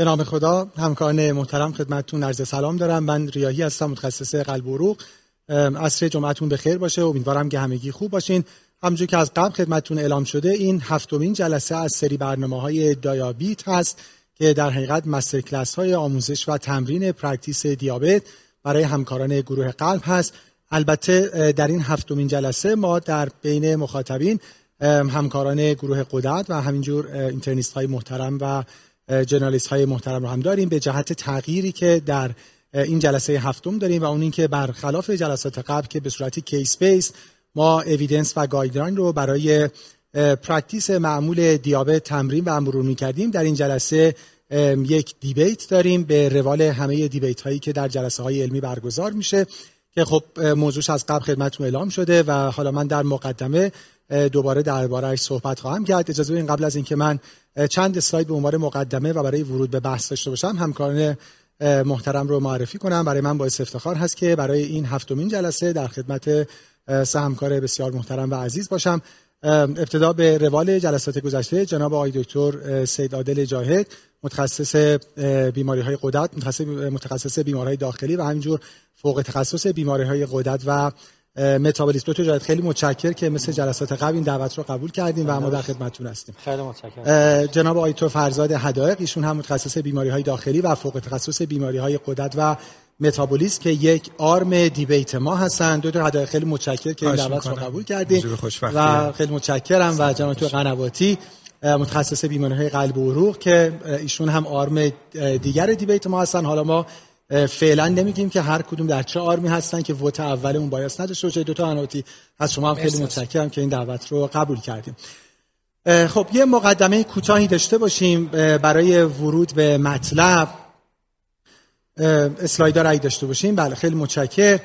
به نام خدا همکاران محترم خدمتتون عرض سلام دارم. من ریاهی هستم متخصص قلب و عروق عصر جمعتون به خیر باشه. امیدوارم که همگی خوب باشین. همونجور که از قبل خدمتتون اعلام شده این هفتمین جلسه از سری برنامه های DiaBeat هست که در حقیقت master class های آموزش و تمرین practice دیابت برای همکاران گروه قلب هست. البته در این هفتمین جلسه ما در بین مخاطبین همکاران گروه غدد و همینجور internist های محترم و generalist های محترم رو هم داریم به جهت تغییری که در این جلسه هفتم داریم و اون اینکه برخلاف جلسات قبل که به صورت case base ما evidence و guideline رو برای practice معمول دیابت تمرین و مرور می‌کردیم در این جلسه یک debate داریم به روال همه debate هایی که در جلسه های علمی برگزار میشه که خب موضوعش از قبل خدمتتون اعلام شده و حالا من در مقدمه دوباره دربارهش صحبت خواهم کرد. اجازه بدین قبل از اینکه من چند اسلاید به عنوان مقدمه و برای ورود به بحث داشته باشم همکاران محترم رو معرفی کنم. برای من باعث افتخار هست که برای این هفتمین جلسه در خدمت سه همکار بسیار محترم و عزیز باشم. ابتدا به روال جلسات گذشته جناب آقای دکتر سید عادل جاهد متخصص بیماری های قدرت متخصص متخصص بیماری داخلی و همینجور فوق تخصص بیماری های قدرت و متابولیسم. دکتر جاهد خیلی متشکر که مثل جلسات قبل این دعوت رو قبول کردیم و ما در خدمتتون هستیم. خیلی متشکرم. جناب آقای تو فرزاد هدایق ایشون هم متخصص بیماری های داخلی و فوق تخصص بیماری های قدرت و متابولیسم که یک آرم دیبیت ما هستن. دکتر هدایق خیلی متشکر که این دعوت رو قبول کردیم و خیلی متشکرم و جناب تو قنواتی متخصص بیماری های قلب و عروق که ایشون هم آرم دیگر دیبیت ما هستن. حالا ما فعلا نمیگیم که هر کدوم در چه آرمی هستن که ووت اول اون بایاس نداشته باشه. دو تا انواتی از شما هم خیلی متشکرم که این دعوت رو قبول کردیم. خب یه مقدمه کوتاهی داشته باشیم برای ورود به مطلب. اسلایدار رای داشته باشیم. بله خیلی متشکر.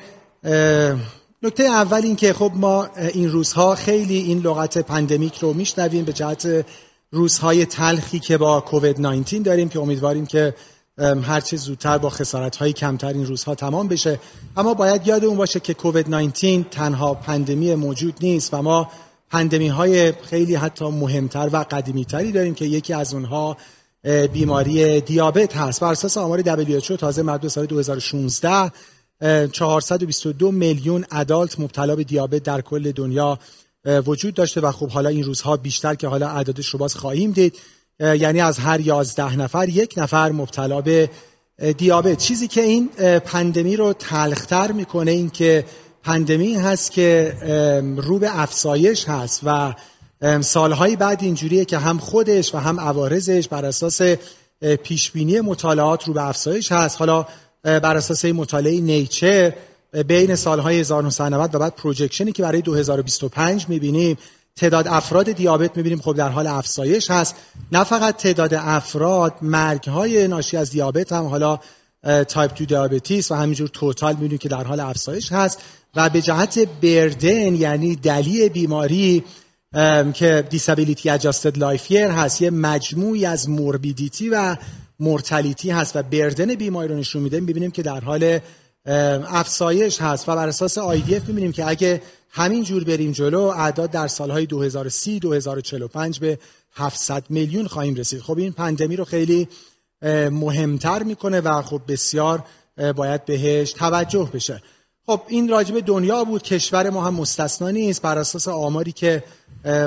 نکته اول این که خب ما این روزها خیلی این لغت پندمیک رو میشنویم به جهت روزهای تلخی که با کووید 19 داریم که امیدواریم که هر چه زودتر با خسارت های کمتر این روزها تمام بشه. اما باید یادمون باشه که کووید 19 تنها پندمی موجود نیست و ما پندمی های خیلی حتی مهمتر و قدیمی تری داریم که یکی از اونها بیماری دیابت هست. بر اساس آمار WHO تازه مربوط سال 2016 422 میلیون ادالت مبتلا به دیابت در کل دنیا وجود داشته و خب حالا این روزها بیشتر که حالا عددش رو باز خواهیم دید. یعنی از هر یازده نفر یک نفر مبتلا به دیابت. چیزی که این پندمی رو تلختر می‌کنه این که پندمی هست که رو به افزایش هست و سالهای بعد اینجوریه که هم خودش و هم عوارضش بر اساس پیشبینی مطالعات رو به افزایش هست. حالا بر اساس مطالعه نیچر بین سالهای 1990 و بعد projection ی که برای 2025 می‌بینیم تعداد افراد دیابت می‌بینیم خب در حال افزایش هست. نه فقط تعداد افراد مرگ های ناشی از دیابت هم حالا تایپ 2 diabetes و همینجور total می‌بینیم که در حال افزایش هست. و به جهت burden یعنی دلیل بیماری که disability adjusted life year هست یه مجموعی از morbidity و mortality هست و burden بیماری رو نشون میده. می‌بینیم که در حال افزایش هست و بر اساس IDF می‌بینیم که اگه همین جور بریم جلو اعداد در سالهای 2030 2045 به 700 میلیون خواهیم رسید. خب این پندمی رو خیلی مهمتر می‌کنه و خب بسیار باید بهش توجه بشه. خب این راجب دنیا بود کشور ما هم مستثنا نیست. بر اساس آماری که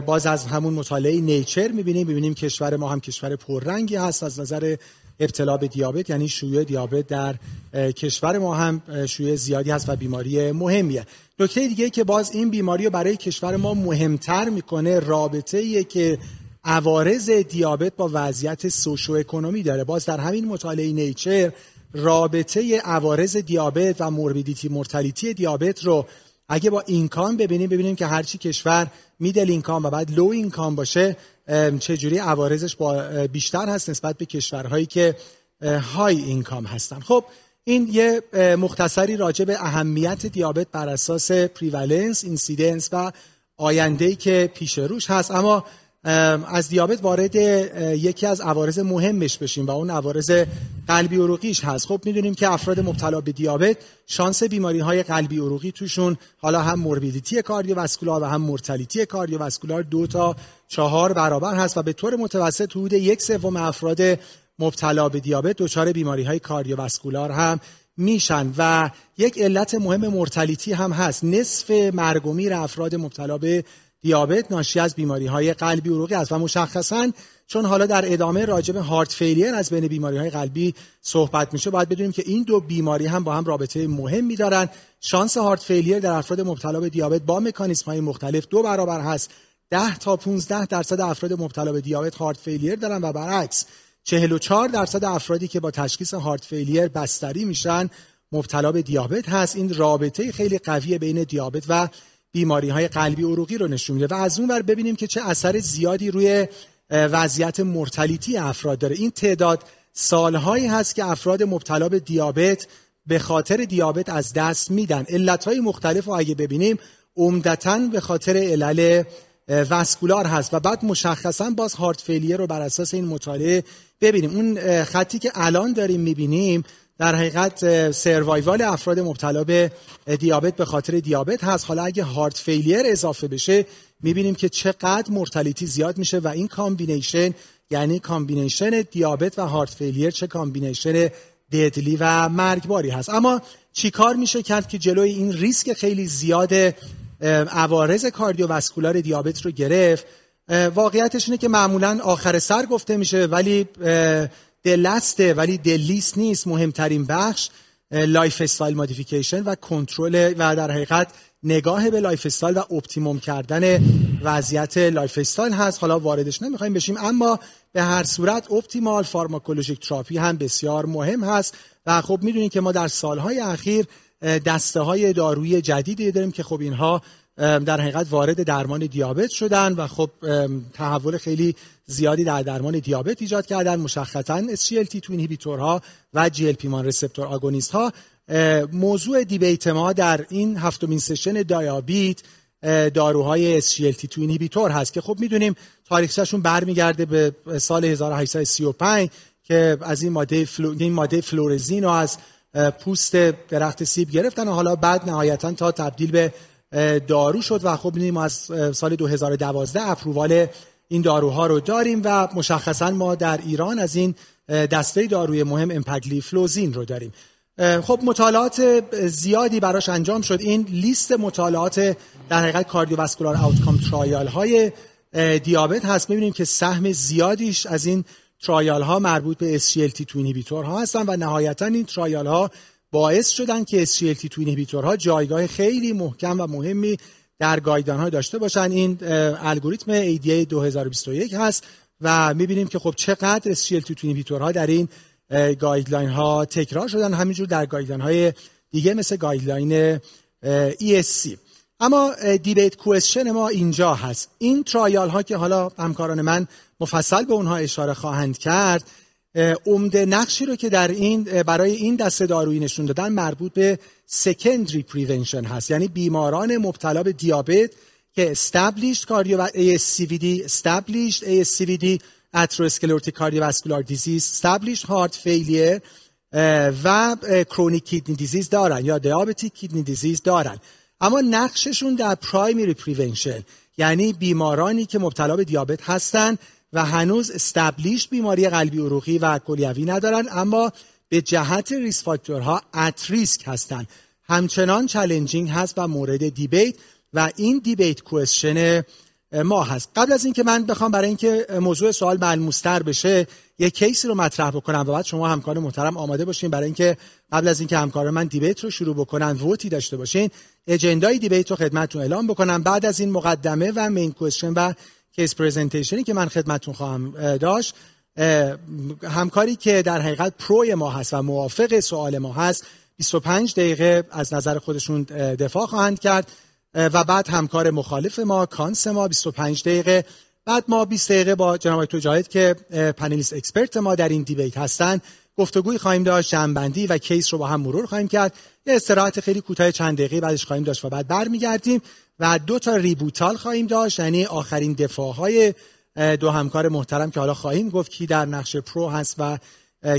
باز از همون مطالعه نیچر می‌بینیم می‌بینیم کشور ما هم کشور پررنگی هست. از نظر ابتلا به دیابت یعنی شیوع دیابت در کشور ما هم شیوع زیادی هست و بیماری مهمیه. نکته دیگه که باز این بیماری رو برای کشور ما مهمتر می‌کنه رابطه ایه که عوارض دیابت با وضعیت socioeconomy داره. باز در همین مطالعه نیچر رابطه عوارض دیابت و morbidity mortality دیابت رو اگه با income ببینیم ببینیم که هرچی کشور middle income و بعد low income باشه چجوری عوارضش با بیشتر هست نسبت به کشورهایی که high income هستن. خب این یه مختصری راجع به اهمیت دیابت بر اساس prevalence، incidence و آینده که پیش روش هست. اما از دیابت وارد یکی از عوارض مهمش بشیم و اون عوارض قلبی عروقیش هست. خب می‌دونیم که افراد مبتلا به دیابت شانس بیماری های قلبی عروقی توشون حالا هم morbidity cardiovascular و هم mortality cardiovascular دو تا چهار برابر هست و به طور متوسط حدود یک سوم افراد مبتلا به دیابت دچار بیماری های کاردیوواسکولار هم میشن و یک علت مهم مرتلیتی هم هست. نصف مرگ و میر افراد مبتلا به دیابت ناشی از بیماری های قلبی عروقی است و مشخصا چون حالا در ادامه راجب هارت فیلیر از بین بیماری های قلبی صحبت میشه باید بدونیم که این دو بیماری هم با هم رابطه مهمی دارن. شانس هارت فیلیر در افراد مبتلا به دیابت با مکانیزم های مختلف دو برابر هست. 10 تا 15 درصد افراد مبتلا به دیابت هارت فیلیر دارن و برعکس 44 درصد افرادی که با تشخیص هارت فیلیر بستری میشن مبتلا به دیابت هست. این رابطه خیلی قوی بین دیابت و بیماری های قلبی عروقی رو نشون میده. و از اون ور ببینیم که چه اثر زیادی روی وضعیت مرتلیتی افراد داره. این تعداد سالهایی هست که افراد مبتلا به دیابت به خاطر دیابت از دست میدن. علتهای مختلف رو اگه ببینیم عمدتا به خاطر علل vascular هست. و بعد مشخصا باز heart failure رو بر اساس این مطالعه ببینیم. اون خطی که الان داریم می‌بینیم در حقیقت survival افراد مبتلا به دیابت به خاطر دیابت هست. حالا اگه heart failure اضافه بشه می‌بینیم که چقدر mortality زیاد میشه و این combination یعنی combination دیابت و heart failure چه combination deadly و مرگباری هست. اما چیکار میشه کرد که جلوی این ریسک خیلی زیاد عوارض cardiovascular دیابت رو گرفت؟ واقعیتش اینه که معمولا آخر سر گفته میشه ولی the last ه ولی the least نیست. مهمترین بخش lifestyle modification و کنترل و در حقیقت نگاه به lifestyle و optimum کردن وضعیت lifestyle هست. حالا واردش نمی‌خوایم بشیم اما به هر صورت optimal pharmacologic therapy هم بسیار مهم هست. و خب می‌دونید که ما در سالهای اخیر دسته های دارویی جدیدی داریم که خب اینها در حقیقت وارد درمان دیابت شدن و خب تحول خیلی زیادی در درمان دیابت ایجاد کردن مشخصا SGLT2 اینهیبیتورها و GLP-1 رسپتور آگونیست ها موضوع دیبیت ما در این هفتمین سشن دیابت داروهای SGLT2 اینهیبیتور هست که خب می‌دونیم تاریخچهشون برمیگرده به سال 1835 که از این ماده فلو... این ماده فلورزین رو از پوست درخت سیب گرفتن و حالا بعد نهایتا تا تبدیل به دارو شد و خب ما از سال 2012 approval این داروها رو داریم و مشخصا ما در ایران از این دسته داروی مهم امپاگلیفلوزین رو داریم. خب مطالعات زیادی براش انجام شد. این لیست مطالعات در حقیقت cardiovascular outcome trial های دیابت هست. می‌بینیم که سهم زیادیش از این trial ها مربوط به SGLT2 inhibitor ها هستن و نهایتا این trial ها باعث شدن که SGLT2 inhibitor ها جایگاه خیلی محکم و مهمی در guideline ها داشته باشن. این الگوریتم ADA 2021 هست و می‌بینیم که خب چقدر SGLT2 inhibitor ها در این guideline ها تکرار شدن همینجور در guideline های دیگه مثل guideline ESC اما دیبیت کوشن ما اینجا هست. این ترایال ها که حالا همکاران من مفصل به اونها اشاره خواهند کرد عمده نقشی رو که در این برای این دسته دارویی نشون دادن مربوط به سکندری پریونشن هست. یعنی بیماران مبتلا به دیابت که established cardio و ASCVD established ASCVD atherosclerotic cardiovascular disease established heart failure و chronic kidney disease دارن یا diabetic kidney disease دارن. اما نقششون در primary prevention یعنی بیمارانی که مبتلا به دیابت هستن و هنوز established بیماری قلبی عروقی و کلیوی ندارن اما به جهت risk factor ها at risk هستن. همچنان challenging هست و مورد debate و این debate question ما هست. قبل از اینکه من بخوام برای اینکه موضوع سوال ملموستر بشه یه case ی رو مطرح بکنم و بعد شما همکار محترم آماده باشین برای اینکه قبل از اینکه همکار من debate رو شروع بکنن vote ی داشته باشین. agenda ی debate رو خدمتتون اعلام بکنم. بعد از این مقدمه و main question و case presentation ی که من خدمتتون خواهم داشت. همکاری که در حقیقت pro ی ما هست و موافق سوال ما هست 25 دقیقه از نظر خودشون دفاع خواهند کرد. و بعد همکار مخالف ما cons ما 25 دقیقه. بعد ما 20 دقیقه با جناب دکتر جاهد که panelist expert ما در این debate هستن گفتگویی خواهیم داشت جمع‌بندی و case رو با هم مرور خواهیم کرد. یه استراحت خیلی کوتاه چند دقیقه بعدش خواهیم داشت و بعد برمیگردیم. و دو تا rebuttal خواهیم داشت. یعنی آخرین دفاع های دو همکار محترم که حالا خواهیم گفت کی در نقش pro هست و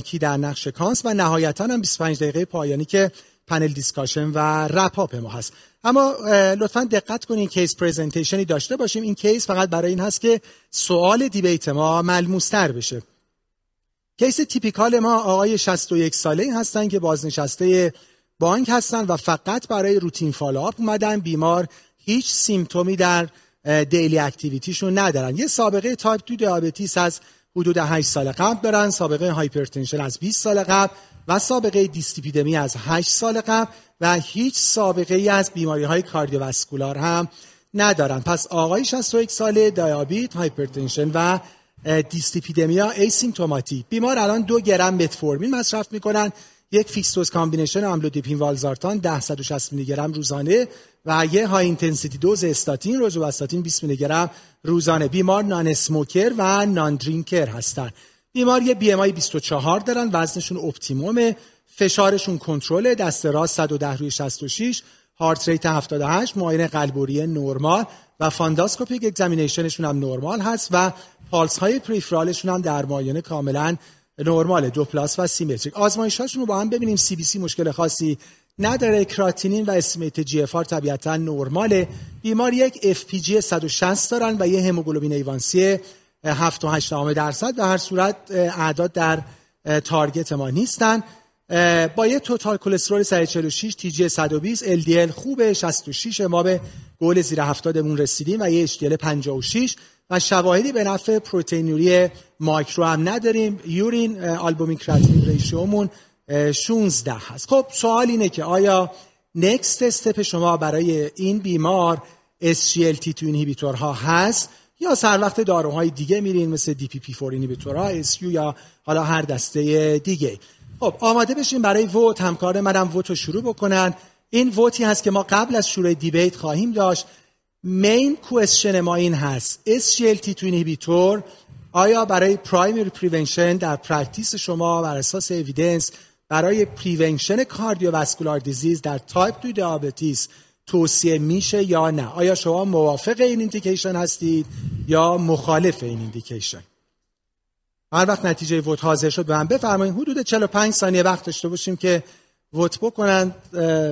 کی در نقش cons و نهایتا هم 25 دقیقه پایانی که panel discussion و wrap up ما هست. اما لطفا دقت کنید case presentation ی داشته باشیم. این case فقط برای این هست که سوال debate ما ملموستر بشه. case typical ما آقای 61 ساله هستن که بازنشسته بانک هستن و فقط برای routine follow-up اومدن. بیمار هیچ symptom ی در daily activity شون ندارن. یه سابقه تایپ 2 diabetes از حدود 8 سال قبل دارن سابقه hypertension از 20 سال قبل و سابقه دیس‌لیپیدمی از 8 سال قبل و هیچ سابقه ای از بیماری های cardiovascular هم ندارن. پس آقای 61 ساله دیابت hypertension و dyslipidemia asymptomatic بیمار الان دو گرم متفورمین مصرف می‌کنن. یک fixed combination آملودیپین والسارتان 10 160 میلی گرم روزانه. و یه high intensity dose statin رزوواستاتین 20 میلی گرم روزانه بیمار non-smoker و non-drinker هستن. بیمار یه BMI 24 دارن وزنشون optimum ه فشارشون کنترل دست راست 110 روی 66 heart rate 78 معاینه قلب و ریه نرمال و funduscopic examination شون هم نرمال هست و پالس های peripheral شون هم در معاینه کاملا نرمال دو plus و symmetric آزمایشاشون رو با هم ببینیم. CBC مشکل خاصی نداره کراتینین و estimated GFR طبیعتا نرماله. بیمار یک FPG 160 دارن و یه هموگلوبین A1C 7 و 8 درصد. در هر صورت اعداد در target ما نیستن. با یه total cholesterol 146 TG 120 LDL خوبه 66 ما به گل زیر 70 مون رسیدیم و یه HDL 56 و شواهدی به نفع پروتئینوری مایکرو هم نداریم. urine albumin creatinine ratio مون 16 هست. خب سوال اینه که آیا next step شما برای این بیمار SGLT2 inhibitor ها هست یا سروقت داروهای دیگه میرین مثل DPP4 inhibitor ها SU یا حالا هر دسته دیگه؟ خب آماده بشین برای vote همکار منم vote رو شروع بکنن. این vote ی هست که ما قبل از شروع debate خواهیم داشت. main question ما این هست. SGLT2 inhibitor آیا برای primary prevention در practice شما بر اساس evidence برای prevention cardiovascular disease در تایپ 2 diabetes توصیه میشه یا نه. آیا شما موافق این ایندیکیشن هستید یا مخالف این ایندیکیشن؟ هر وقت نتیجه ووت حاضر شد به من بفرمایید. حدود 45 ثانیه وقت داشته باشیم که ووت بکنن.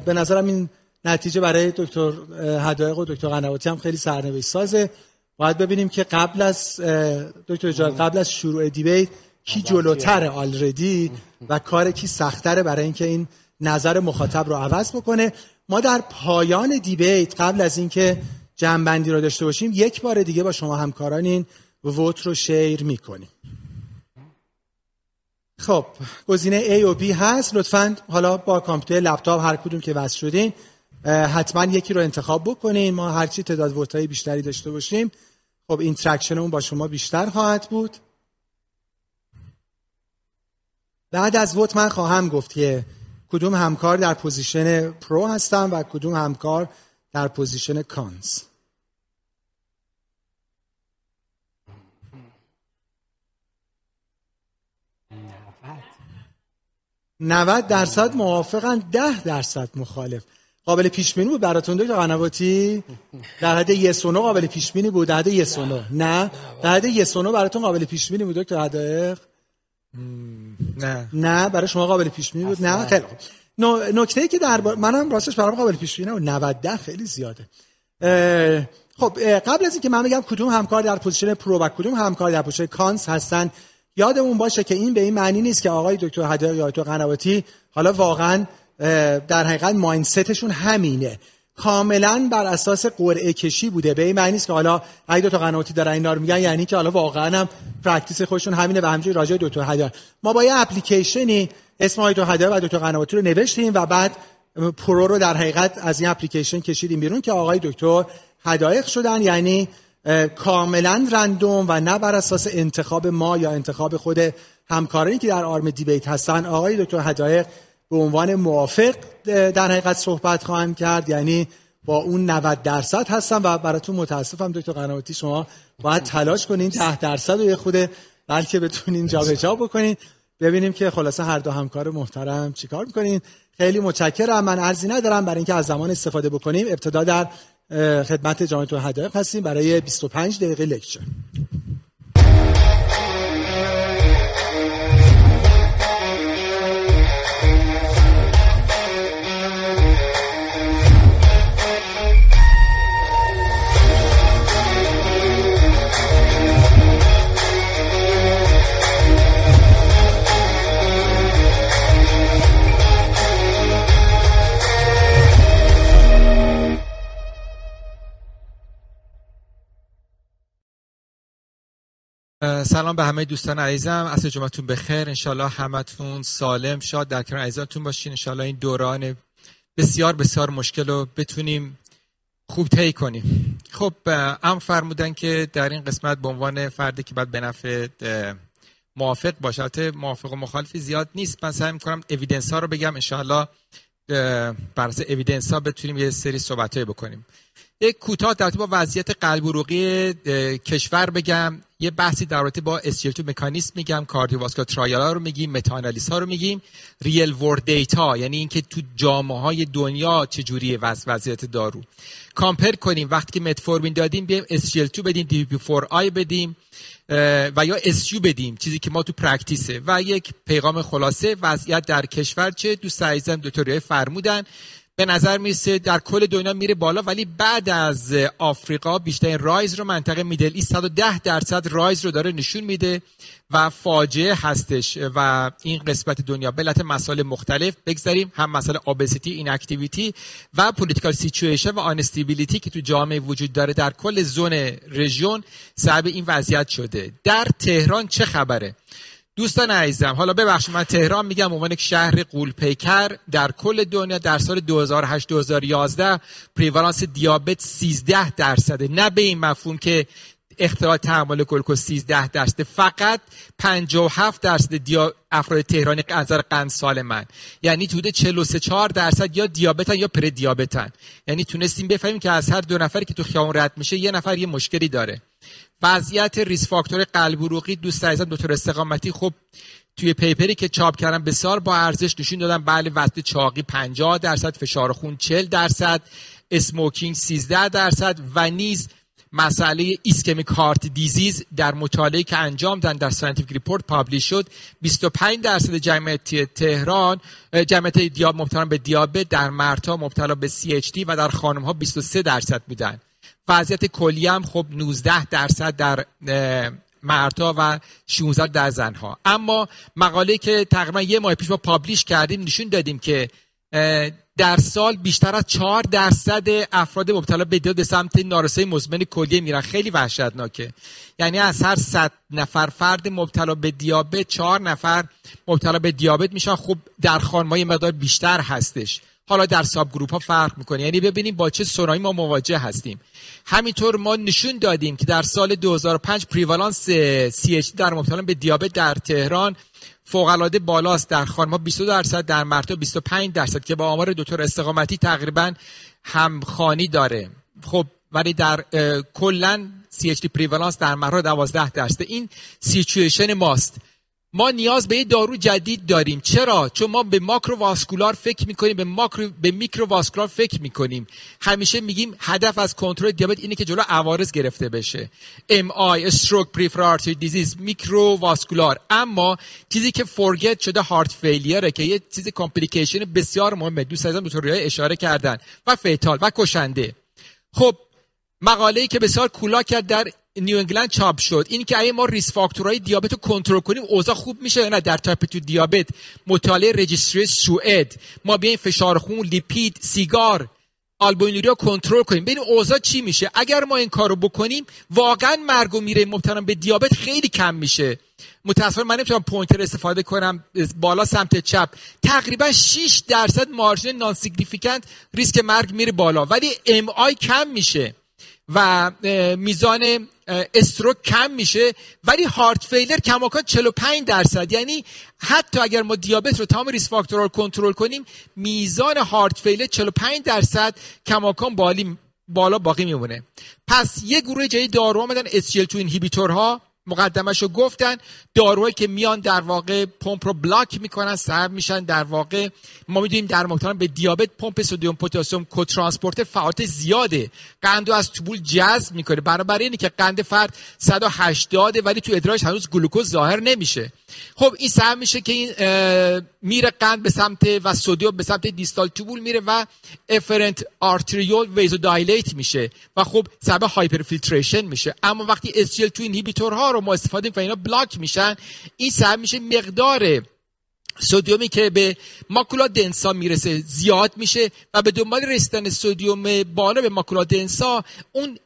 به نظرم این نتیجه برای دکتر هدایق و دکتر قنواتی هم خیلی سرنوشت سازه. باید ببینیم که قبل از دکتر جان قبل از شروع دیبیت کی جلوتر آلردی و کار کی سختره برای اینکه این نظر مخاطب رو عوض بکنه. ما در پایان debate قبل از اینکه جمع‌بندی رو داشته باشیم یک بار دیگه با شما همکاران این vote رو share می‌کنیم. خب گزینه A و B هست. لطفا حالا با کامپیوتر لپتاپ هر کدوم که وصل شدین حتما یکی رو انتخاب بکنین. ما هرچی تعداد vote ای بیشتری داشته باشیم خب interaction مون با شما بیشتر خواهد بود. بعد از vote من خواهم گفت که کدوم همکار در position pro هستن و کدوم همکار در position cons 90 درصد موافقن 10 درصد مخالف. قابل پیش بینی بود براتون دکتر قنواتی؟ در حد یس و قابل پیش بینی بود در حد یس و نه. در حد یس و براتون قابل پیش بینی بود دکتر حدائق. نه. نه برای شما قابل پیش بینی بود؟ نه خیلی نکته ای که در منم راستش برام قابل پیش بینی 90 ده خیلی زیاده. خب قبل از اینکه من بگم کدوم همکار در position pro و کدوم همکار در position cons هستن یادمون باشه که این به این معنی نیست که آقای دکتر یا دکتر قنواتی حالا واقعا در حقیقت mindset شون همینه. کاملا بر اساس قرعه کشی بوده. به این معنی نیست که حالا اگه دکتر قنواتی دارن اینا رو میگن یعنی که حالا واقعا هم practice خودشون همینه و همینجوری راجع دکتر حدائق ما با یه اپلیکیشنی اسم دکتر حدائق و دکتر قنواتی رو نوشتیم و بعد pro رو در حقیقت از این اپلیکیشن کشیدیم بیرون که آقای دکتر حدائق شدن یعنی کاملا random و نه بر اساس انتخاب ما یا انتخاب خود همکارانی که در آرم debate هستن. آقای دکتر حدائق به عنوان موافق در حقیقت صحبت خواهند کرد. یعنی با اون 90 درصد هستن و براتون متاسفم دکتر قنواتی شما باید تلاش کنین 10 درصد و یه خود بلکه بتونین جابجا بکنین. ببینیم که خلاصه هر دو همکار محترم چیکار می‌کنین. خیلی متشکرم. من ارزی ندارم. برای اینکه از زمان استفاده بکنیم ابتدا در خدمت جامعه هدایق هستیم. برای 25 دقیقه لکچر. سلام به همه دوستان عزیزم. از جمعتون بخیر. انشالله همتون سالم شاد در کنار عزیزانتون باشین. انشالله این دوران بسیار بسیار مشکل رو بتونیم خوب طی کنیم. خب ام فرمودن که در این قسمت به عنوان فردی که باید به نفع موافق باشه. موافق و مخالفی زیاد نیست. من سعی می‌کنم اویدنس ها رو بگم. انشاءالله بر اساس اویدنس ها بتونیم یه سری صحبت بکنیم. یک کوتاه در با وضعیت قلب عروقی کشور بگم. یه بحثی در رابطه با SGLT مکانیسم میگم cardiovascular trial رو میگیم meta-analysis ها رو میگیم. real world data یعنی اینکه تو جامعه های دنیا چجوریه وضع وضعیت دارو. compare کنیم. وقتی که متفورمین دادیم بیایم SGLT2 بدیم DPP4I بدیم و یا SU بدیم. چیزی که ما تو practice ه. و یک پیغام خلاصه وضعیت در کشور چه؟ دوست عزیزم دکتر فرمودن. به نظر می‌رسه در کل دنیا میره بالا ولی بعد از آفریقا بیشتر rise رو منطقه Middle East. 110 درصد rise رو داره نشون میده و فاجعه هستش و این قسمت دنیا. به مسائل مختلف بگذاریم هم مسئله obesity این و political situation و instability که تو جامعه وجود داره در کل zone region سبب این وضعیت شده. در تهران چه خبره؟ دوستان عزیزم حالا ببخشید من تهران میگم عنوان یک شهر غول پیکر در کل دنیا در سال 2008 2011 prevalence دیابت 13 درصده. نه به این مفهوم که اختلال تحمل گلوکوز 13 درصد فقط 57 درصد دیا... افراد تهرانی از قند سالمن. یعنی حدود 43 4 درصد یا دیابتن یا پره‌دیابتن یعنی تونستیم بفهمیم که از هر دو نفری که تو خیابون رد میشه یه نفر یه مشکلی داره. وضعیت risk factor قلب عروقی دوست عزیزم دکتر استقامتی. خب توی paper ی که چاپ کردم بسیار با ارزش نشون دادم. بله وزن چاقی 50 درصد فشار خون 40 درصد smoking 13 درصد و نیز مسئله ischemic heart disease در مطالعه که انجام دادن در Scientific Reports publish شد. 25 درصد جمعیت تهران جمعیت دیاب مبتلا به دیابت در مردها مبتلا به CHD و در خانم ها 23 درصد بودن. وضعیت کلی هم خب 19 درصد در مردها و 16 در زنها. اما مقاله که تقریبا یه ماه پیش ما publish کردیم نشون دادیم که در سال بیشتر از 4 درصد افراد مبتلا به به سمت نارسایی مزمن کلیه میرن. خیلی وحشتناکه. یعنی از هر 100 نفر فرد مبتلا به دیابت 4 نفر مبتلا به دیابت میشن. خب در خانمای مقدار بیشتر هستش. حالا در ساب گروپ ها فرق می‌کنه. یعنی ببینیم با چه سرایی ما مواجه هستیم. همینطور ما نشون دادیم که در سال 2005 پریوالانس CHD در مبتلا به دیابت در تهران فوق العاده بالاست. در خانم 22 درصد در مرتا 25 درصد که با آمار دکتر استقامتی تقریبا همخانی داره. خب ولی در کلا CHD پریوالانس در مرتا 12 درصد. این سیچویشن ماست. ما نیاز به یه دارو جدید داریم. چرا؟ چون ما به ماکروواسکولار فکر می‌کنیم به ماکرو به میکروواسکولار فکر می‌کنیم. همیشه میگیم هدف از کنترل دیابت اینه که جلو عوارض گرفته بشه. MI stroke peripheral disease microvascular. اما چیزی که forget شده heart failure ه که یه چیز complication بسیار مهمه. دوست عزیزم دکتر اشاره کردن. و fatal و کشنده. خب مقاله ای که بسیار کولا کرد در New England چاپ شد. این که اگه ما risk factor های دیابت رو کنترل کنیم اوضاع خوب میشه نه؟ در type two diabetes مطالعه registry سوئد. ما بیایم فشار خون لیپید سیگار albuminuria کنترل کنیم. ببین اوضاع چی میشه؟ اگر ما این کارو بکنیم واقعا مرگ و میره مبتلا به دیابت خیلی کم میشه. متاسفانه من نمی‌تونم pointer استفاده کنم بالا سمت چپ. تقریبا 6 درصد margin non-significant ریسک مرگ میره بالا. ولی MI کم میشه. و میزان stroke کم میشه ولی heart failure کماکان 45 درصد. یعنی حتی اگر ما دیابت رو تمام risk factor رو کنترل کنیم میزان heart failure 45 درصد کماکان بالی بالا باقی میمونه. پس یه گروه جدید دارو آمدن SGLT2 inhibitor ها. مقدمش رو گفتن. داروهایی که میان در واقع پمپ رو block می‌کنن سبب میشن. در واقع ما می‌دونیم در مبتلا به دیابت پمپ سدیم پتاسیم cotransporter فعالیت زیاده. قند رو از توبول جذب می‌کنه. برابر اینه که قند فرد 180 ولی تو ادراش هنوز گلوکوز ظاهر نمیشه. خب این سبب میشه که این میره قند به سمت و سدیم به سمت distal tubule میره و afferent arteriole vasodilate میشه و خب سبب hyperfiltration میشه. اما وقتی SGLT2 inhibitor ها رو ما استفاده و اینا block میشن. این سبب میشه مقدار sodium ی که به macula densa می‌رسه زیاد میشه و به دنبال رسیدن sodium بالا به macula densa اون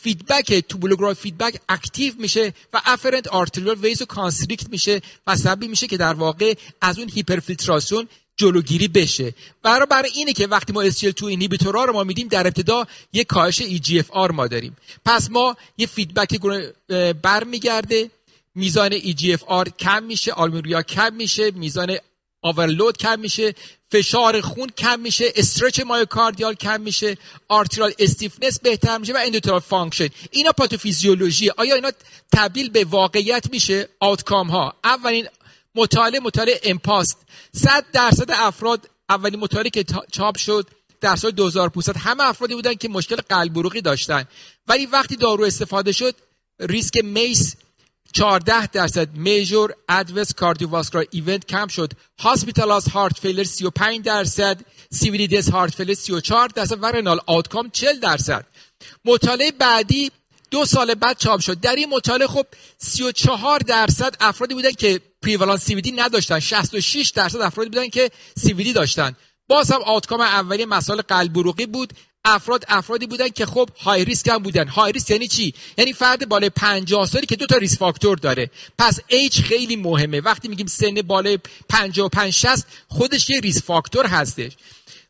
feedback tubuloglomerular feedback active میشه و afferent arteriole vasoconstrict میشه و سبب میشه که در واقع از اون هیپرفیلتراسیون جلوگیری بشه. برای برای اینه که وقتی ما SGLT2 inhibitor ها رو ما میدیم در ابتدا یه کاهش EGFR ما داریم. پس ما یه feedback برمیگرده. میزان EGFR کم میشه albuminuria کم میشه میزان overload کم میشه فشار خون کم میشه stretch myocardial کم میشه arterial stiffness بهتر میشه و endothelial function. اینا پاتوفیزیولوژی. آیا اینا تبدیل به واقعیت میشه؟ outcome ها. اولین مطالعه مطالعه EMPA ست. 100 درصد افراد اولین مطالعه که چاپ شد در سال 2500 همه افرادی بودن که مشکل قلب عروقی داشتن. ولی وقتی دارو استفاده شد ریسک MACE 14 درصد. major adverse cardiovascular event کم شد. hospitalized heart failure 35 درصد. CV death heart failure 34 درصد. و renal outcome 40 درصد. مطالعه بعدی دو سال بعد چاپ شد. در این مطالعه خب 34 درصد افرادی بودن که prevalence CV نداشتن. 66 درصد افرادی بودن که CV داشتن. باز هم outcome اولی مسائل قلب عروقی بود. افراد افرادی بودن که خب high risk هم بودن. high risk یعنی چی؟ یعنی فرد بالای 50 سالی که دو تا risk factor داره. پس ایج خیلی مهمه. وقتی میگیم سن بالای 55 60 خودش یه risk factor هستش.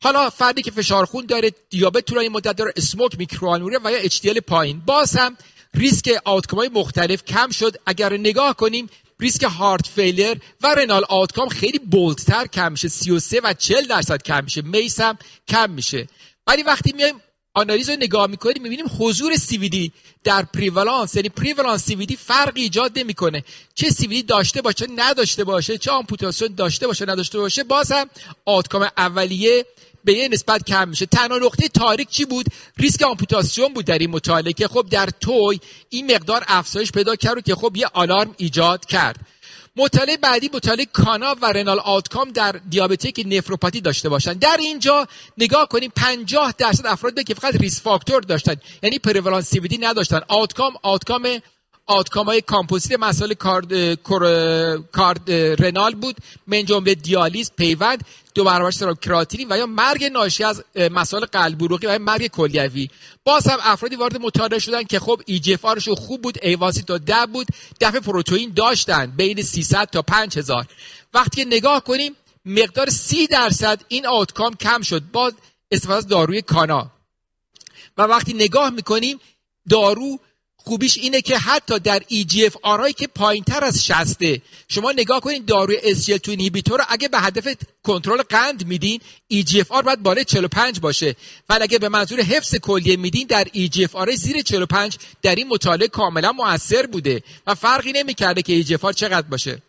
حالا فردی که فشار خون داره دیابت طولانی مدت داره smoke microalbumin و یا HDL پایین. باز هم ریسک outcome مختلف کم شد. اگر نگاه کنیم ریسک heart failure و renal outcome خیلی bold تر کم میشه. 33 و 40 درصد کم میشه. MACE هم کم میشه. ولی وقتی میایم آنالیز رو نگاه می‌کنیم می‌بینیم حضور CVD در prevalence یعنی prevalence CVD فرقی ایجاد نمی‌کنه. چه CVD داشته باشه نداشته باشه چه amputation داشته باشه نداشته باشه باز هم outcome اولیه به یه نسبت کم میشه. تنها نقطه تاریک چی بود؟ ریسک آمپوتاسیون بود در این مطالعه که خب در توی این مقدار افزایش پیدا کرد که خب یه آلارم ایجاد کرد. مطالعه بعدی مطالعه کانا و renal outcome در diabetic nephropathy داشته باشن در اینجا نگاه کنیم 50 درصد افراد که فقط risk factor داشتن یعنی prevalence CVD نداشتن outcome outcome outcome های کامپوزیت مسائل کارد, کارد رنال بود. من جمله دیالیز پیوند دو برابر سرم کراتینی و یا مرگ ناشی از مسائل قلب عروقی و مرگ کلیوی. باز هم افرادی وارد مطالعه شدن که خب ای جی خوب بود ایواسی تا ده بود دفع پروتئین داشتن بین 300 تا 5000 وقتی که نگاه کنیم مقدار 30 درصد این آوتکام کم شد با استفاده از داروی کانا. و وقتی نگاه می‌کنیم دارو خوبیش اینه که حتی در EGF آرایی که پایین تر از 60 شما نگاه کنید داروی SGL2 اینهیبیتور اگه به هدف کنترل قند میدین EGFR باید بالای 45 باشه. ولی اگه به منظور حفظ کلیه میدین در EGFR زیر 45 در این مطالعه کاملا موثر بوده و فرقی نمی‌کرده که EGFR چقدر باشه.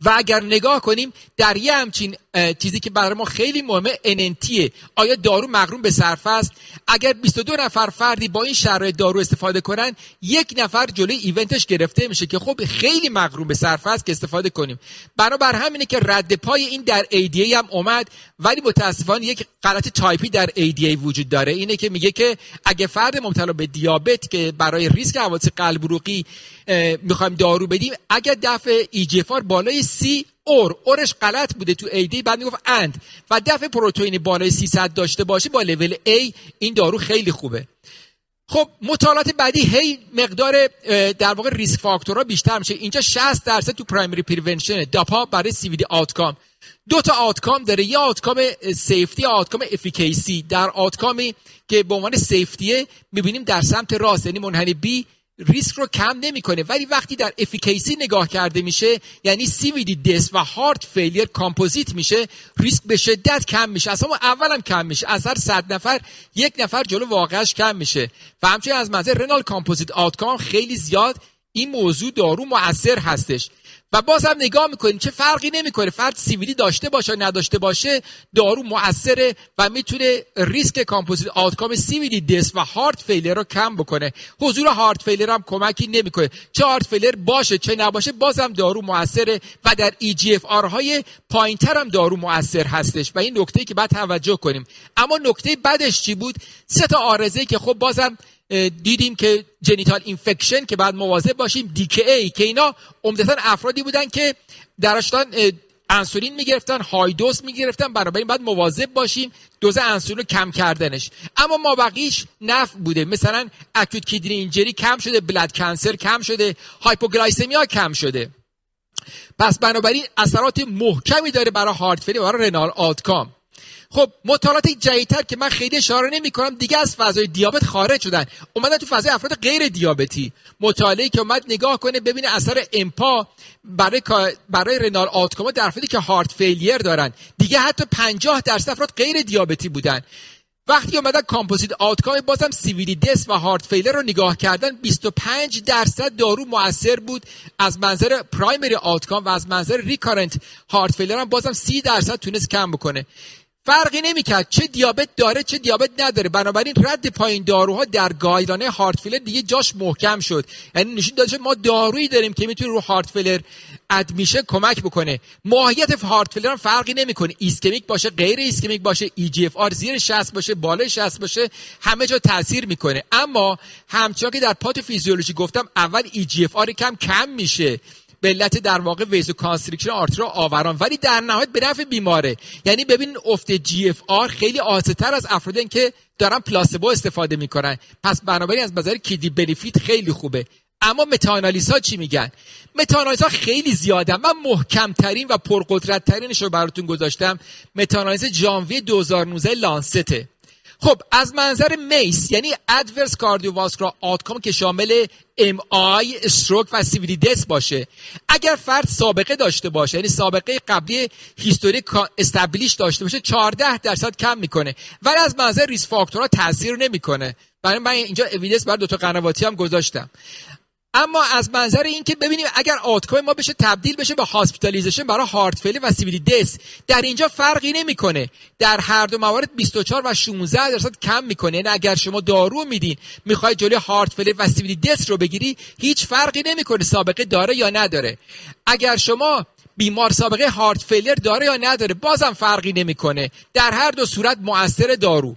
و اگر نگاه کنیم در یه همچین چیزی که برای ما خیلی مهمه NNT آیا دارو مقرون به صرفه است؟ اگر 22 نفر فردی با این شرایط دارو استفاده کنن یک نفر جلوی event ش گرفته میشه که خب خیلی مقرون به صرفه است که استفاده کنیم. بنابر همینه که رد پای این در ADA هم اومد ولی متاسفانه یک غلط تایپی در ADA وجود داره. اینه که میگه که اگه فرد مبتلا به دیابت که برای ریسک حوادث قلب می‌خوایم دارو بدیم اگر دفع eGFR بالای سی or، or ش غلط بوده تو ADA باید می‌گفت and و دفع پروتئین بالای 300 داشته باشه با لول A این دارو خیلی خوبه. خب مطالعات بعدی هی مقدار در واقع risk factor ها بیشتر میشه. اینجا 60 درصد تو primary prevention داپا برای CVD outcome دو تا outcome داره. یه outcome safety outcome efficacy در outcome ی که به عنوان safety ه می‌بینیم در سمت راست یعنی منحنی بی ریسک رو کم نمی‌کنه. ولی وقتی در efficacy نگاه کرده میشه یعنی CVD death و heart failure composite میشه ریسک به شدت کم میشه. اصلا اولم کم میشه. از هر صد نفر یک نفر جلو واقعش کم میشه. و همچنین از منظر renal composite outcome خیلی زیاد این موضوع دارو مؤثر هستش. و باز هم نگاه می‌کنیم چه فرقی نمی‌کنه. فرد CVD داشته باشه نداشته باشه دارو مؤثره و می‌تونه ریسک composite outcome CVD death و heart failure رو کم بکنه. حضور heart failure هم کمکی نمی‌کنه. چه heart failure باشه چه نباشه بازم دارو مؤثره و در eGFR های پایینتر هم دارو مؤثر هستش. و این نکته که باید توجه کنیم. اما نکته بعدش چی بود؟ سه تا عارضه که خب بازم دیدیم که genital infection که باید مواظب باشیم DKA اینا عمدتا افرادی بودن که درشتان انسولین می‌گرفتن high dose می‌گرفتن بنابراین باید مواظب باشیم دوز انسولین رو کم کردنش. اما ما بقیش نفع بوده. مثلا acute kidney injury کم شده bladder cancer کم شده hypoglycemia کم شده. پس بنابراین اثرات محکمی داره برای heart failure و برای renal outcome خب مطالعات جدیدتر که من خیلی اشاره نمی کنم دیگه از فضای دیابت خارج شدن. اومدن تو فضای افراد غیر دیابتی. مطالعه که اومد نگاه کنه ببینه اثر امپا برای برای renal outcome ا در افرادی که heart failure دارن. دیگه حتی 50 درصد افراد غیر دیابتی بودن. وقتی اومدن composite outcome بازم CVD death و heart failure رو نگاه کردن 25 درصد دارو مؤثر بود از منظر primary outcome و از منظر recurrent. heart failure هم بازم 30 درصد تونست کم بکنه. فرقی نمی‌کرد. چه دیابت داره چه دیابت نداره. بنابراین رد پای این داروها در guideline های heart failure دیگه جاش محکم شد. یعنی نشون داده ما دارویی داریم که می‌تونه رو heart failure admission کمک بکنه. ماهیت heart failure هم فرقی نمی‌کنه. ischemic باشه غیر ischemic باشه eGFR زیر 60 باشه بالای 60 باشه همه جا تاثیر می‌کنه. اما همچنان که در pathophysiology گفتم اول eGFR کم کم میشه. به علت در واقع vasoconstriction آرتریول آوران. ولی در نهایت به نفع بیماره. یعنی ببین افت GFR خیلی کمتر از افرادی که دارن placebo استفاده می‌کنن. پس بنابراین از نظر kidney benefit خیلی خوبه. اما متاانالیز ها چی میگن؟ متاانالیز ها خیلی زیادن. من محکم ترین و پرقدرت ترینش رو براتون گذاشتم. متاانالیز January 2019 Lancet ه. خب از منظر MACE یعنی adverse cardiovascular outcome که شامل MI stroke و سیویلی دس باشه اگر فرد سابقه داشته باشه یعنی سابقه قبلی history establish داشته باشه 14 درصد کم می‌کنه. ولی از منظر risk factor ها تاثیر نمی‌کنه. برای من اینجا evidence برای تا قنواتی هم گذاشتم. اما از منظر اینکه ببینیم اگر outcome ما بشه تبدیل بشه به hospitalization برای heart failure و سیویلی دس در اینجا فرقی نمی‌کنه. در هر دو موارد 24 و 16 درصد کم می‌کنه. یعنی اگر شما دارو میدین می‌خوای جلوی هارت فیلی و سیویلی دس رو بگیری هیچ فرقی نمی‌کنه سابقه داره یا نداره. اگر شما بیمار سابقه هارت فیلر داره یا نداره بازم فرقی نمی‌کنه. در هر دو صورت مؤثر دارو.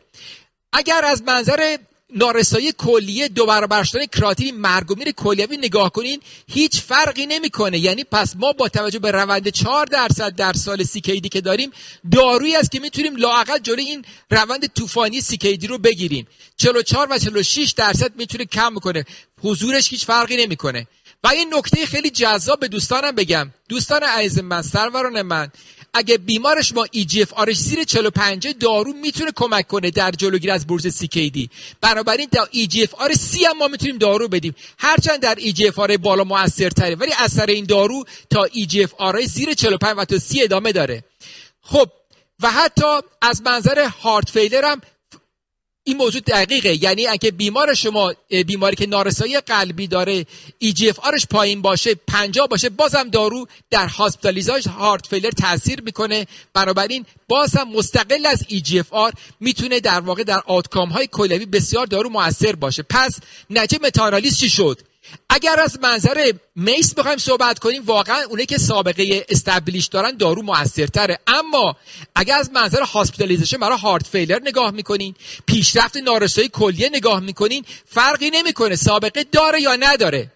اگر از منظر نارسایی کلیه دو برابر شدن کراتین مرگ و کلیوی نگاه کنین هیچ فرقی نمی‌کنه. یعنی پس ما با توجه به روند 4 درصد در سال سیکیدی که داریم دارویی است که می‌تونیم لاقل جلوی این روند طوفانی CKD رو بگیریم. 44 و 46 درصد می‌تونه کم کنه حضورش هیچ فرقی نمی‌کنه. و این نکته خیلی جذاب به دوستانم بگم. دوستان عزیز من سروران من اگه بیمار شما GFR ش زیر 45 دارو می‌تونه کمک کنه در جلوگیری از بروز CKD بنابراین تا GFR سی هم ما می‌تونیم دارو بدیم. هرچند در GFR بالا موثرتره ولی اثر این دارو تا GFR زیر 45 و تا سی ادامه داره. خب و حتی از منظر heart failure هم این موضوع دقیقه. یعنی اگه بیمار شما بیماری که نارسایی قلبی داره GFR ش پایین باشه 50 باشه بازم دارو در hospitalization heart failure تاثیر می‌کنه. بنابراین بازم مستقل از GFR می‌تونه در واقع در outcome های کلیوی بسیار دارو موثر باشه. پس نتیجه متاانالیز چی شد؟ اگر از منظر MACE بخوایم صحبت کنیم واقعا اونه که سابقه establish دارن دارو موثرتره. اما اگر از منظر hospitalization برای heart failure نگاه می‌کنین پیشرفت نارسایی کلیه نگاه می‌کنین فرقی نمی‌کنه سابقه داره یا نداره.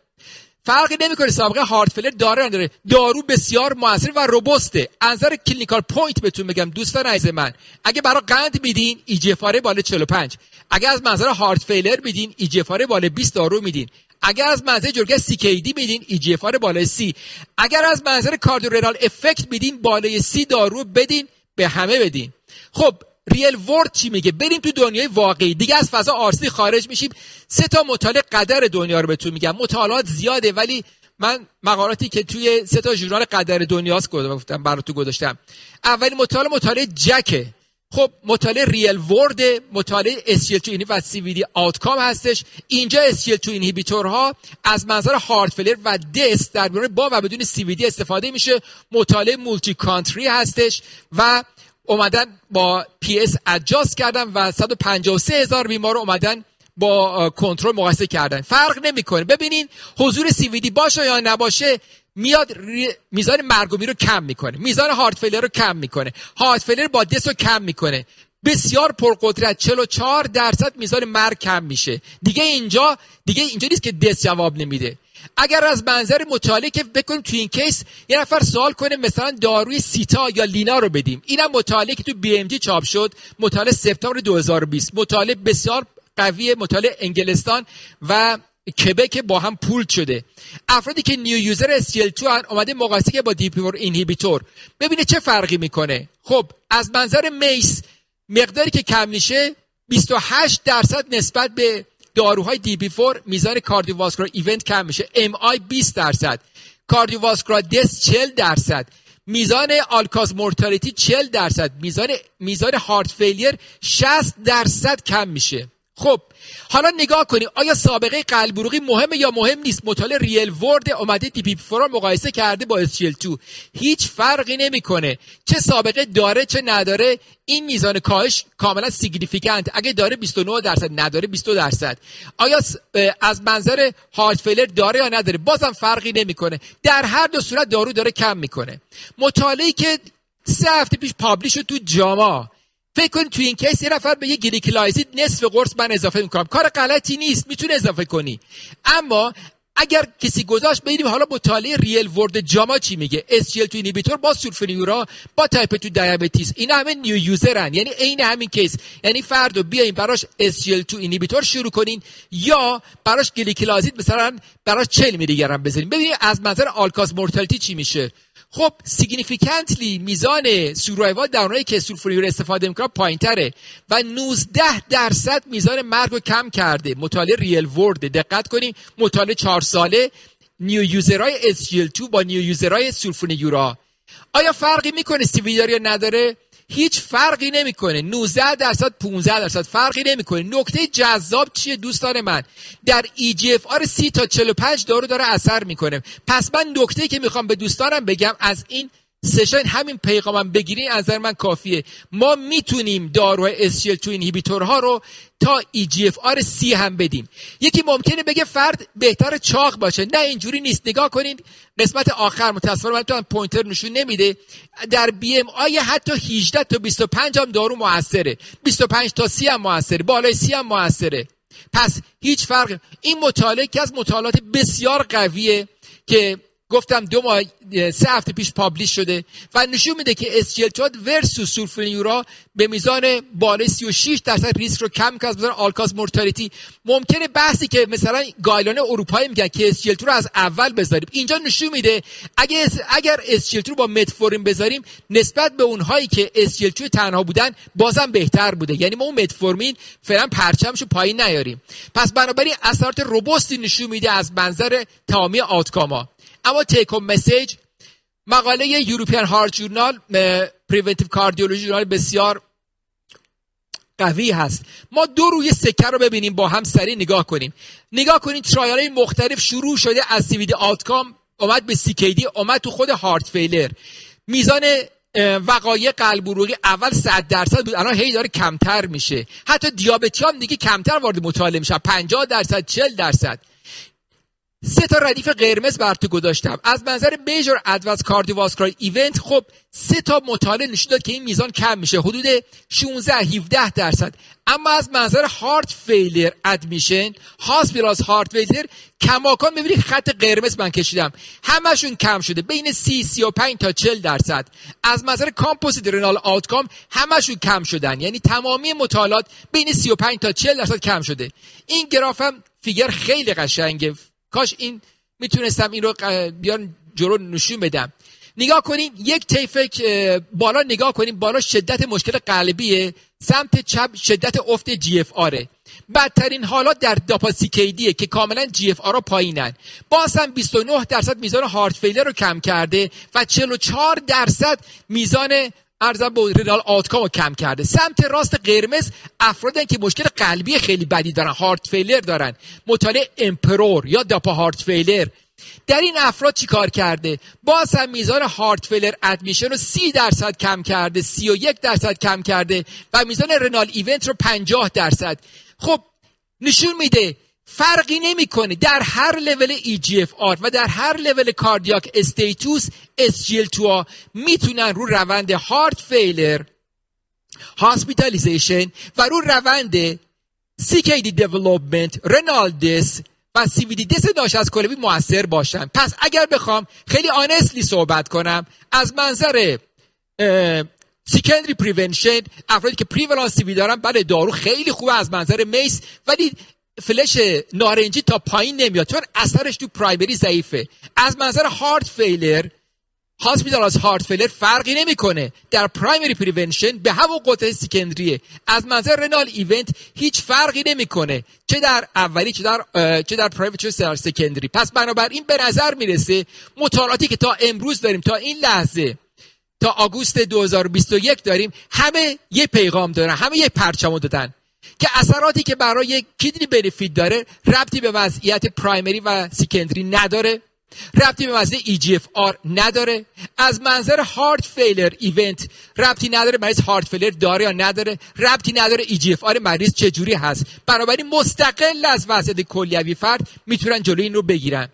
فرقی نمی‌کنه سابقه heart failure داره یا نداره. دارو بسیار موثر و robust ه از نظر clinical point بهتون بگم دوستان عزیز من اگه برای قند میدین eGFR ه بالا 45 اگر از منظر هارت فیلر میدین ایجفاره بالا 20 دارو میدین. اگر از منظر جرگه دی میدین آر بالای سی اگر از منظر کاردیورنال افکت میدین بالای سی دارو بدین به همه بدین. خب ریل ورد چی میگه؟ بریم تو دنیای واقعی. دیگه از فضا آرسی خارج میشیم. سه تا مطالعه قدر دنیا رو بهتون میگم. مطالعات زیاده ولی من مقالاتی که توی سه تا ژورنال قدر دنیاست گفتم براتون گذاشتم. اولین مطالعه مطالعه JACC ه. خب مطالعه real world مطالعه SGLT2 و CVD outcome هستش. اینجا SGLT2 inhibitor ها از منظر heart failure و death در بیماری با و بدون CVD استفاده میشه. مطالعه multi-country هستش و اومدن با PS adjust کردن و 153 هزار بیمار اومدن با کنترل مقایسه کردن. فرق نمی‌کنه. ببینین حضور CVD باشه یا نباشه میاد میزان مرگ و میر رو کم می‌کنه. میزان heart failure رو کم می‌کنه. heart failure با death رو کم می‌کنه. بسیار پرقدرت 44 درصد میزان مرگ کم میشه. دیگه اینجا دیگه اینجا نیست که دست جواب نمیده. اگر از منظر مطالعه که بکنیم تو این case یه نفر سوال کنه مثلا داروی سیتا یا لینا رو بدیم. اینم مطالعه که تو BMJ چاپ شد. مطالعه سپتامبر 2020 مطالعه بسیار قوی مطالعه انگلستان و کبک با هم pool شده. افرادی که new user SGLT2 هن اومده مقایسه که با DPP4 inhibitor ببینه چه فرقی می‌کنه. خب از منظر MACE مقداری که کم میشه 28 درصد نسبت به داروهای DPP4 میزان cardiovascular event کم میشه. MI 20 درصد. cardiovascular death 40 درصد. میزان all-cause mortality 40 درصد. میزان میزان heart failure 60 درصد کم میشه. خب حالا نگاه کنید آیا سابقه قلب عروقی مهمه یا مهم نیست؟ مطالعه real world اومده DPP4 ها مقایسه کرده با SGLT2 هیچ فرقی نمی‌کنه. چه سابقه داره چه نداره این میزان کاهش کاملا significant اگه داره 29 درصد نداره 22 درصد. آیا از منظر heart failure داره یا نداره؟ بازم فرقی نمی‌کنه. در هر دو صورت دارو داره کم می‌کنه. مطالعه که سه هفته پیش publish شد تو JAMA. فکر کنید تو این case یه نفر به یه گلیکلازید نصف قرص من اضافه می‌کنم. کار غلطی نیست می‌تونه اضافه کنی. اما اگر کسی گذاشت ببینیم حالا مطالعه real world JAMA چی میگه؟ SGLT2 inhibitor با sulfonylurea با type 2 diabetes این همه نیو یوزرن یعنی عین همین case. یعنی فردو بیاین براش SGLT2 inhibitor شروع کنین یا براش گلیکلازید مثلا براش 40 میلی گرم بزنین ببینید از منظر all-cause mortality چی میشه؟ خب significantly میزان survival در اونایی که sulfonylurea استفاده می‌کنن پایین تره و 19 درصد میزان مرگ رو کم کرده. مطالعه real world. دقت کنیم مطالعه 4 ساله. new user های SGLT2 با new user های sulfonylurea آیا فرقی می‌کنه سیویدار یا نداره؟ هیچ فرقی نمی‌کنه. 19 درصد 15 درصد فرقی نمی‌کنه. نکته جذاب چیه دوستان من؟ در EGFR 30 تا 45 دارو داره اثر می‌کنه. پس من نکته که می‌خوام به دوستانم بگم از این session همین پیغامم بگیرین از نظر من کافیه. ما می‌تونیم داروهای SGLT2 inhibitor ها رو تا EGFR C هم بدیم. یکی ممکنه بگه فرد بهتر چاق باشه. نه اینجوری نیست. نگاه کنید قسمت آخر متاسفانه من pointer نشون نمیده. در BMI حتی 18 تا 25 هم دارو موثره. 25 تا 30 هم موثره. بالای 30 هم موثره. پس هیچ فرق. این مطالعه که از مطالعات بسیار قویه که گفتم دو ماه سه هفته پیش publish شده و نشون میده که SGLT2 versus sulfonylurea به میزان بالای 36 درصد ریسک رو کم کرد میزان all-cause mortality. ممکنه بحثی که مثلا guideline اروپایی میگن که SGLT2 رو از اول بذاریم. اینجا نشون میده اگر اگر SGLT2 رو با متفورمین بذاریم نسبت به اونهایی که SGLT2 تنها بودن بازم بهتر بوده. یعنی ما اون متفورمین فعلا پرچمشو پایین نیاریم. پس بنابراین اثرات robust ی نشون میده از منظر تمامی outcome ها. اما take message مقاله European Heart Journal Preventive Cardiology ژورنال بسیار قوی هست. ما دو روی سکه رو ببینیم با هم سریع نگاه کنیم. نگاه کنیم trial های مختلف شروع شده از CVD outcome اومد به CKD اومد تو خود heart failure میزان وقایع قلب عروقی اول 100 درصد بود الان هی داره کمتر میشه. حتی دیابتی هم دیگه کمتر وارد مطالعه میشه 50 درصد 40 درصد. سه تا ردیف قرمز براتون گذاشتم. از منظر major adverse cardiovascular event خب سه تا مطالعه نشون داد که این میزان کم میشه. حدود 16 17 درصد. اما از منظر heart failure admission hospitalized heart failure کماکان می‌بینید خط قرمز من کشیدم. همشون کم شده. بین 30 35 تا 40 درصد. از منظر composite renal outcome همشون کم شدن. یعنی تمامی مطالعات بین 35 تا 40 درصد کم شده. این گراف هم figure خیلی قشنگه. کاش این می‌تونستم این رو بیان جلو نشون بدم. نگاه کنین یک طیفه بالا نگاه کنین بالا شدت مشکل قلبیه سمت چپ شدت افت GFR ه. بدترین حالات در DAPA-CKD ه که کاملا GFR پایینن. باز هم 29 درصد میزان heart failure رو کم کرده و 44 درصد میزان ارزم با renal outcome رو کم کرده. سمت راست قرمز افرادن که مشکل قلبی خیلی بدی دارن heart failure دارن. مطالعه EMPEROR یا DAPA heart failure در این افراد چی کار کرده؟ باز هم میزان heart failure admission رو سی درصد کم کرده سی و یک درصد کم کرده و میزان renal event رو پنجاه درصد. خب نشون میده فرقی نمی‌کنه. در هر level eGFR و در هر level cardiac status SGLT2 می‌تونن رو روند heart failure hospitalization و رو روند CKD development renal death و CVD death ناشی از کلیه موثر باشن. پس اگر بخوام خیلی honestly صحبت کنم از منظر سیکندری پریونشن افرادی که پریولانس سی وی دارن بله دارو خیلی خوبه از منظر میس ولی فلش نارنجی تا پایین نمیاد چون اثرش تو پرایمری ضعیفه. از منظر هارت فیلر هاسپیتال از هارت فیلر فرقی نمی‌کنه. در پرایمری پریونشن به همون قطعه سیکندریه از منظر رنال ایونت هیچ فرقی نمی‌کنه. چه در اولی چه در چه در پرایوت چه در سکندری پس بنابراین به نظر می‌رسه مطالعاتی که تا امروز داریم تا این لحظه تا آگوست 2021 داریم همه یه پیغام دارن همه یه پرچمو دادن. که اثراتی که برای کیدنی بنفیت داره ربطی به وضعیت پرایمری و سیکندری نداره ربطی به وضعیت EGFR نداره. از منظر هارت فیلر ایونت ربطی نداره مریض هارت فیلر داره یا نداره ربطی نداره EGFR مریض چجوری هست. بنابراین مستقل از وضعیت کلیوی فرد می‌تونن جلوی این رو بگیرن.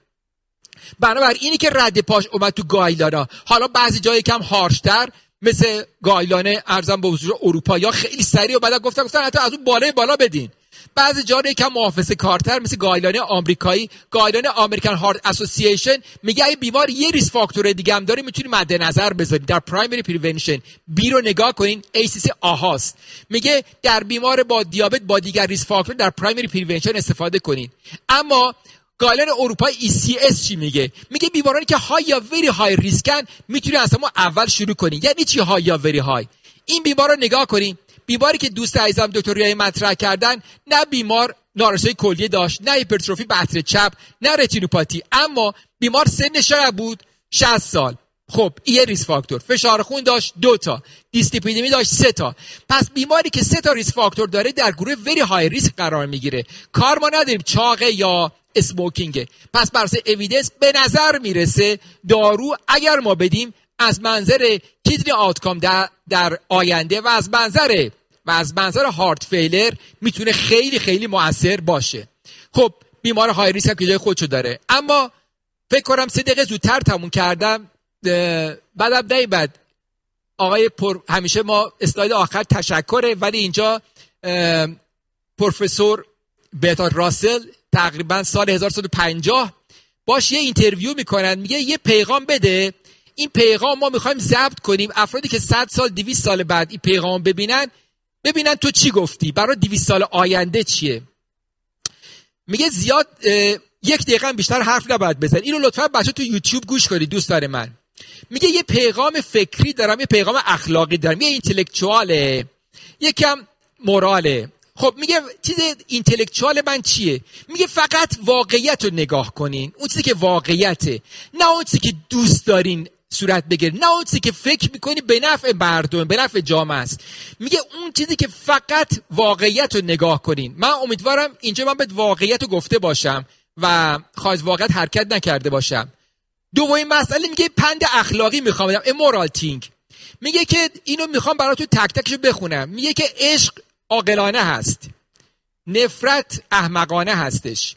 بنابراین اینی که رد پاش اومد تو گایلانا حالا بعضی جایی کم هارشتر مثل گایلانه ارزم به حضور اروپا یا خیلی سریع و بعد گفتن گفتن حتی از اون بالای بالا بدین. بعضی جا یکم محافظه کارتر مثل گایلانه آمریکایی. گایلانه آمریکن هارت اسوسییشن میگه اگه بیمار یه ریس فاکتور دیگه هم داره می‌تونی مد نظر بذارید در پرایمری پریونشن بی رو نگاه کنین. ACC آهاست. میگه در بیمار با دیابت با دیگر ریس فاکتور در پرایمری پریونشن استفاده کنین. اما guideline اروپا ESC چی میگه؟ میگه بیمارانی که high یا very high risk ن می‌تونی اصلا ما اول شروع کنیم یعنی چی high یا very high این بیمار رو نگاه کنیم بیماری که دوست عزیزم دکتر یه مطرح کردن نه بیمار نارسایی کلیه داشت نه هیپرتروفی بطن چپ نه رتینوپاتی. اما بیمار سن شاید بود؟ 60 سال. خب یه risk factor فشار خون داشت دو تا. دیس‌لیپیدمی داشت سه تا. پس بیماری که سه تا risk factor داره در گروه very high risk قرار می‌گیره. کار ما نداریم چاقه یا اسموکینگه پس بر اویدنس به نظر می‌رسه دارو اگر ما بدیم از منظر کیدنی آتکام در, در آینده و از منظر و از منظر هارت فیلر می‌تونه خیلی خیلی موثر باشه. خب بیمار های ریسک هم که جای خودشو داره. اما فکر کنم سه دقیقه زودتر تموم کردم. بعدم بعد آقای پر... همیشه ما اسلاید آخر تشکره ولی اینجا پروفسور برتراند راسل تقریبا سال 1950 باهاش یه interview می‌کنن میگه یه پیغام بده. این پیغام ما می‌خوایم ضبط کنیم. افرادی که 100 سال 200 سال بعد این پیغام ببینن ببینن تو چی گفتی؟ برای 200 سال آینده چیه؟ میگه زیاد یک دقیقه بیشتر حرف نباید بزن اینو لطفا بچه تو یوتیوب گوش کنید دوست من. میگه یه پیغام فکری دارم یه پیغام اخلاقی دارم. یه intellectual ه یکم موراله خب میگه چیز اینتלקچوال من چیه؟ میگه فقط واقعیت رو نگاه کنین. اون چیزی که واقعیته. نه اون چیزی که دوست دارین صورت بگیره نه اون چیزی که فکر می‌کنی به نفع مردم به نفع جامعه است. میگه اون چیزی که فقط واقعیت رو نگاه کنین. من امیدوارم اینجا من به واقعیت رو گفته باشم و خواهد واقعیت حرکت نکرده باشم. دومین مسئله میگه پند اخلاقی می‌خوام بدم. امورال تینگ میگه که اینو می‌خوام براتون تک تکشو بخونم. میگه که عشق عاقلانه هست. نفرت احمقانه هستش.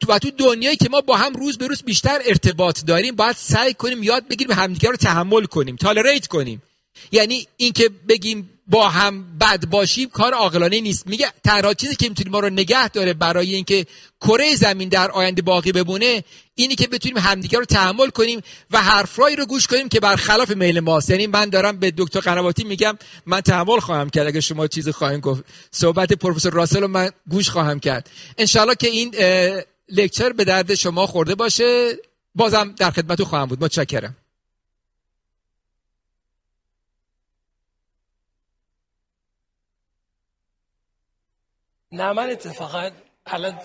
تو و تو دنیایی که ما با هم روز به روز بیشتر ارتباط داریم باید سعی کنیم یاد بگیریم همدیگه رو تحمل کنیم تالریت کنیم. یعنی اینکه بگیم با هم بد باشیم کار عاقلانه نیست. میگه تنها چیزی که می‌تونیم ما رو نگه داره برای اینکه کره زمین در آینده باقی بمونه اینی که بتونیم همدیگه رو تحمل کنیم و حرفایی رو گوش کنیم که برخلاف میل ماست. یعنی من دارم به دکتر قنواتی میگم من تحمل خواهم کرد اگه شما چیزی خواهیم گفت. صحبت پروفسور راسل رو من گوش خواهم کرد. انشالله که این لکچر به درد شما خورده باشه. بازم در خدمتتون خواهم بود. متشکرم. نه من اتفاقا الان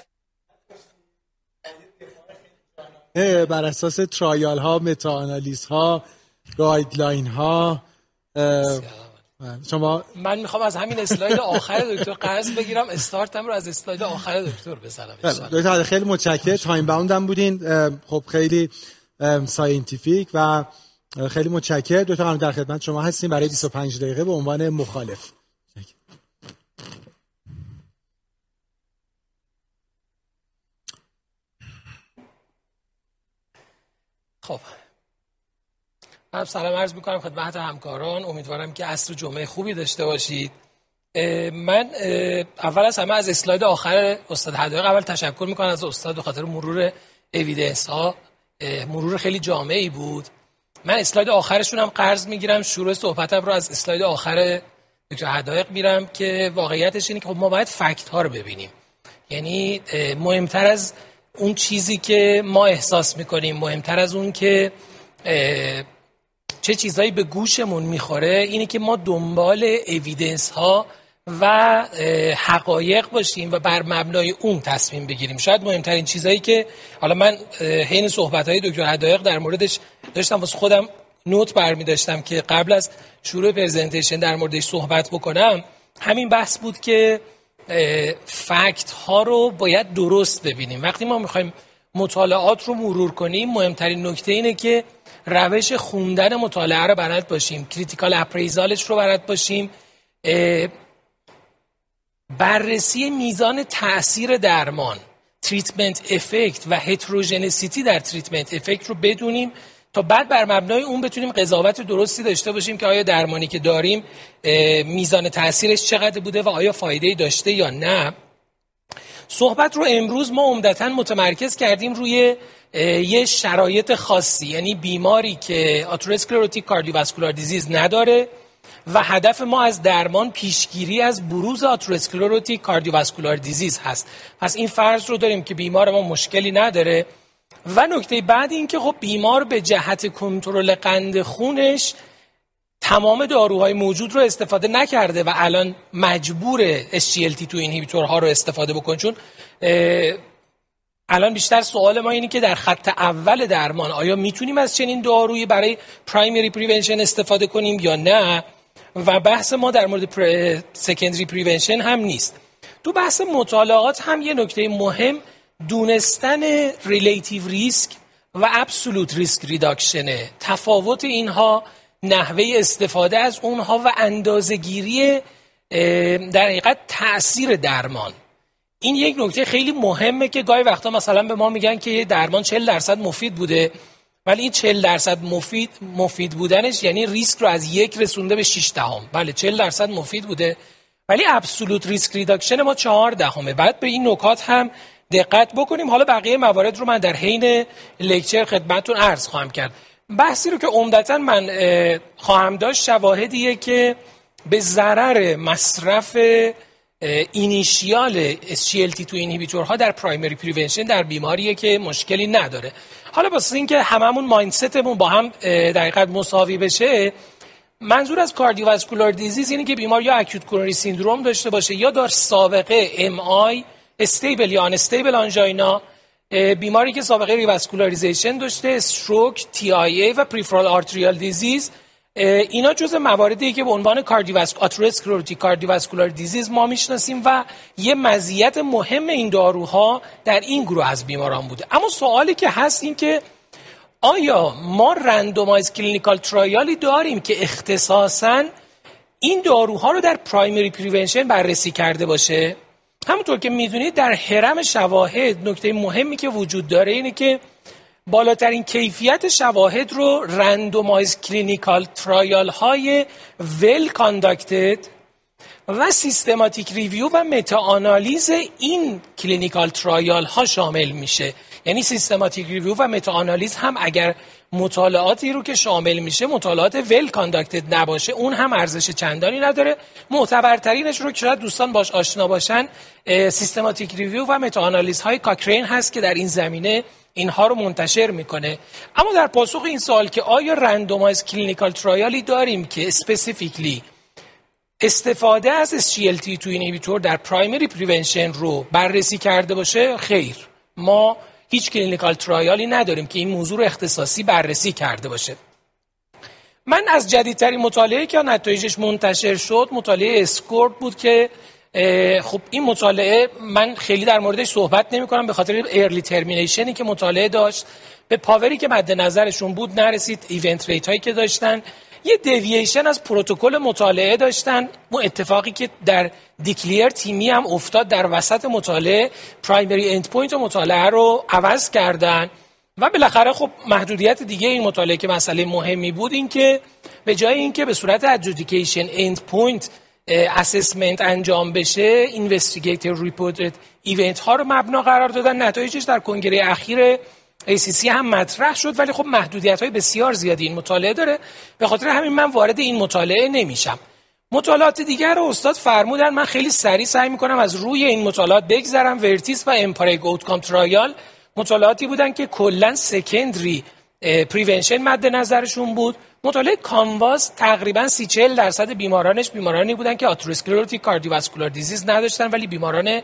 بر اساس trial ها meta-analysis ها guideline ها شما من می‌خوام از همین اسلاید آخر دکتر قرض بگیرم. استارتم رو از اسلاید آخر دکتر بزنم دکتر خیلی متشکرم. time bound هم بودین. خب خیلی scientific و خیلی متشکرم. دکتر در خدمت شما هستیم. برای 25 دقیقه به عنوان مخالف. خب. من سلام عرض می‌کنم خدمت همکاران. امیدوارم که عصر جمعه خوبی داشته باشید. من اول از همه از اسلاید آخر استاد حدایق اول تشکر می‌کنم از استاد به خاطر مرور اویدنس ها. مرور خیلی جامعی بود. من اسلاید آخرشون هم قرض می‌گیرم. شروع صحبتم رو از اسلاید آخر دکتر حدایق میرم که واقعیتش اینه که خب ما باید فکت ها رو ببینیم. یعنی مهمتر از اون چیزی که ما احساس می‌کنیم مهمتر از اون که چه چیزهایی به گوشمون می‌خوره اینه که ما دنبال اویدنس ها و حقایق باشیم و بر مبنای اون تصمیم بگیریم. شاید مهمترین چیزهایی که حالا من حین صحبت های دکتر حدایق در موردش داشتم واسه خودم نوت برمی داشتم که قبل از شروع پرزنتیشن در موردش صحبت بکنم همین بحث بود که fact ها رو باید درست ببینیم. وقتی ما می‌خوایم مطالعات رو مرور کنیم مهمترین نکته اینه که روش خوندن مطالعه رو بلد باشیم critical appraisal ش رو بلد باشیم بررسی میزان تاثیر درمان treatment effect و heterogeneity در treatment effect رو بدونیم تا بعد بر مبنای اون بتونیم قضاوت درستی داشته باشیم که آیا درمانی که داریم میزان تاثیرش چقدر بوده و آیا فایده داشته یا نه. صحبت رو امروز ما عمدتا متمرکز کردیم روی یه شرایط خاصی یعنی بیماری که آتروسکلروتیک کاردیوواسکولار دیزیز نداره و هدف ما از درمان پیشگیری از بروز آتروسکلروتیک کاردیوواسکولار دیزیز هست. پس این فرض رو داریم که بیمار ما مشکلی نداره. و نکته بعد این که خب بیمار به جهت کنترل قند خونش تمام داروهای موجود رو استفاده نکرده و الان مجبور SGLT2 inhibitor ها رو استفاده بکنه چون الان بیشتر سوال ما اینه که در خط اول درمان آیا می‌تونیم از چنین دارویی برای primary prevention استفاده کنیم یا نه؟ و بحث ما در مورد secondary prevention هم نیست. تو بحث مطالعات هم یه نکته مهم دونستن relative risk و absolute risk reduction ه تفاوت اینها نحوه استفاده از اونها و اندازه‌گیری در حقیقت تاثیر درمان. این یک نکته خیلی مهمه که گاهی وقتا مثلا به ما میگن که درمان 40 درصد مفید بوده ولی این 40 درصد مفید مفید بودنش یعنی ریسک رو از یک رسونده به 6 دهم. بله 40 درصد مفید بوده ولی absolute risk reduction ما 4 دهمه. بعد به این نکات هم دقت بکنیم. حالا بقیه موارد رو من در حین lecture خدمتتون عرض خواهم کرد. بحثی رو که عمدتا من خواهم داشت شواهدیه که به ضرر مصرف initial SGLT2 inhibitor ها در primary prevention در بیماریه که مشکلی نداره. حالا واسه اینکه هممون mindset مون با هم دقیقا مساوی بشه منظور از cardiovascular disease اینه که بیمار یا acute coronary syndrome داشته باشه یا دار سابقه ام stable یا stable angina بیماری که سابقه revascularization داشته stroke TIA و peripheral arterial disease اینا جز مواردی که به عنوان cardiovasc atherosclerotic cardiovascular disease ما می‌شناسیم و یه مزیت مهم این داروها در این گروه از بیماران بوده اما سوالی که هست این که آیا ما randomized clinical trial ی داریم که اختصاصا این داروها رو در primary prevention بررسی کرده باشه همونطور که می‌دونید در هرم شواهد نکته مهمی که وجود داره اینه که بالاترین کیفیت شواهد رو randomized clinical trial های well conducted و systematic review و meta-analysis این clinical trial ها شامل میشه. یعنی systematic review و meta-analysis هم اگر مطالعاتی رو که شامل میشه مطالعات well conducted نباشه اون هم ارزش چندانی نداره. معتبرترینش رو که شاید دوستان باهاش آشنا باشن systematic review و meta analysis های Cochrane هست که در این زمینه اینها رو منتشر می‌کنه. اما در پاسخ این سوال که آیا randomized clinical trial ی داریم که specifically استفاده از SGLT2 inhibitor در primary prevention رو بررسی کرده باشه؟ خیر. ما هیچ clinical trial ی نداریم که این موضوع رو اختصاصی بررسی کرده باشه. من از جدیدترین مطالعه که نتایجش منتشر شد مطالعه SCORED بود که خب این مطالعه من خیلی در موردش صحبت نمی کنم به خاطر early termination ی که مطالعه داشت. به power ی که مد نظرشون بود نرسید event rate هایی که داشتن. یه دیوییشن از پروتکل مطالعه داشتن. اون اتفاقی که در DECLARE-TIMI هم افتاد در وسط مطالعه primary end point مطالعه رو عوض کردن. و بالاخره خب محدودیت دیگه این مطالعه که مسئله مهمی بود این که به جای اینکه به صورت adjudication end point assessment انجام بشه investigator reported event ها رو مبنا قرار دادن. نتایجش در کنگره اخیر ACC هم مطرح شد ولی خب محدودیت های بسیار زیادی این مطالعه داره. به خاطر همین من وارد این مطالعه نمیشم. مطالعات دیگر رو استاد فرمودن من خیلی سریع سعی می‌کنم از روی این مطالعات بگذرم. VERTIS و EMPA-REG OUTCOME trial مطالعاتی بودن که کلا secondary prevention مد نظرشون بود. مطالعه CANVAS تقریبا سی 40 درصد بیمارانش بیمارانی بودن که atherosclerotic cardiovascular disease نداشتن ولی بیماران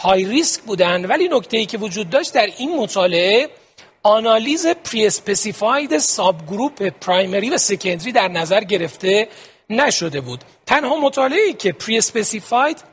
high risk بودن. ولی نکته ای که وجود داشت در این مطالعه آنالیز pre-specified subgroup primary و secondary در نظر گرفته نشده بود. تنها مطالعه ای که pre-specified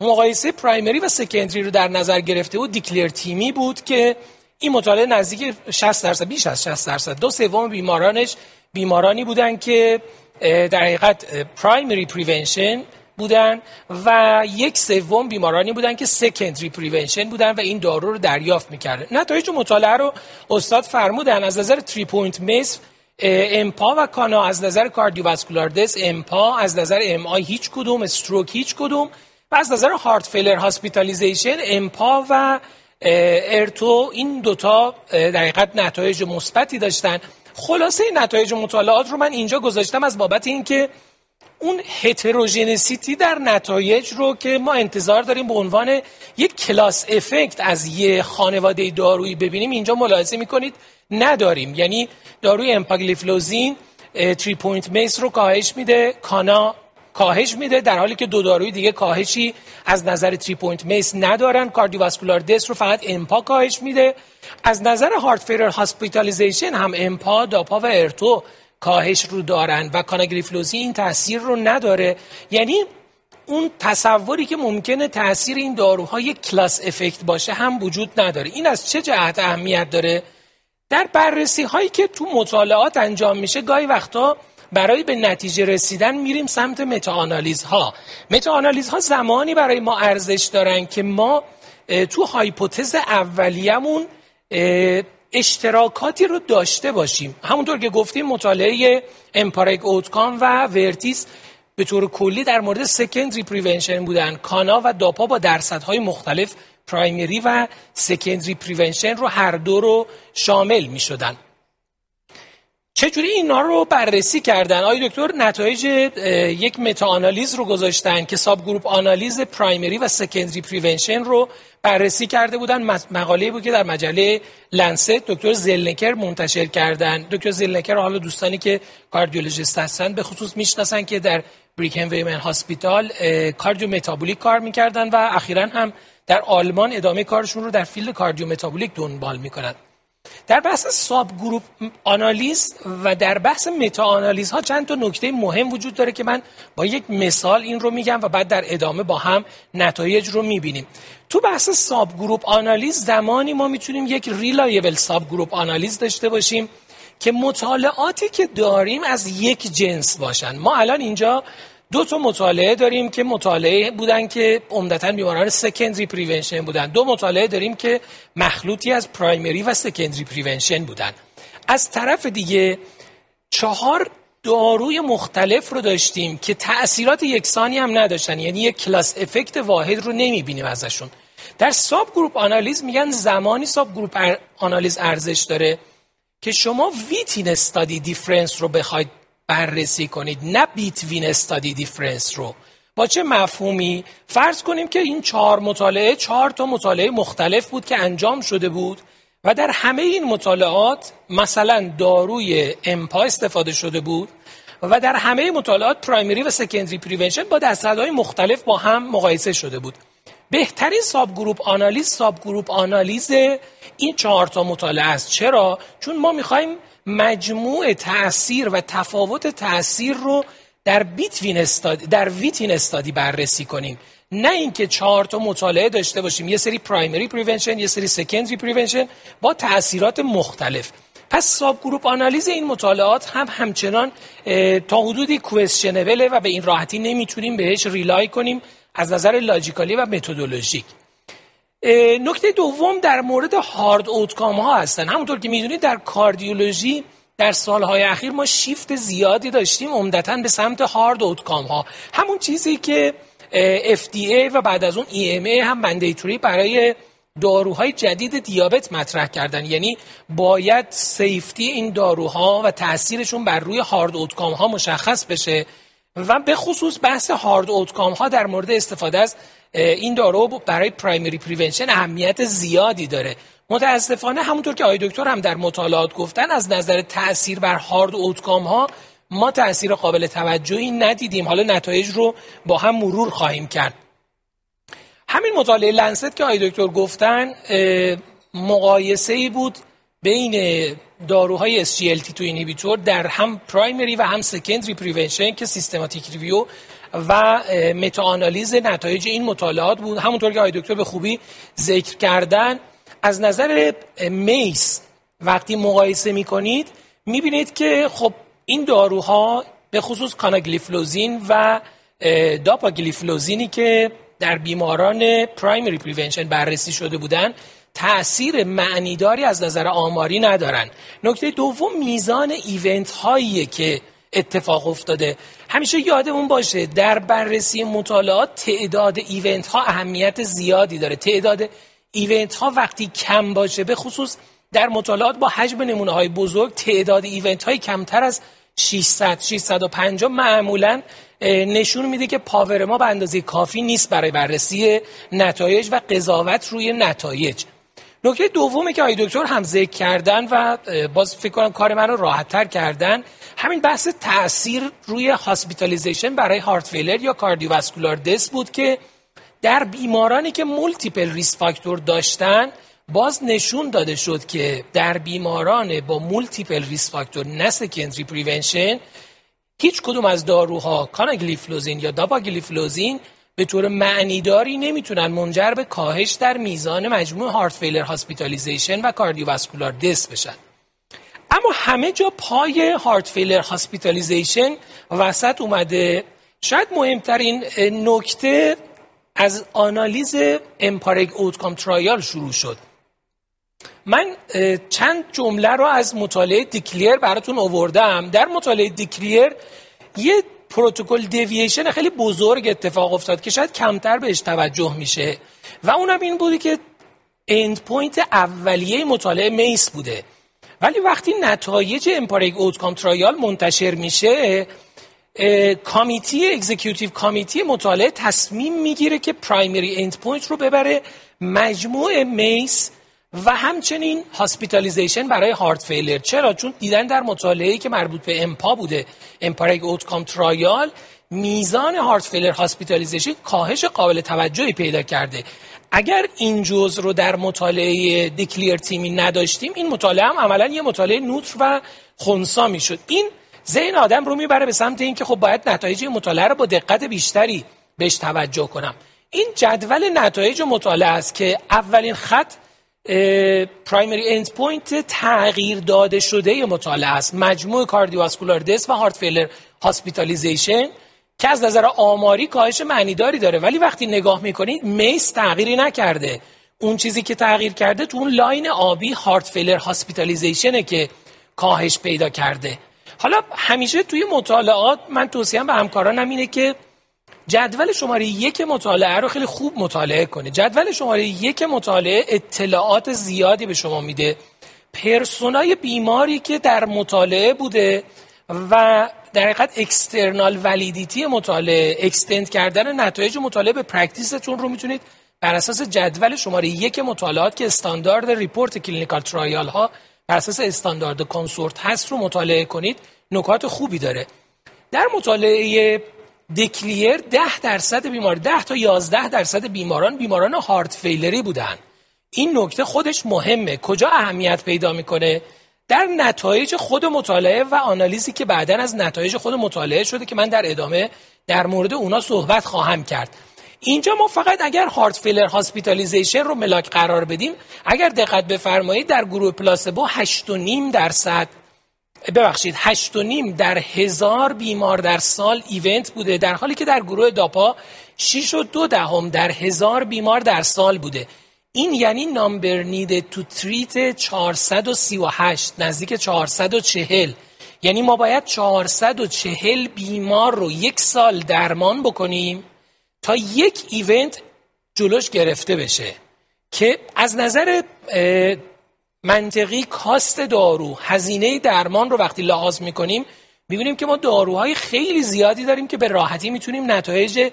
مقایسه primary و secondary رو در نظر گرفته بود DECLARE-TIMI بود که این مطالعه نزدیک 60 درصد بیش از 60 درصد. دو سوم بیمارانش بیمارانی بودن که در حقیقت primary prevention بودن و یک سوم بیمارانی بودن که secondary prevention بودن و این دارو رو دریافت می‌کردن. نتایج مطالعه رو استاد فرمودن. از نظر 3 point MACE امپا و کانا از نظر cardiovascular death امپا از نظر MI هیچ کدوم stroke هیچ کدوم. و از نظر heart failure hospitalization امپا و ارتو این دوتا در حقیقت نتایج مثبتی داشتن. خلاصه نتایج مطالعات رو من اینجا گذاشتم از بابت اینکه اون heterogeneity در نتایج رو که ما انتظار داریم به عنوان یک class effect از یه خانواده دارویی ببینیم اینجا ملاحظه می‌کنید نداریم. یعنی داروی امپاگلیفلوزین 3 point MACE رو کاهش میده کانا کاهش میده در حالی که دو داروی دیگه کاهشی از نظر 3 point MACE ندارن. cardiovascular death رو فقط امپا کاهش میده. از نظر heart failure hospitalization هم امپا داپا و ارتو کاهش رو دارن و کاناگلیفلوزین این تاثیر رو نداره. یعنی اون تصوری که ممکنه تاثیر این داروها کلاس افکت باشه هم وجود نداره. این از چه جهت اهمیت داره؟ در بررسی هایی که تو مطالعات انجام میشه گاهی وقتا برای به نتیجه رسیدن میریم سمت متاانالیز ها متاانالیز ها زمانی برای ما ارزش دارن که ما تو هایپوتز اولیه‌مون اشتراکاتی رو داشته باشیم. همونطور که گفتیم مطالعه EMPA-REG OUTCOME و VERTIS به طور کلی در مورد secondary prevention بودن. کانا و داپا با درصدهای مختلف primary و secondary prevention رو هر دو رو شامل می شدن چجوری اینا رو بررسی کردن؟ آقای دکتر نتایج یک meta analysis رو گذاشتن که subgroup analysis primary و secondary prevention رو بررسی کرده بودن. مقاله بود که در مجله Lancet دکتر Zelniker منتشر کردن. دکتر Zelniker حالا دوستانی که cardiologist هستن به خصوص می‌شناسن که در Brigham and Women's Hospital cardiometabolic کار می‌کردن و اخیرا هم در آلمان ادامه کارشون رو در field cardiometabolic دنبال می‌کنن. در بحث subgroup analysis و در بحث meta analysis ها چند تا نکته مهم وجود داره که من با یک مثال این رو میگم و بعد در ادامه با هم نتایج رو می‌بینیم. تو بحث subgroup analysis زمانی ما می‌تونیم یک reliable subgroup analysis داشته باشیم که مطالعاتی که داریم از یک جنس باشن. ما الان اینجا دو تا مطالعه داریم که مطالعه بودن که عمدتا بیماران secondary prevention بودن. دو مطالعه داریم که مخلوطی از primary و secondary prevention بودن. از طرف دیگه چهار داروی مختلف رو داشتیم که تأثیرات یکسانی هم نداشتن. یعنی یک class effect واحد رو نمی‌بینیم ازشون. در subgroup analysis میگن زمانی subgroup analysis ارزش داره که شما within study difference رو بخواید بررسی کنید نه between study difference رو. با چه مفهومی؟ فرض کنیم که این چهار مطالعه چهار تا مطالعه مختلف بود که انجام شده بود و در همه این مطالعات مثلا داروی امپا استفاده شده بود و در همه مطالعات primary و secondary prevention با درصدهای مختلف با هم مقایسه شده بود. بهترین subgroup analysis subgroup analysis این چهار تا مطالعه است. چرا؟ چون ما می‌خوایم مجموع تاثیر و تفاوت تاثیر رو در between study در within study بررسی کنیم. نه اینکه چهار تا مطالعه داشته باشیم. یه سری primary prevention یه سری secondary prevention با تاثیرات مختلف. پس subgroup analysis این مطالعات هم همچنان تا حدودی questionable ه و به این راحتی نمی‌تونیم بهش rely کنیم. از نظر لاجیکالی و متدولوژیک. نکته دوم در مورد هارد اوتکام ها هستن. همونطور که می‌دونید در کاردیولوژی در سالهای اخیر ما شیفت زیادی داشتیم عمدتا به سمت هارد اوتکام ها. همون چیزی که FDA و بعد از اون EMA هم مندیتوری برای داروهای جدید دیابت مطرح کردن. یعنی باید سیفتی این داروها و تاثیرشون بر روی هارد اوتکام ها مشخص بشه. و به خصوص بحث hard outcome ها در مورد استفاده از این دارو برای primary prevention اهمیت زیادی داره. متاسفانه همونطور که آقای دکتر هم در مطالعات گفتن از نظر تاثیر بر hard outcome ها ما تاثیر قابل توجهی ندیدیم. حالا نتایج رو با هم مرور خواهیم کرد. همین مطالعه Lancet که آقای دکتر گفتن مقایسه ای بود بین داروهای SGLT two inhibitor در هم primary و هم secondary prevention که systematic review و متاانالیز نتایج این مطالعات بود. همونطور که آقای دکتر به خوبی ذکر کردن از نظر MACE وقتی مقایسه می‌کنید می‌بینید که خب این داروها به خصوص کاناگلیفلوزین و داپاگلیفلوزینی که در بیماران primary prevention بررسی شده بودن تأثیر معنیداری از نظر آماری ندارن. نکته دوم میزان event هایی که اتفاق افتاده. همیشه یادمون باشه در بررسی مطالعات تعداد event ها اهمیت زیادی داره. تعداد event ها وقتی کم باشه به خصوص در مطالعات با حجم نمونه های بزرگ تعداد event های کمتر از 600 650 معمولا نشون میده که power ما به اندازه کافی نیست برای بررسی نتایج و قضاوت روی نتایج. نکته دومی که آقای دکتر هم ذکر کردن و باز فکر کنم کار من رو راحت تر کردن همین بحث تاثیر روی hospitalization برای heart failure یا cardiovascular death بود که در بیمارانی که multiple risk factor داشتن باز نشون داده شد که در بیماران با multiple risk factor نه secondary prevention هیچ کدوم از داروها کاناگلیفلوزین یا داپاگلیفلوزین به طور معنیداری نمی‌تونن منجر به کاهش در میزان مجموع heart failure hospitalization و cardiovascular death بشن. اما همه جا پای heart failure hospitalization وسط اومده. شاید مهمترین نکته از آنالیز EMPA-REG OUTCOME trial شروع شد. من چند جمله رو از مطالعه DECLARE براتون آوردم. در مطالعه DECLARE یه protocol deviation خیلی بزرگ اتفاق افتاد که شاید کمتر بهش توجه میشه. و اونم این بوده که end point اولیه مطالعه MACE بوده. ولی وقتی نتایج EMPA-REG OUTCOME trial منتشر میشه committee executive committee مطالعه تصمیم می‌گیره که primary end point رو ببره. مجموع MACE و همچنین hospitalization برای heart failure چرا؟ چون دیدن در مطالعه‌ای که مربوط به امپا بوده EMPA-REG OUTCOME trial میزان heart failure hospitalization کاهش قابل توجهی پیدا کرده. اگر این جزء رو در مطالعه DECLARE-TIMI نداشتیم این مطالعه هم عملا یه مطالعه نوتر و خونسا می‌شد. این ذهن آدم رو می‌بره به سمت اینکه خب باید نتایج مطالعه رو با دقت بیشتری بهش توجه کنم. این جدول نتایج مطالعه است که اولین خط primary end point تغییر داده شده مطالعه است. مجموع cardiovascular death و heart failure hospitalization که از نظر آماری کاهش معنیداری داره. ولی وقتی نگاه می‌کنید MACE تغییری نکرده. اون چیزی که تغییر کرده تو اون line آبی heart failure hospitalization ه که کاهش پیدا کرده. حالا همیشه توی مطالعات من توصیم به همکارانم اینه که جدول شماره یک مطالعه رو خیلی خوب مطالعه کنه. جدول شماره یک مطالعه اطلاعات زیادی به شما میده. persona ی بیماری که در مطالعه بوده و در حقیقت external validity مطالعه extend کردن نتایج مطالعه به practice تون رو می‌تونید. بر اساس جدول شماره یک مطالعات که استاندارد report clinical trial ها بر اساس استاندارد CONSORT هست رو مطالعه کنید نکات خوبی داره. در مطالعه DECLARE ده درصد بیمار ده تا یازده درصد بیماران بیماران heart failure ی بودن. این نکته خودش مهمه. کجا اهمیت پیدا می‌کنه؟ در نتایج خود مطالعه و آنالیزی که بعدا از نتایج خود مطالعه شده که من در ادامه در مورد اونا صحبت خواهم کرد. اینجا ما فقط اگر heart failure hospitalization رو ملاک قرار بدیم اگر دقت بفرمایید در گروه placebo 8.5 درصد ببخشید هشت و نیم در هزار بیمار در سال event بوده در حالی که در گروه داپا 6 و دو دهم در هزار بیمار در سال بوده. این یعنی نامبر نید تو تریت 438 نزدیک 440 یعنی ما باید 440 بیمار رو یک سال درمان بکنیم تا یک ایونت جلوش گرفته بشه. که از نظر منطقی کاست دارو هزینه درمان رو وقتی لحاظ می‌کنیم می‌بینیم که ما داروهای خیلی زیادی داریم که به راحتی می‌تونیم نتایج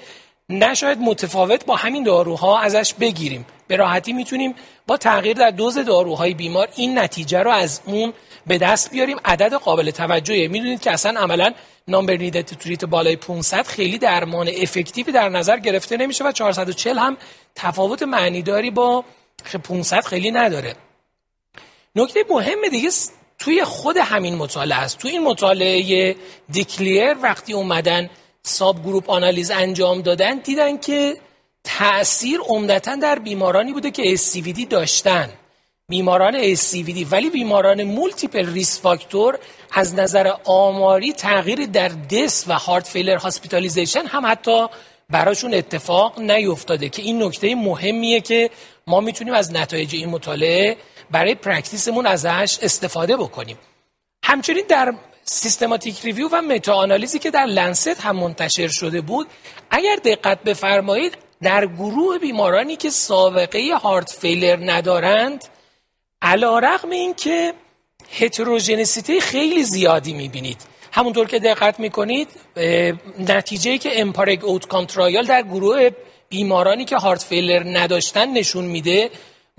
نشاید متفاوت با همین داروها ازش بگیریم. به راحتی می‌تونیم با تغییر در دوز داروهای بیمار این نتیجه رو از اون به دست بیاریم. عدد قابل توجهیه می‌دونید که اصلا عملا نامبر نیدت تریت بالای 500 خیلی درمان افکتیوی در نظر گرفته نمیشه و 440 هم تفاوت معنیداری با 500 خیلی نداره. نکته مهم دیگه توی خود همین مطالعه است. توی این مطالعه DECLARE وقتی اومدن subgroup آنالیز انجام دادن دیدن که تأثیر عمدتا در بیمارانی بوده که ASCVD داشتن. بیماران ASCVD ولی بیماران multiple risk factor از نظر آماری تغییر در death و heart failure hospitalization هم حتی براشون اتفاق نیفتاده که این نکته مهمیه که ما می‌تونیم از نتایج این مطالعه برای practice مون ازش استفاده بکنیم. همچنین در systematic review و متا آنالیزی که در Lancet هم منتشر شده بود اگر دقت بفرمایید در گروه بیمارانی که سابقه heart failure ندارند علی‌رغم این که heterogeneity خیلی زیادی می‌بینید. همونطور که دقت می‌کنید نتیجه که EMPA-REG OUTCOME trial در گروه بیمارانی که heart failure نداشتن نشون میده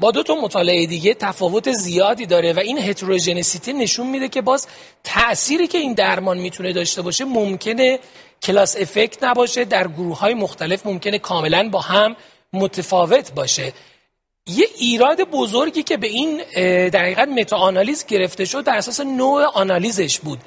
با دو تا مطالعه دیگه تفاوت زیادی داره و این heterogeneity نشون میده که باز تأثیری که این درمان می‌تونه داشته باشه ممکنه class effect نباشه در گروه های مختلف ممکنه کاملا با هم متفاوت باشه. یه ایراد بزرگی که به این در حقیقت متا آنالیز گرفته شد در اساس نوع آنالیزش بود.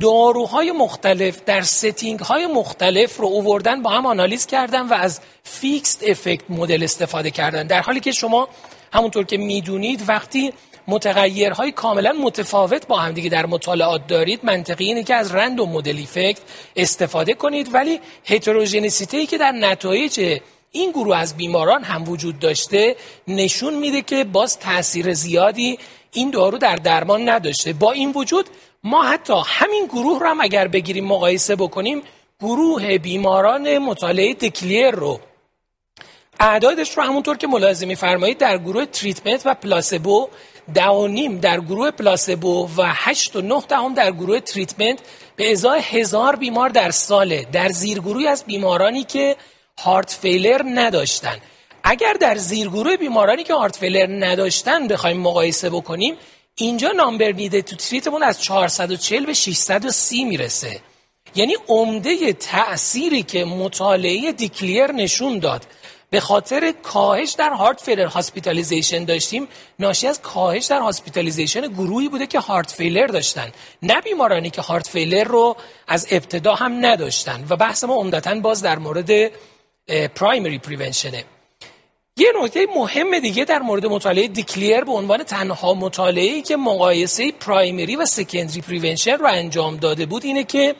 داروهای مختلف در setting های مختلف رو اووردن با هم آنالیز کردن و از fixed effect model استفاده کردن. در حالی که شما همونطور که می‌دونید وقتی متغیرهای کاملا متفاوت با هم دیگه در مطالعات دارید منطقی اینه که از رند و مدل افکت استفاده کنید. ولی هتروژنسیتی که در نتایج این گروه از بیماران هم وجود داشته نشون میده که باز تاثیر زیادی این دارو در درمان نداشته. با این وجود ما حتی همین گروه رو هم اگر بگیریم مقایسه بکنیم گروه بیماران مطالعه دکلیر رو اعدادش رو همونطور که ملاحظه میفرمایید در گروه treatment و placebo نیم در گروه placebo و هشت و نه دهم در گروه treatment به ازای هزار بیمار در ساله. در زیرگروهی از بیمارانی که heart failure نداشتن. اگر در زیرگروه بیمارانی که heart failure نداشتن بخوایم مقایسه بکنیم اینجا number needed to treat مون از 440 به 630 می‌رسه. یعنی عمده تأثیری که مطالعه DECLARE نشون داد. به خاطر کاهش در heart failure hospitalization داشتیم. ناشی از کاهش در hospitalization گروهی بوده که heart failure داشتن. نه بیمارانی که heart failure رو از ابتدا هم نداشتن. و بحث ما عمدتا باز در مورد primary prevention ه یه نکته مهم دیگه در مورد مطالعه DECLARE به عنوان تنها مطالعه که مقایسه primary و secondary prevention رو انجام داده بود اینه که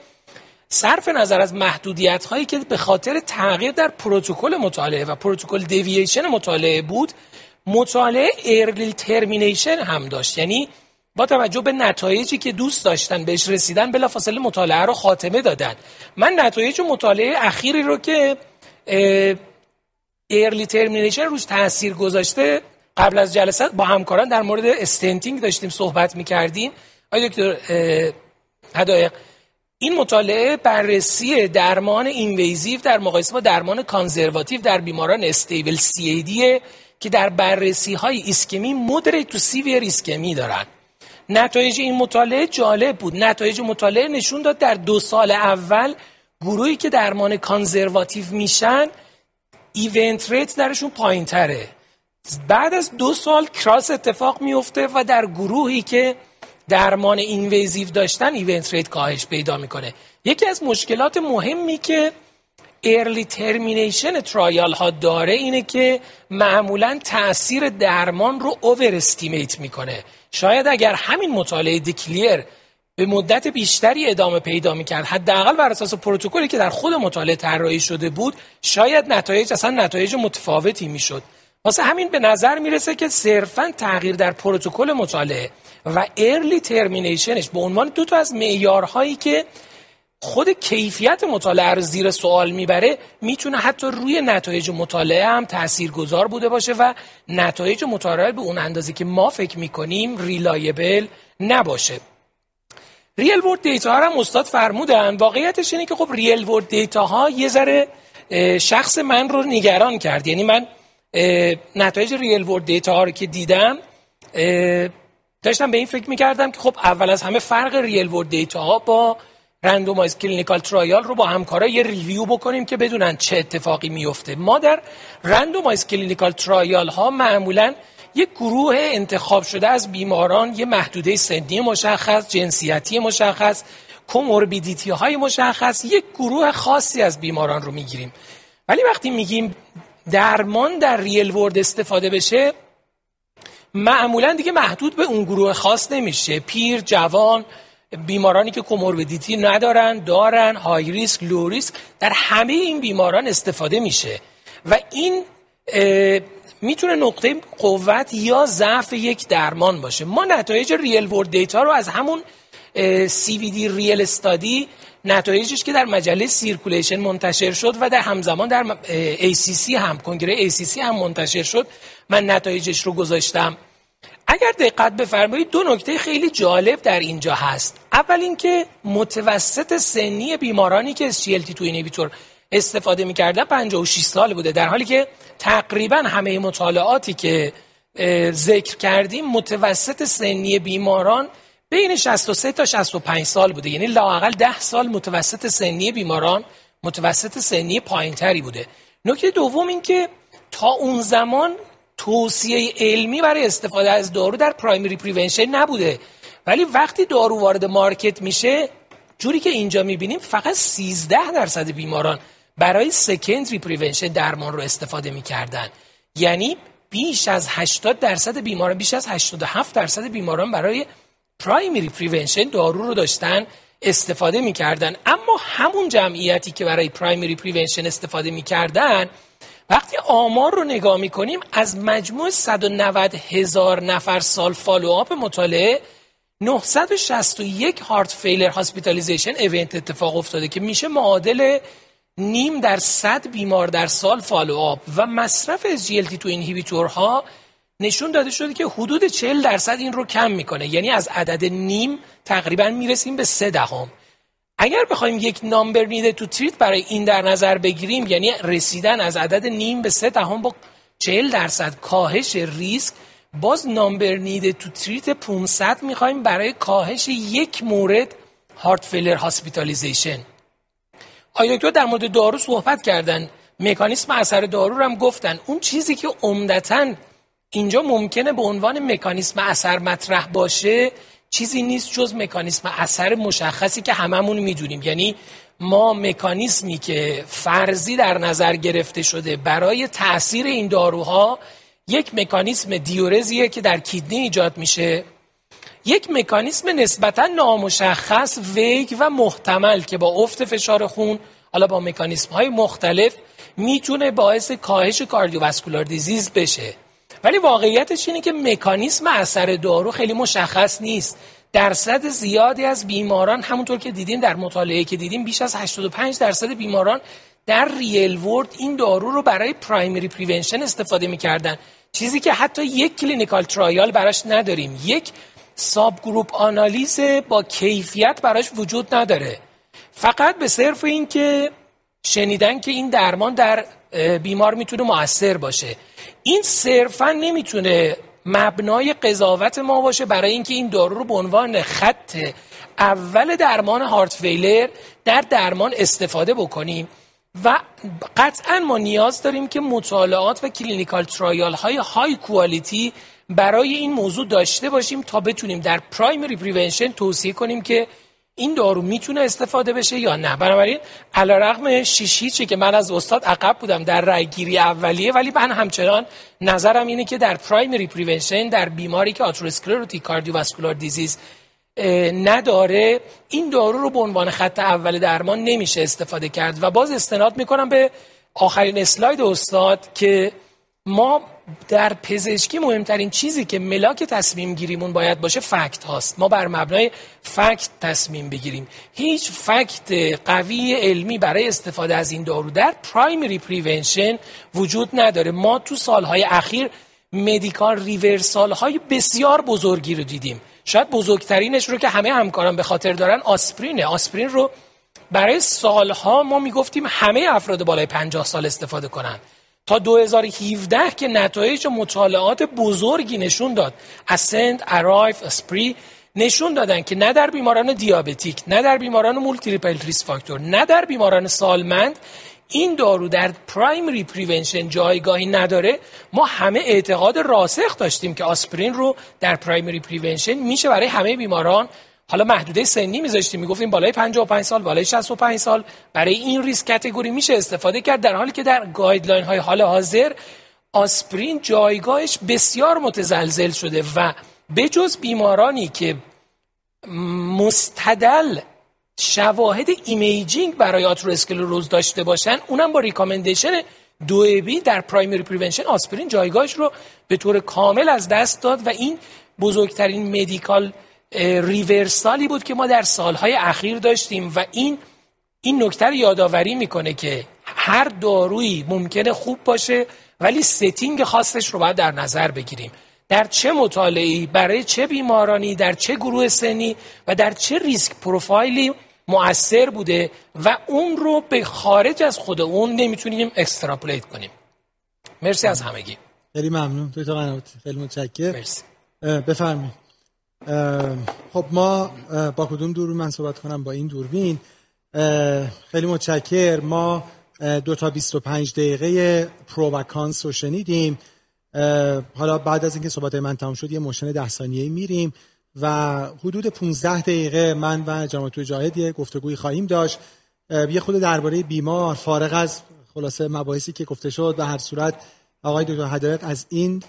صرف نظر از محدودیت هایی که به خاطر تغییر در پروتکل مطالعه و protocol deviation مطالعه بود مطالعه early termination هم داشت. یعنی با توجه به نتایجی که دوست داشتن بهش رسیدن بلافاصله مطالعه رو خاتمه دادن. من نتایج مطالعه اخیری رو که early termination روش تاثیر گذاشته قبل از جلسه با همکاران در مورد stenting داشتیم صحبت می‌کردیم. آیا دکتر هدایق این مطالعه بررسی درمان اینویزیو در مقایسه با درمان کانزرواتیو در بیماران استیبل سی که در بررسی های ایسکمی مدریت تو سیویر ایسکمی دارن. نتایج این مطالعه جالب بود. نتایج مطالعه نشون داد در دو سال اول گروهی که درمان کانزرواتیو میشن ایونت ریت درشون پایین تره بعد از دو سال cross اتفاق میفته و در گروهی که درمان invasive داشتن event rate کاهش پیدا می‌کنه. یکی از مشکلات مهمی که early termination trial ها داره اینه که معمولا تاثیر درمان رو overestimate می‌کنه. شاید اگر همین مطالعه DECLARE به مدت بیشتری ادامه پیدا می‌کرد. حداقل بر اساس پروتکلی که در خود مطالعه طراحی شده بود شاید نتایج اصلا نتایج متفاوتی می‌شد. واسه همین به نظر می‌رسه که صرفا تغییر در پروتکل مطالعه و early termination ش به عنوان دو تا از معیارهایی که خود کیفیت مطالعه رو زیر سوال می‌بره می‌تونه حتی روی نتایج مطالعه هم گذار بوده باشه و نتایج مطالعه به اون اندازه که ما فکر می‌کنیم reliable نباشه. real world data ها هم استاد فرمودن. واقعیتش اینه که خب real world data ها یه ذره شخص من رو نگران کرد. یعنی من نتایج real world data ها رو که دیدم داشتم به این فکر می‌کردم که خب اول از همه فرق real world data ها با randomized clinical trial رو با همکارا یه review بکنیم که بدونن چه اتفاقی میفته ما در randomized clinical trial ها معمولا یک گروه انتخاب شده از بیماران یه محدوده سنی مشخص جنسیتی مشخص comorbidity های مشخص یک گروه خاصی از بیماران رو می‌گیریم. ولی وقتی میگیم درمان در real world استفاده بشه معمولا دیگه محدود به اون گروه خاص نمیشه. پیر جوان بیمارانی که comorbidity ندارن دارن high risk low risk در همه این بیماران استفاده میشه. و این می‌تونه نقطه قوت یا ضعف یک درمان باشه. ما نتایج real world data رو از همون CVD-REAL study نتایجش که در مجله Circulation منتشر شد و در همزمان در ACC هم کنگره ACC هم منتشر شد. من نتایجش رو گذاشتم. اگر دقت بفرمایید دو نکته خیلی جالب در اینجا هست. اول اینکه متوسط سنی بیمارانی که SGLT2 inhibitor استفاده می‌کردن 56 سال بوده در حالی که تقریبا همه مطالعاتی که ذکر کردیم متوسط سنی بیماران بین 63 تا 65 سال بوده. یعنی لاقل 10 سال متوسط سنی بیماران متوسط سنی پایینتری بوده. نکته دوم این که تا اون زمان توصیه علمی برای استفاده از دارو در primary prevention نبوده. ولی وقتی دارو وارد market میشه جوری که اینجا می‌بینیم فقط 13 درصد بیماران برای secondary prevention درمان رو استفاده می‌کردن. یعنی بیش از 80 درصد بیماران بیش از 87 درصد بیماران برای primary prevention دارو رو داشتن استفاده می‌کردن. اما همون جمعیتی که برای primary prevention استفاده می‌کردن وقتی آمار رو نگاه می‌کنیم از مجموع 190 هزار نفر سال follow-up مطالعه 961 heart failure hospitalization event اتفاق افتاده که میشه معادل نیم در صد بیمار در سال follow-up و مصرف SGLT2 ها نشون داده شده که حدود 40 درصد این رو کم می‌کنه. یعنی از عدد نیم تقریبا می‌رسیم به سه دهم. اگر بخوایم یک number needed to treat برای این در نظر بگیریم یعنی رسیدن از عدد نیم به سه دهم با 40 درصد کاهش ریسک باز number needed to treat 500 می‌خوایم برای کاهش یک مورد heart failure hospitalization آیا دکتر در مورد دارو صحبت کردن. مکانیسم اثر دارو رو هم گفتن. اون چیزی که عمدتا اینجا ممکنه به عنوان مکانیسم اثر مطرح باشه چیزی نیست جز مکانیسم اثر مشخصی که هممون می‌دونیم. یعنی ما مکانیسمی که فرضی در نظر گرفته شده برای تاثیر این داروها یک مکانیسم diuresisـه که در kidney ایجاد میشه. یک مکانیسم نسبتا نامشخص vague و محتمل که با افت فشار خون حالا با مکانیسم های مختلف می‌تونه باعث کاهش cardiovascular disease بشه. ولی واقعیتش اینه که مکانیسم اثر دارو خیلی مشخص نیست. درصد زیادی از بیماران همونطور که دیدیم در مطالعه که دیدیم بیش از 85 درصد بیماران در real world این دارو رو برای primary prevention استفاده می‌کردن. چیزی که حتی یک clinical trial براش نداریم. یک subgroup آنالیز با کیفیت براش وجود نداره. فقط به صرف این که شنیدن که این درمان در بیمار می‌تونه موثر باشه. این صرفا نمی‌تونه مبنای قضاوت ما باشه برای اینکه این دارو رو به عنوان خط اول درمان heart failure در درمان استفاده بکنیم و قطعا ما نیاز داریم که مطالعات و clinical trial های high quality برای این موضوع داشته باشیم تا بتونیم در primary prevention توصیه کنیم که این دارو می‌تونه استفاده بشه یا نه. بنابراین علیرغم شیشی که من از استاد عقب بودم در رای گیری اولیه ولی من همچنان نظرم اینه که در primary prevention در بیماری که atherosclerotic cardiovascular disease نداره این دارو رو به عنوان خط اول درمان نمیشه استفاده کرد. و باز استناد می‌کنم به آخرین اسلاید استاد که ما در پزشکی مهمترین چیزی که ملاک تصمیم گیریمون باید باشه fact هاست. ما بر مبنای fact تصمیم بگیریم. هیچ fact قوی علمی برای استفاده از این دارو در primary prevention وجود نداره. ما تو سالهای اخیر medical reversal های بسیار بزرگی رو دیدیم. شاید بزرگترینش رو که همه همکاران به خاطر دارن آسپرینه. آسپرین رو برای سالها ما می‌گفتیم همه افراد بالای 50 سال استفاده کنند تا 2017 که نتایج مطالعات بزرگی نشون داد. ASCEND ARRIVE ASPREE نشون دادن که نه در بیماران دیابتیک نه در بیماران multiple risk factor نه در بیماران سالمند این دارو در primary prevention جایگاهی نداره. ما همه اعتقاد راسخ داشتیم که آسپرین رو در primary prevention میشه برای همه بیماران حالا محدوده سنی میذاشتیم می‌گفتیم بالای 55 سال بالای 65 سال. برای این risk category میشه استفاده کرد در حالی که در guideline های حال حاضر آسپرین جایگاهش بسیار متزلزل شده و بجز بیمارانی که مستدل شواهد imaging برای آتروسکلروز داشته باشن اونم با recommendation دو بی در primary prevention آسپرین جایگاهش رو به طور کامل از دست داد و این بزرگترین medical reversal ی بود که ما در سالهای اخیر داشتیم و این این نکته یادآوری می‌کنه که هر دارویی ممکنه خوب باشه ولی setting خاصش رو باید در نظر بگیریم. در چه مطالعی برای چه بیمارانی در چه گروه سنی و در چه risk profile ی مؤثر بوده و اون رو به خارج از خود اون نمی‌تونیم extrapolate کنیم. مرسی از همگی. خیلی ممنون. تو قناتی خیلی متشکرم. مرسی. بفرمایید. خب ما با کدوم دوربین من صحبت کنم؟ با این دوربین. خیلی متشکر ما دو تا 25 دقیقه پرووکانس رو شنیدیم. حالا بعد از اینکه صحبت من تمام شد یه موشن ده ثانیه میریم و حدود 15 دقیقه من و جماعت جاهد یه گفتگوی خواهیم داشت. یه خود درباره بیمار فارغ از خلاصه مباحثی که گفته شد و هر صورت آقای دکتر هدایت از این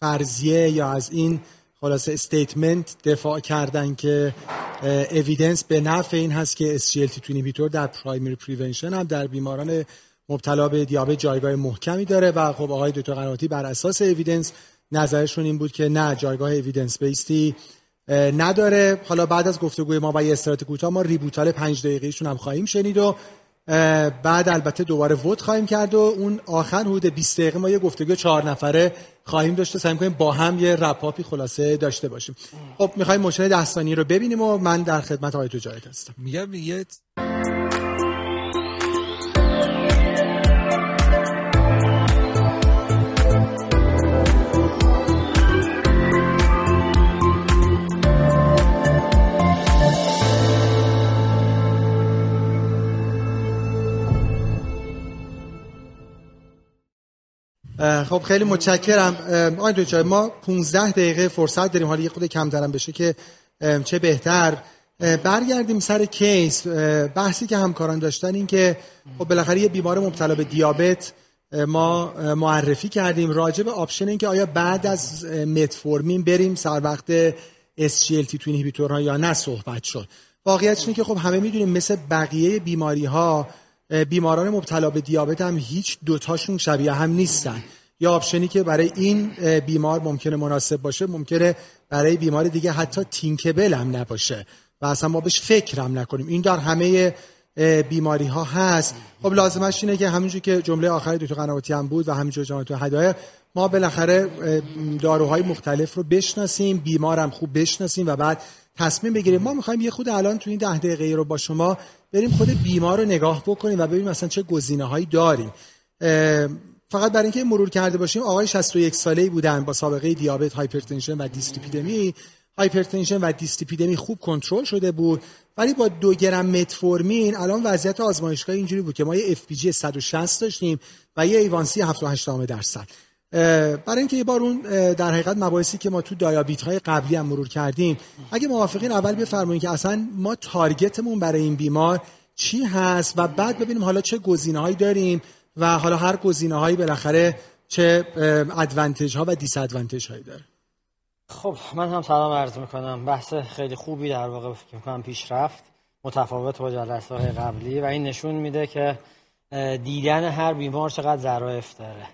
فرضیه یا از این خلاصه statement دفاع کردن که evidence به نفع این هست که SGLT2 inhibitor در primary prevention هم در بیماران مبتلا به دیابت جایگاه محکمی داره و خب آقای دکتر قناتی بر اساس evidence نظرشون این بود که نه جایگاه evidence based ی نداره. حالا بعد از گفتگوی ما با یه استرات کوتاه ما ریبوتال پنج دقیقهشون هم خواهیم شنید و بعد البته دوباره ووت خواهیم کرد و اون آخر حدود 20 دقیقه ما یه گفتگو چهار نفره خواهیم داشته سعی کنیم با هم یه رپاپی خلاصه داشته باشیم. خب می‌خوایم مشن دستانی رو ببینیم و من در خدمت آقای تجارت هستم. میگم یه خب خیلی متشکرم. آقای دکتر ما 15 دقیقه فرصت داریم. حالا یه خود کم دارم بشه که چه بهتر. برگردیم سر case. بحثی که همکاران داشتن این که خب بالاخره یه بیمار مبتلا به دیابت ما معرفی کردیم. راجع به option این که آیا بعد از متفورمین بریم سر وقت SGLT2 inhibitor ها یا نه صحبت شد. واقعیتش اینه که خب همه می‌دونیم مثل بقیه بیماری ها بیماران مبتلا به دیابت هم هیچ دوتاشون شبیه هم نیستن. یا آپشنی که برای این بیمار ممکنه مناسب باشه ممکنه برای بیمار دیگه حتی تینکبل هم نباشه. و اصلا ما بهش فکر هم نکنیم. این در همه بیماری ها هست. خب لازمش اینه که همینجور که جمله آخری دو قنواتی هم بود و همینجور جمله تو هدایه ما بالاخره داروهای مختلف رو بشناسیم بیمارم خوب بشناسیم و بعد تصمیم بگیریم. ما می‌خوایم یه خود الان تو این ده دقیقه رو با شما بریم خود بیمار رو نگاه بکنیم و ببینیم مثلا چه گزینه هایی داریم فقط برای اینکه مرور کرده باشیم آقای 61 ساله بودن با سابقه دیابت hypertension و dyslipidemia. hypertension و دیستریپیدمی خوب کنترل شده بود ولی با دو گرم متفورمین الان وضعیت آزمایشگاه اینجوری بود که ما یه FBS 160 داشتیم و یه A1C 7.8 درصد. برای اینکه یه بار اون در حقیقت مباحثی که ما تو دیابت های قبلی هم مرور کردیم اگه موافقین اول بفرمایید که اصلا ما تارگتمون برای این بیمار چی هست و بعد ببینیم حالا چه گزینه‌هایی داریم و حالا هر گزینه‌هایی بالاخره چه ادوانتج ها و دیس ادوانتج هایی داره. خب من هم سلام عرض می‌کنم. بحث خیلی خوبی در واقع فکر می‌کنم پیش رفت متفاوت با جلسه های قبلی و این نشون میده که دیدن هر بیمار چقدر ظرافت داره.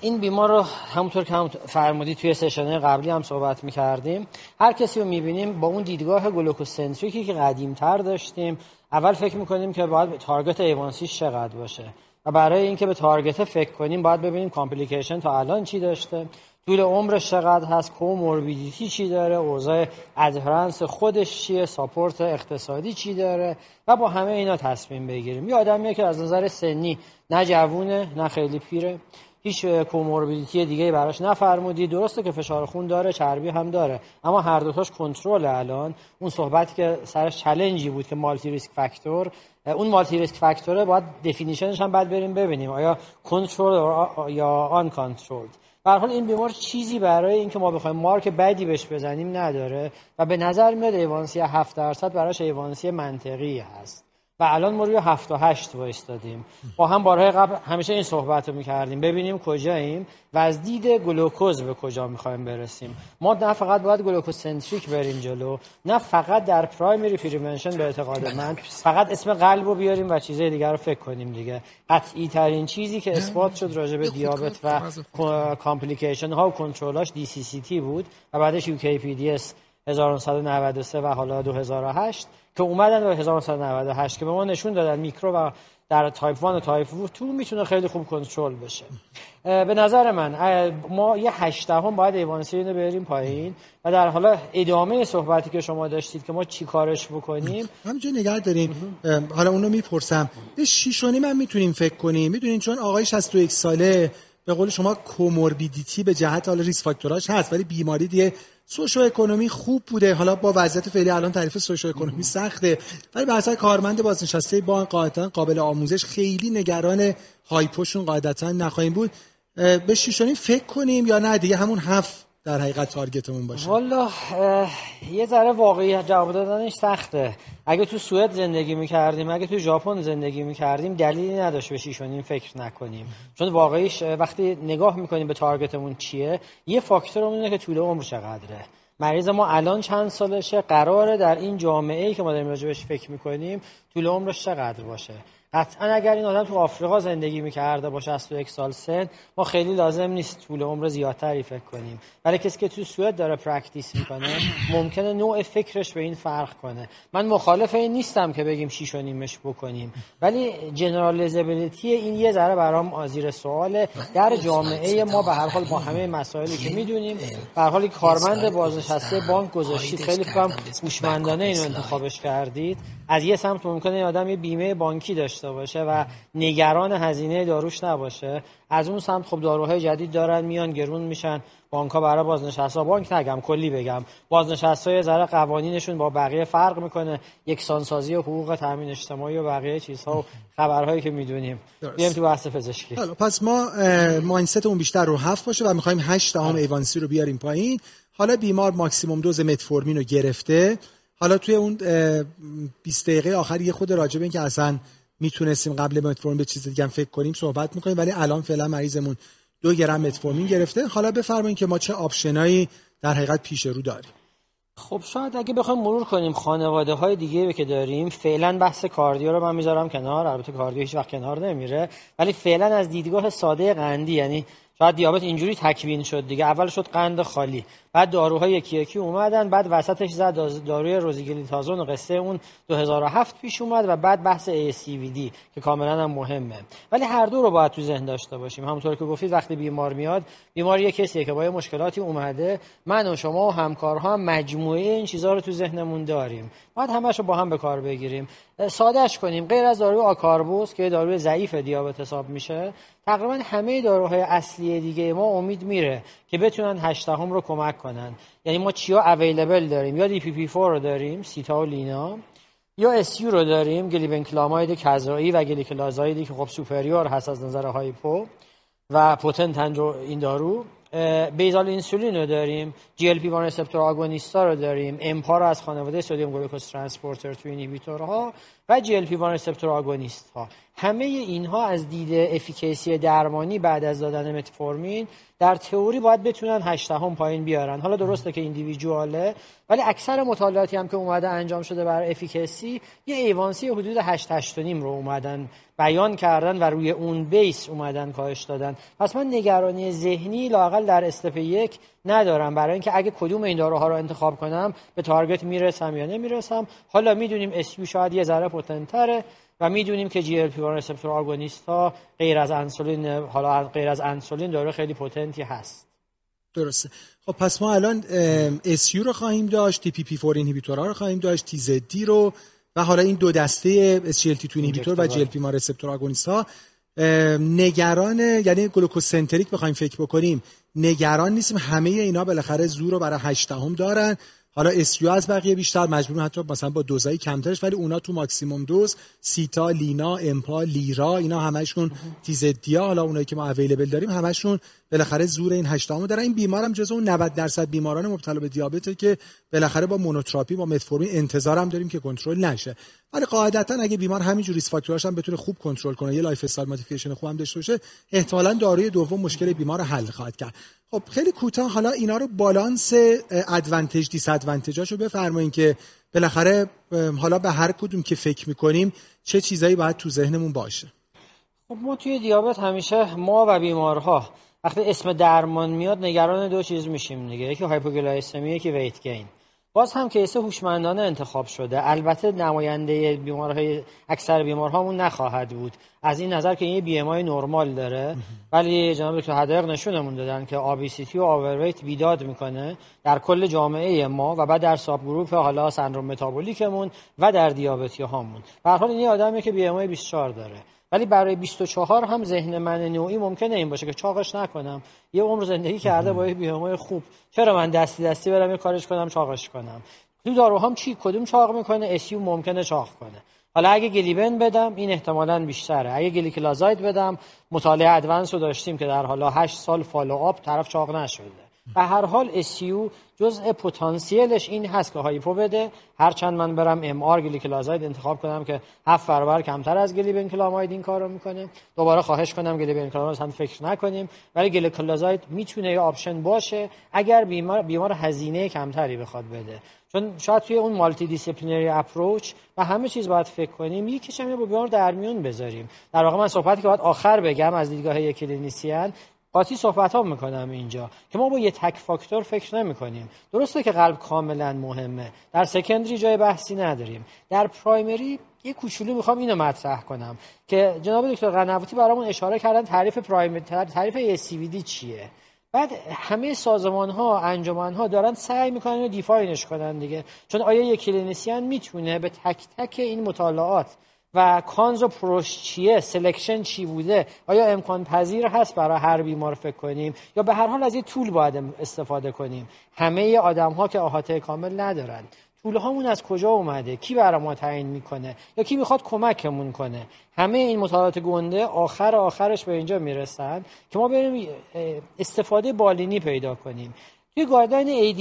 این بیمار رو همونطور که هم فرمودی توی session قبلی هم صحبت می‌کردیم. هر کسی رو می‌بینیم با اون دیدگاه glucocentric ی که قدیمتر داشتیم اول فکر می‌کنیم که باید target A1C ش چقدر باشه و برای اینکه به target فکر کنیم باید ببینیم complication تا الان چی داشته طول عمرش چقدر هست comorbidity چی داره اوضاع adherence خودش چیه support اقتصادی چی داره و با همه اینا تصمیم بگیریم. یه آدمیه که از نظر سنی نه جوونه نه خیلی پیره. هیچ comorbidity دیگه براش نفرمودی. درسته که فشار خون داره چربی هم داره اما هر دوتاش controlled الان. اون صحبتی که سرش challenge ی بود که multi risk factor اون multi risk factor ه باید definition ش هم بعد بریم ببینیم. آیا controlled یا uncontrolled به حال این بیمار چیزی برای اینکه ما بخوایم مارک بدی بهش بزنیم نداره و به نظر میاد A1C 7 درصد براش A1C منطقی هست. و الان ما روی 7 و 8 وایستادیم. با هم بارهای قبل همیشه این صحبت رو می‌کردیم. ببینیم کجاییم و از دید گلوکوز به کجا می‌خوایم برسیم. ما نه فقط باید glucose centric بریم جلو نه فقط در primary prevention به اعتقاد من فقط اسم قلب رو بیاریم و چیزهای دیگر رو فکر کنیم دیگه. قطعی ترین چیزی که اثبات شد راجع به دیابت و complication ها و کنترلاش DCCT بود و بعدش یو کی پی دی اس 1993 و حالا 2008 که اومدن به 1998 که به ما نشون دادن میکرو و در تایپ 1 و تایپ 2 می‌تونه خیلی خوب کنترل بشه. به نظر من ما یه هشت دهم باید A1C رو بریم پایین و در حالا ادامه صحبتی که شما داشتید که ما چی کارش بکنیم. همینجا نگه داریم حالا اونو می‌پرسم. به شیش و نیم من می‌تونیم فکر کنیم. می‌دونین چون آقای 61 ساله به قول شما comorbidity به جهت حالا risk factor اش هست ولی بیماری دیگه سوشو اکونومی خوب بوده. حالا با وضعیت فعلی الان تعریف سوشو اکونومی سخته ولی به کارمند بازنشسته با قاعدتا قابل آموزش خیلی نگران هایپوشون قاعدتا نخواهیم بود. به شیشونی فکر کنیم یا نه دیگه همون هفت در حقیقت تارگتمون باشه. والا یه ذره واقعی جواب دادنش سخته. اگه تو سوئد زندگی می‌کردیم اگه تو ژاپن زندگی می‌کردیم دلیلی نداشت به شیشونیم فکر نکنیم. چون واقعیش وقتی نگاه می‌کنیم به تارگتمون چیه یه فاکتور اینه که طول عمر چقدره. مریض ما الان چند سالشه؟ قراره در این جامعه ای که ما داریم راجبش فکر می‌کنیم طول عمرش چقدر باشه؟ قطعا اگر این آدم تو آفریقا زندگی می‌کرده تو 61 سال سن ما خیلی لازم نیست طول عمر زیادتری فکر کنیم. برای کسی که تو سوئد داره practice می‌کنه ممکنه نوع فکرش به این فرق کنه. من مخالف این نیستم که بگیم شیش و نیمش بکنیم. ولی generalizability این یه ذره برام زیر سواله. در جامعه ما به هر حال با همه مسائلی که می‌دونیم به هر حال کارمند بازنشسته بانک گذاشتید خیلی کم هوشمندانه اینو انتخابش کردید. از یه سمت ممکنه آدم یه بیمه بانکی داشته باشه و نگران هزینه داروش نباشه. از اون سمت خب داروهای جدید دارن میان گرون میشن. بانک ها برای بازنشست ها بانک نگم کلی بگم. بازنشست های ذره قوانینشون با بقیه فرق می‌کنه. یکسانسازی و حقوق تامین اجتماعی و بقیه چیزها و خبرهایی که می‌دونیم. بیایم تو بحث پزشکی. حالا پس ما ماینست اون بیشتر رو هفت باشه و می‌خوایم 8 دهم ایوانسی رو بیاریم پایین. حالا بیمار ماکسیموم دوز متفورمین رو گرفته. حالا توی اون 20 دقیقه آخر یه خود راجبه این که اصلا می‌تونستیم قبل متفورمین به چیز دیگه فکر کنیم صحبت می‌کنیم ولی الان فعلا مریضمون دو گرم متفورمین گرفته. حالا بفرمایید که ما چه آپشنایی در حقیقت پیش رو داریم. خب شاید اگه بخوایم مرور کنیم خانواده های دیگه که داریم فعلا بحث کاردیو رو من می‌ذارم کنار. البته کاردیو هیچ وقت کنار نمیره. ولی فعلا از دیدگاه ساده قندی یعنی شاید دیابت اینجوری تکوین شد دیگه. اول شد قند خالی. بعد داروهای یکی یکی اومدن بعد وسطش زد داروی روزیگلیتازون و قصه اون 2007 پیش اومد و بعد بحث ACVD که کاملا هم مهمه. ولی هر دو رو باید تو ذهن داشته باشیم. همونطور که گفتید وقتی بیمار میاد بیمار یه کسیه که با یه مشکلاتی اومده. من و شما و همکارها هم مجموعه این چیزها رو تو ذهنمون داریم. باید همش رو با هم به کار بگیریم. سادهش کنیم. غیر از داروی آکاربوس که داروی ضعیف دیابت حساب میشه تقریبا همه داروهای اصلی دیگه ما امید میره که بتونن هشت دهم رو کمک کنن یعنی ما چیا available داریم؟ یا DPP 4 رو داریم سیتا و لینا. یا SU رو داریم گلیبنکلاماید کذایی و گلیکلازایدی که خب superior هست از نظر hypo و potent این دارو. basal اینسولین رو داریم GLP one receptor agonist ا رو داریم امپا رو از خانواده sodium glucose transporter two inhibitor ها و GLP 1 receptor agonist ها همه اینها از دید efficacy درمانی بعد از دادن متفورمین در تئوری باید بتونن 8 دهم پایین بیارن. حالا درسته که individual ه ولی اکثر مطالعاتی هم که اومده انجام شده برای efficacy یه A1C حدود 8 8 رو اومدن بیان کردن و روی اون base اومدن کاهش دادن. پس من نگرانی ذهنی لاقل در step یک ندارم. برای اینکه اگه کدوم این داروها رو انتخاب کنم به target می‌رسم یا نمی‌رسم. حالا می‌دونیم SU شاید یه ذره potent تره و می‌دونیم که GLP 1 receptor agonist ها غیر از انسولین حالا غیر از انسولین داره خیلی potent ی هست. درسته. خب پس ما الان SU رو خواهیم داشت DPP 4 inhibitor ها رو خواهیم داشت TZD رو و حالا این دو دسته SGLT2 inhibitor و GLP one receptor agonist ها نگران یعنی glucocentric بخوایم فکر بکنیم نگران نیستیم. همه اینا بالاخره زور رو برای 8 دهم دارن. حالا SU از بقیه بیشتر مجبور حتی مثلا با dose ایی کمترش ولی اونا تو maximum dose سیتا لینا امپا لیرا اینا همشون TZD ا حالا اونایی که ما available داریم همشون بالاخره زور این هشت دهمو دارن. این بیمار هم جزو اون 90 درصد بیماران مبتلا به دیابته که بالاخره با monotherapy با متفورمین انتظارم داریم که کنترل نشه. ولی قاعدتا اگه بیمار همینجوری risk factor اش هم بتونه خوب کنترل کنه یه lifestyle modification خوب هم داشته باشه احتمالاً داروی دوم مشکل بیمار حل خواهد کرد. خب خیلی کوتاه حالا اینا رو balance advantage disadvantage اشو بفرمایید که بالاخره حالا به هر کدوم که فکر می‌کنیم چه چیزایی باید تو ذهنمون باشه. خب ما توی دیابت همیشه ما و بیمارها وقتی اسم درمان میاد نگران دو چیز میشیم دیگه. یکی hypoglycemia یکی weight gain. باز هم case هوشمندانه انتخاب شده. البته نماینده بیمارهای اکثر بیمارهامون نخواهد بود. از این نظر که این BMI نرمال داره. ولی جناب دکتر حدایق نشونمون دادن که obesity و overweight بیداد می‌کنه در کل جامعه ما و بعد در subgroup حالا سندروم متابولیکمون و در دیابتی هامون به هر حال این آدمی که BMI 24 داره. ولی برای 24 هم ذهن من نوعی ممکنه این باشه که چاقش نکنم. یه عمر زندگی کرده با یه BMI خوب. چرا من دستی دستی برم یه کارش کنم چاقش کنم؟ تو هم چی؟ کدوم چاق می‌کنه؟ SU ممکنه چاق کنه. حالا اگه گلیبن بدم این احتمالا بیشتره. اگه گلیکلازاید بدم مطالعه ADVANCE رو داشتیم که در حالا 8 سال follow-up طرف چاق نشده. به هر حال SU جزء پتانسیلش این هست که hypo بده. هرچند من برم MR گلیکلازاید انتخاب کنم که هفت برابر کمتر از گلیبنکلاماید این کارو می‌کنه. دوباره خواهش کنم گلیبنکلاماید هم فکر نکنیم. ولی گلیکلازاید می‌تونه یه option باشه اگر بیمار بیمار هزینه کمتری بخواد بده. چون شاید توی اون multidisciplinary approach و همه چیز باید فکر کنیم یکیش هم با بیمار در میون بذاریم. در واقع من صحبتی که باید آخر بگم از دیدگاه یک clinician قاطی صحبت ها می‌کنم اینجا که ما با یه تک فاکتور فکر نمی کنیم درسته که قلب کاملا مهمه. در secondary جای بحثی نداریم. در primary یه کوچولو می‌خوام اینو مطرح کنم که جناب دکتر قنواتی برامون اشاره کردن تعریف primary تعریف دی چیه. بعد همه سازمان ها انجمن ها دارن سعی می‌کنن define ش کنن دیگه. چون آیا یک clinician می‌تونه به تک تک این مطالعات و cons و pro ش چیه؟ selection چی بوده؟ آیا امکان پذیر هست برای هر بیمار فکر کنیم؟ یا به هر حال از یه tool باید استفاده کنیم؟ همه آدم ها که احاطه کامل ندارن. tool هامون از کجا اومده؟ کی برای ما تعیین می‌کنه؟ یا کی می‌خواد کمکمون کنه؟ همه این مطالعات گنده آخر آخرش به اینجا می‌رسن که ما بریم استفاده بالینی پیدا کنیم. توی guideline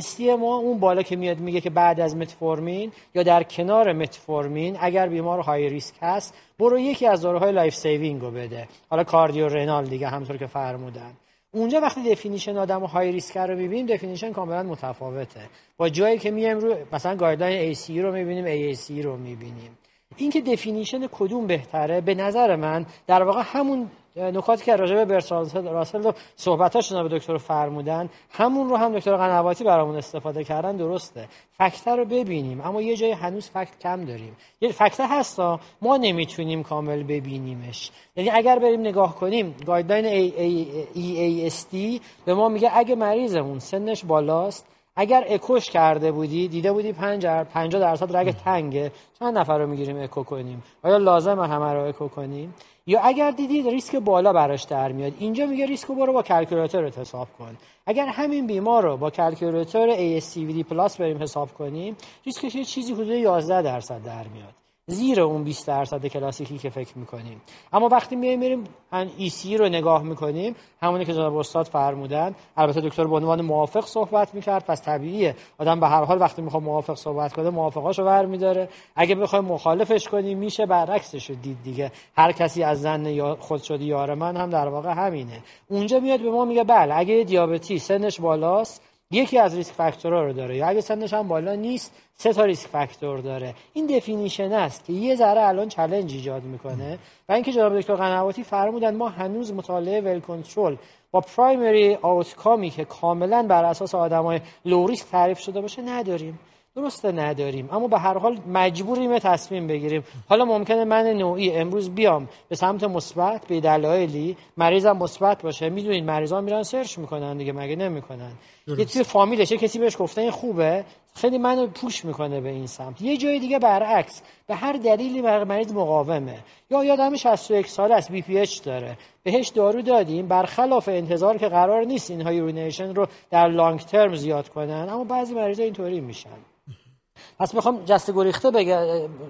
ADA EASD ما اون بالا که میاد میگه که بعد از متفورمین یا در کنار متفورمین اگر بیمار high risk هست برو یکی از داروهای life saving رو بده. حالا cardio renal دیگه همطور که فرمودن. اونجا وقتی definition آدم high risk رو می‌بینیم definition کاملا متفاوته. با جایی که میایم رو مثلا guideline ESC رو می‌بینیم ACC رو می‌بینیم. اینکه definition کدوم بهتره به نظر من در واقع همون نکاتی که راجع به برتراند راسل و صحبتاش به دکتر فرمودن همون رو هم دکتر قنواتی برامون استفاده کردن درسته. fact رو ببینیم اما یه جای هنوز fact کم داریم. یه fact هستا ما نمی‌تونیم کامل ببینیمش. یعنی اگر بریم نگاه کنیم guideline EASD به ما میگه اگه مریضمون سنش بالاست اگر اکوش کرده بودی دیده بودی 50 درصد رگ تنگه چند نفر رو می‌گیریم اکو کنیم؟ آیا لازم همه رو اکو کنیم؟ یا اگر دیدید ریسک بالا براش در میاد اینجا میگه ریسک رو برو با calculator حساب کن. اگر همین بیمار رو با calculator ASCVD Plus بریم حساب کنیم ریسکش یه چیزی حدود 11 درصد در میاد. زیر اون 20 درصد کلاسیکی که فکر می‌کنیم. اما وقتی میایم میریم ESC رو نگاه می‌کنیم همونی که جناب استاد فرمودن البته دکتر به عنوان موافق صحبت می‌کرد پس طبیعیه. آدم به هر حال وقتی می‌خواد موافق صحبت کنه موافقاشو برمیداره. اگه بخوایم مخالفش کنیم میشه برعکسش رو دید دیگه. هر کسی از ظن خود شدی یار من هم در واقع همینه. اونجا میاد به ما میگه بله اگه دیابتی سنش بالاست یکی از risk factor ها رو داره. یا اگه سنش هم بالا نیست سه تا risk factor داره. این definition است که یه ذره الان چالش ایجاد می‌کنه و اینکه جناب دکتر قنواتی فرمودن ما هنوز مطالعه ول کنترل با پرایمری آوتکامی که کاملا بر اساس آدمای لو ریسک تعریف شده باشه نداریم. درسته نداریم. اما به هر حال مجبوریم تصمیم بگیریم. حالا ممکنه من نوعی امروز بیام به سمت مثبت به دلایلی. مریضم مثبت باشه. می‌دونید مریضان میرن سرچ می‌کنن دیگه مگه نمی‌کنن؟ یه توی فامیلشه کسی بهش گفته این خوبه. خیلی منو پوش می‌کنه به این سمت. یه جای دیگه برعکس. به هر دلیلی مریض مقاومه. یا آدم 61 سال است BPH داره. بهش دارو دادیم. برخلاف انتظار که قرار نیست این urination رو در long term زیاد کنن اما بعضی مریضا اینطوری میشن. پس می‌خوام جسته گریخته بگم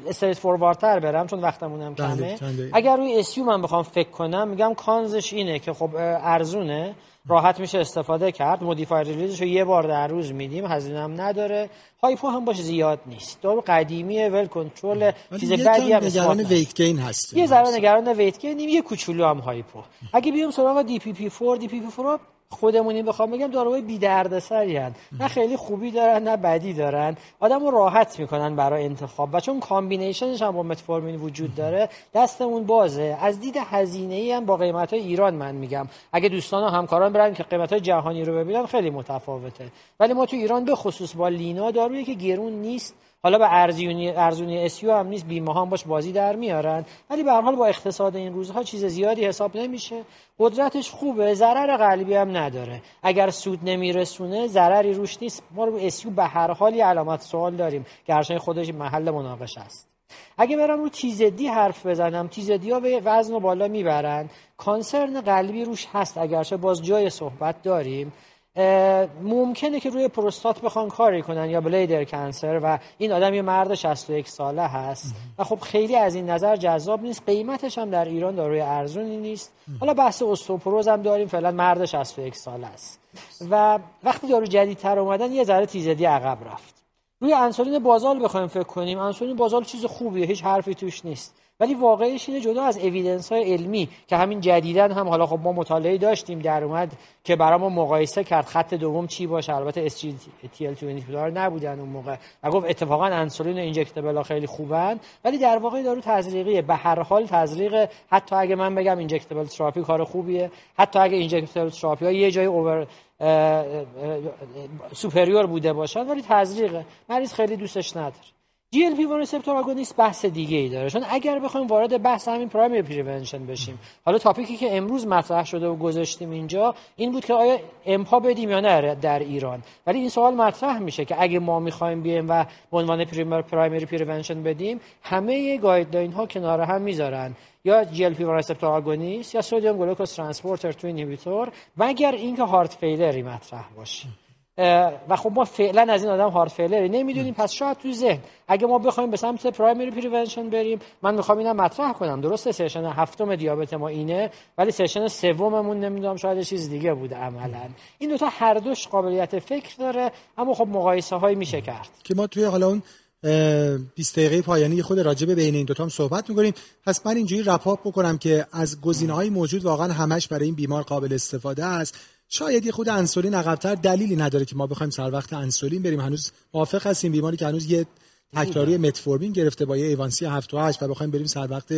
straightforward تر برم چون وقتمونم کمه. اگر روی SU من بخوام فکر کنم میگم cons ش اینه که خب ارزونه. راحت میشه استفاده کرد. modified release ش رو یه بار در روز میدیم. هزینه هم نداره. hypo هم باشه زیاد نیست. دارو قدیمیه well control چیز بدی هم نگران weight gain هست یه ذره نگران weight gain یه کوچولو هم hypo. اگه بیام سراغ DPP 4 DPP 4 خودمونی بخوام بگم داروهای بی دردسری. نه خیلی خوبی دارن نه بدی دارن. آدمو راحت می‌کنن برای انتخاب. و چون combination ش هم با متفورمین وجود داره دستمون بازه. از دید هزینه ای هم با قیمت های ایران من میگم. اگه دوستان و همکاران برن که قیمت های جهانی رو ببینن خیلی متفاوته. ولی ما تو ایران به خصوص با لینا دارویی که گرون نیست حالا به ارزونی ارزونی اسیو هم نیست بیمه هم باش بازی در میارن. ولی به هر حال با اقتصاد این روزها چیز زیادی حساب نمیشه. قدرتش خوبه ضرر قلبی هم نداره. اگر سود نمیرسونه ضرری روش نیست. ما رو اسیو به هر حال علامت سوال داریم گرچه خودش محل مناقشه است. اگه برم رو تیزدی حرف بزنم تیزدی ها به وزن و بالا می‌برن. کانسرن قلبی روش هست. اگرچه باز جای صحبت داریم. ممکنه که روی پروستات بخوان کاری کنن یا بلیدر کنسر و این آدم یه مرد 61 ساله هست. و خب خیلی از این نظر جذاب نیست. قیمتش هم در ایران داروی ارزونی نیست. حالا بحث استوپروز هم داریم. فعلا مرد 61 ساله است. و وقتی دارو جدیدتر اومدن یه ذره تیزدی عقب رفت. روی انسولین بازال بخوایم فکر کنیم. انسولین بازال چیز خوبیه. هیچ حرفی توش نیست. ولی واقعش اینه جدا از اویدنس های علمی که همین جدیدن هم حالا خب ما مطالعه داشتیم در اومد که برامون مقایسه کرد خط دوم چی باشه. البته SGLT2 نبودن اون موقع. و گفت اتفاقا انسولین injectable ها خیلی خوبن. ولی در واقع دارو تزریقیه. به هر حال تزریق حتی اگه من بگم injectable therapy کار خوبیه. حتی اگه injectable therapy ها یه جای over superior بوده باشن ولی تزریقه مریض خیلی دوستش نداره. GLP-1 receptor agonist بحث دیگه ای داره. چون اگر بخوایم وارد بحث همین primary prevention بشیم حالا topic ی که امروز مطرح شده و گذاشتیم اینجا این بود که آیا امپا بدیم یا نه در ایران. ولی این سوال مطرح میشه که اگه ما می‌خوایم بیایم و به عنوان primary prevention بدیم همه guideline ها کنار هم می‌ذارن. یا GLP-1 receptor agonist یا sodium glucose transporter two inhibitor مگر اینکه heart failure ی مطرح باشه. و خب ما فعلا از این آدم heart failure ی نمی‌دونیم. پس شاید تو ذهن اگه ما بخوایم به سمت primary prevention بریم من می‌خوام اینم مطرح کنم. درسته session هفتم DiaBeat ما اینه ولی session سوممون نمی‌دونم شاید چیز دیگه بوده عملا. این دو تا هر دوش قابلیت فکر داره اما خب مقایسه های میشه کرد. که ما توی حالا اون 20 دقیقه پایانی خود راجب بین این دوتا هم صحبت می‌کنیم. پس من اینجوری wrap up بکنم که از گزینه های موجود واقعا همش برای این بیمار قابل استفاده است. شاید یه خود انسولین عقب‌تر دلیلی نداره که ما بخوایم سر وقت انسولین بریم. هنوز موافق هستیم بیماری که هنوز یه تک‌دارویی متفورمین گرفته با یه A1C 7 و 8 و بخوایم بریم سر وقت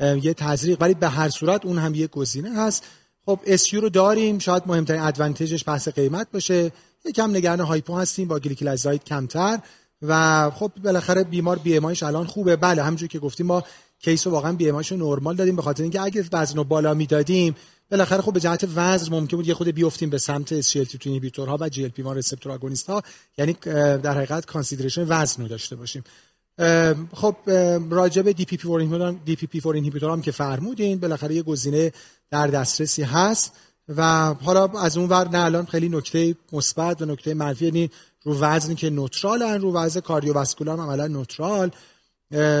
یه تزریق. ولی به هر صورت اون هم یه گزینه هست. خب SU رو داریم. شاید مهمترین advantage ش بحث قیمت باشه. یکم نگران hypo هستیم. با گلیکلازاید کمتر. و خب بالاخره بیمار BMI الان خوبه. بله همونجوری که گفتیم ما case و واقعا BMI نرمال دادیم. به خاطر اینکه اگه وزن رو بالا می‌دادیم بالاخره خب به جهت وزن ممکن بود یه خود بیفتیم به سمت SGLT2 ها و GLP-1 receptor agonist ها یعنی در حقیقت consideration وزن رو داشته باشیم. خب راجع به DPP4 inhibitor هم که فرمودین بالاخره یه گزینه در دسترسی هست. و حالا از اون ور نه الان خیلی نکته مثبت و نکته منفی یعنی رو وزنی که نوترالن رو وزن cardiovascular هم عملا neutral.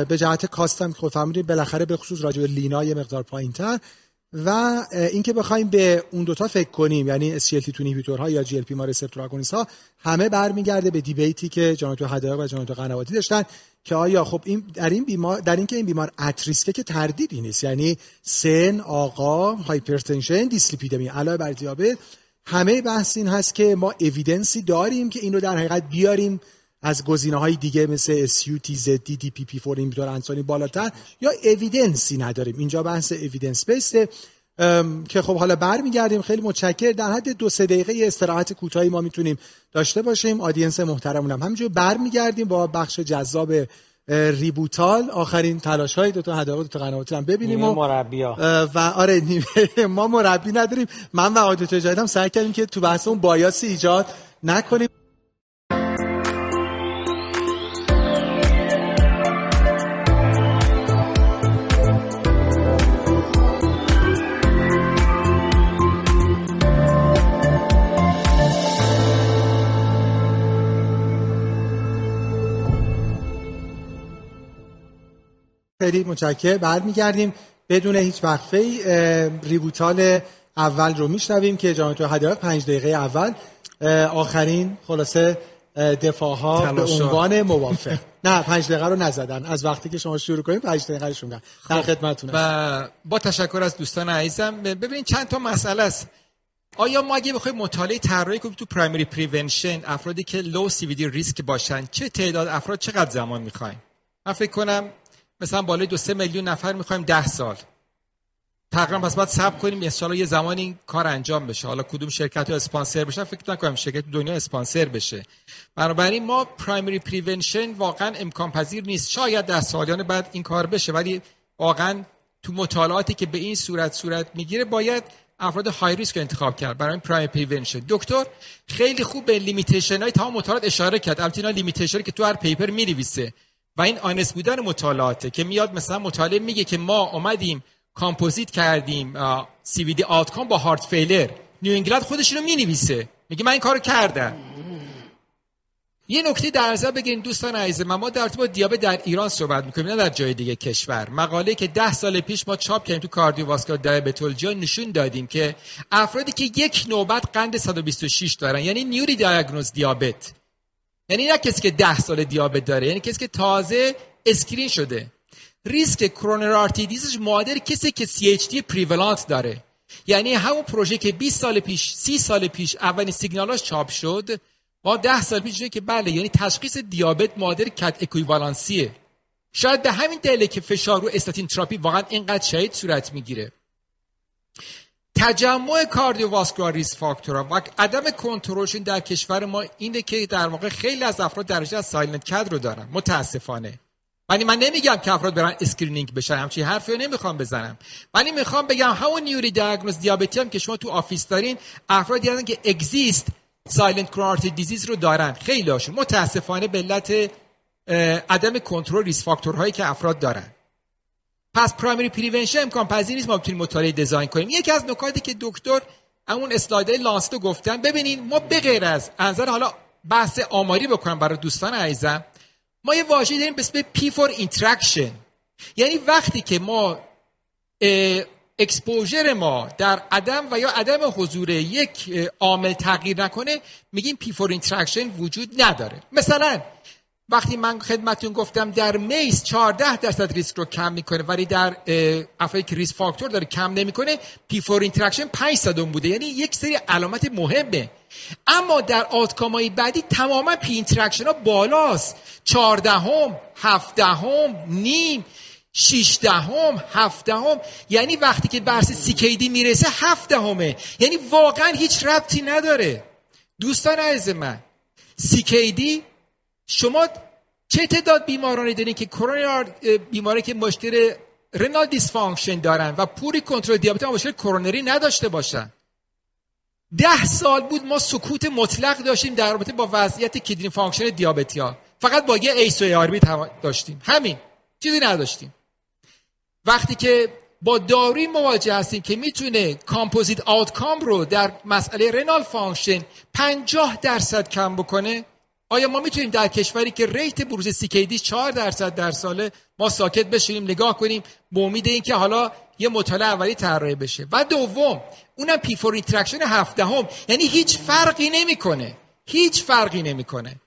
به جهت cost هم خود فهمیدیم بالاخره به خصوص راجع به لینا یه مقدار پایینتر. و اینکه بخوایم به اون دوتا فکر کنیم یعنی SGLT2 ها یا GLP-1 receptor ها همه برمیگرده به debate ی که جناب حدایق و جناب قنواتی داشتن که آیا خب این در این بیمار در اینکه این بیمار at risk ه که تردیدی نیست یعنی سن آقا hypertension دیسلیپیدمی علاوه بر دیابت همه بحث این هست که ما evidence ی داریم که این رو در حقیقت بیاریم از گزینه های دیگه مثل SU, TZD, DPP4 inhibitor انسانی بالاتر یا evidence ی نداریم. اینجا بحث evidence based ه که خب حالا برمیگردیم. خیلی متشکر در حد دو سه دقیقه استراحت کوتاهی ما می‌تونیم داشته باشیم. آدینس محترمونم. همینجور برمیگردیم با بخش جذاب ریبوتال. آخرین تلاش های دو تا هدایق دو تا قنواتی هم ببینیم و مربیا. و آره ما مربی نداریم. من و عادت تجاهد سعی کردیم که تو بحث اون بایاسی ایجاد نکنیم. خیلی متشکر برمیگردیم بدون هیچ وقفه rebuttal اول رو میشنویم که جناب حدایق پنج دقیقه اول. آخرین خلاصه دفاع ها به عنوان موافق. نه پنج دقیقه رو نزدن. از وقتی که شما شروع کنیم پنج دقیقه رو شما در خب، خدمتتون و با تشکر از دوستان عزیزم ببینید چند تا مسئله است. آیا ما اگه بخوایم مطالعه طراحی کنیم تو primary prevention افرادی که low CVD risk باشن چه تعداد افراد چقدر زمان می‌خوایم؟ من فکر کنم مثلا بالای دو سه میلیون نفر می‌خوایم ده سال. تقریبا پس باید صبر کنیم ان‌شاءالله یه زمانی این کار انجام بشه. حالا کدوم شرکت ها اسپانسر بشن فکر نکنم شرکت دنیا اسپانسر بشه. بنابراین ما primary prevention واقعا امکان پذیر نیست. شاید در سالیان بعد این کار بشه ولی واقعا تو مطالعاتی که به این صورت صورت می‌گیره باید افراد high risk انتخاب کرد. برای primary prevention دکتر خیلی خوب به limitation های تمام مطالعات اشاره کرد. البته اینا limitation که تو هر paper می و این honest بودن مطالعاته که میاد مثلا مطالعه میگه که ما اومدیم کامپوزیت کردیم CVD outcome با heart failure. نیو انگلند خودش رو می‌نویسه. میگه من این کارو کردم. یه نکته در نظر دوستان عزیز من ما در با دیابت در ایران صحبت می‌کنیم نه در جای دیگه کشور. مقاله که ده سال پیش ما چاپ کردیم تو Cardiovascular Diabetology نشون دادیم که افرادی که یک نوبت قند 126 دارن یعنی newly diagnosed دیابت یعنی نه کسی که ده سال دیابت داره یعنی کسی که تازه screen شده. ریسک coronary artery disease ش معادل کسی که CHD prevalent داره. یعنی همون پروژه که 20 سال پیش 30 سال پیش اولین سیگنالاش چاپ شد ما 10 سال پیش که بله یعنی تشخیص دیابت معادل CHD equivalent سیه. شاید به همین دلیل که فشار رو statin therapy واقعا اینقدر شدید صورت می‌گیره. تجمع cardiovascular risk factor ها و عدم کنترلشون در کشور ما اینه که در واقع خیلی از افراد درجه از silent CHD رو دارن. متاسفانه. ولی من نمیگم که افراد برن screening بشن. همچین حرفی رو نمی‌خوام بزنم. ولی می‌خوام بگم همون newly diagnosed دیابتی هم که شما تو office دارین افرادی هستن که exist silent coronary disease رو دارن. خیلی هاشون متاسفانه به علت عدم کنترل risk factor هایی که افراد دارن. پس primary prevention امکان پذیر نیست ما بتونیم مطالعه design کنیم. یکی از نکاتی که دکتر اون اسلایدهای Lancet و گفتن ببینین ما به غیر از انظر حالا بحث آماری بکنم برای دوستان عزیزم ما یه واژه داریم به اسم P for interaction. یعنی وقتی که ما exposure ما در عدم و یا عدم حضور یک عامل تغییر نکنه میگیم P for interaction وجود نداره. مثلا وقتی من خدمتون گفتم در میز 14 درصد ریسک رو کم می‌کنه ولی در افرادی که risk factor داره کم نمی‌کنه P for interaction 5 صدم بوده. یعنی یک سری علامت مهمه. اما در های بعدی تماما پی اینتراکشن ها بالاست. 14 هم 17 هم نیم 16 هم 17 هم یعنی وقتی که برس سیکیدی می‌رسه 7 همه یعنی واقعا هیچ ربطی نداره. دوستان عزیز من سیکیدی شما چه تعداد بیمارانی دارین که کرونا بیماری که مشکل رنال دیسفانکشن دارن و پوری کنترل دیابت مشکل کرونری نداشته باشن؟ ده سال بود ما سکوت مطلق داشتیم در رابطه با وضعیت kidney function دیابتی ها فقط با یه ACE و ARB داشتیم. همین. چیزی نداشتیم. وقتی که با داروی مواجه هستیم که می‌تونه composite outcome رو در مسئله renal function 50 درصد کم بکنه آیا ما می‌تونیم در کشوری که rate بروز CKD 4 درصد در ساله ما ساکت بشیم نگاه کنیم به امید اینکه حالا یه مطالعه اولی طراحی بشه. و دوم اونم P for interaction هفدهم. یعنی هیچ فرقی نمی‌کنه. هیچ فرقی نمی‌کنه.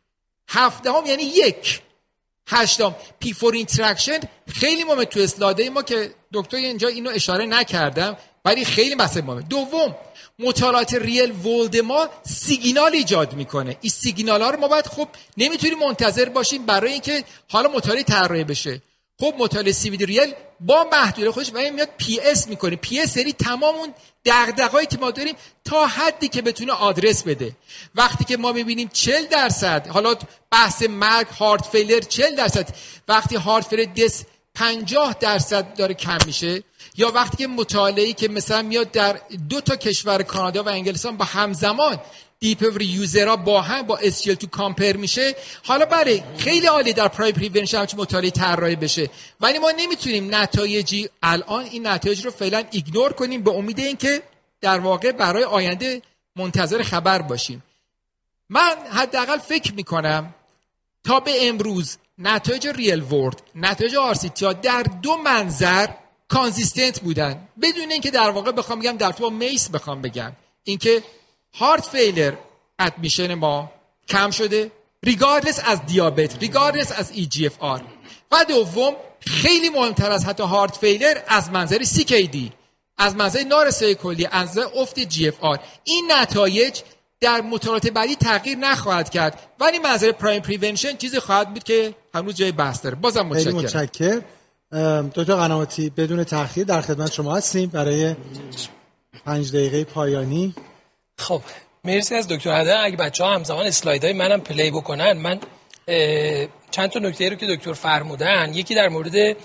هفدهم یعنی یک. هشتم P for interaction خیلی مهمه تو اسلاده ما که دکتر اینجا اینو اشاره نکردم ولی خیلی مسئله مهمه. دوم مطالعات real world ما سیگنال ایجاد می‌کنه. این سیگنال ها رو ما باید خب نمی‌تونیم منتظر باشیم برای اینکه حالا مطالعه طراحی بشه. خب مطالعه سی ریل با محدوده خودش و میاد پی اس می‌کنه. پی اس یعنی تمام اون دغدغه‌ای که ما داریم تا حدی که بتونه آدرس بده. وقتی که ما می‌بینیم 40 درصد حالا بحث مرگ هارت فیلر 40 درصد. وقتی هارت فیلر دس 50 درصد داره کم میشه یا وقتی که مطالعه‌ای که مثلا میاد در دو تا کشور کانادا و انگلستان با همزمان دیپ یوزرها با هم با اسکیل تو کامپر میشه حالا برای بله، خیلی عالی در primary prevention همچین مطالعه طراحی بشه. ولی ما نمی‌تونیم نتایجی الان این نتایج رو فعلا ignore کنیم به امید اینکه در واقع برای آینده منتظر خبر باشیم. من حداقل فکر می‌کنم تا به امروز نتایج real world نتایج RCTها در دو منظر consistent بودن. بدون اینکه در واقع بخوام بگم در تو MACE بخوام بگم. اینکه heart failure admission ما کم شده. regardless از دیابت regardless از eGFR و دوم خیلی مهمتر از حتی heart failure از منظر دی از منظر نارسایی کلی از افت GFR این نتایج در مطالعات بعدی تغییر نخواهد کرد. ولی منظر primary prevention چیزی خواهد بود که هنوز جای بحث داره. بازم متشکرم. متشکر دکتر قنواتی بدون تاخیر در خدمت شما هستیم برای پنج دقیقه پایانی. خب مرسی از دکتر هده اگه بچه ها همزمان های منم play بکنن من چند تا نکته رو که دکتر فرمودن یکی در مورد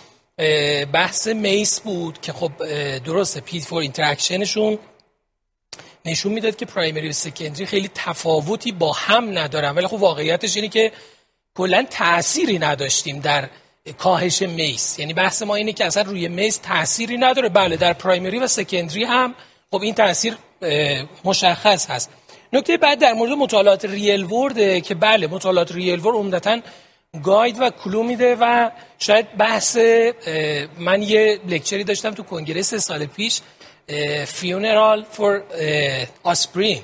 بحث MACE بود که خب درسته P for interactionشون نشون می‌داد که primary و secondary خیلی تفاوتی با هم ندارن. ولی خب واقعیتش اینه که کلا تأثیری نداشتیم در کاهش MACE یعنی بحث ما اینه که اصلا روی MACE تأثیری نداره. بله در primary و secondary هم خب این تاثیر مشخص هست. نکته بعد در مورد مطالعات real worldه که بله مطالعات real world عمدتا guide و clue میده و شاید بحث من یه lectureی داشتم تو کنگره سال پیش funeral for aspirin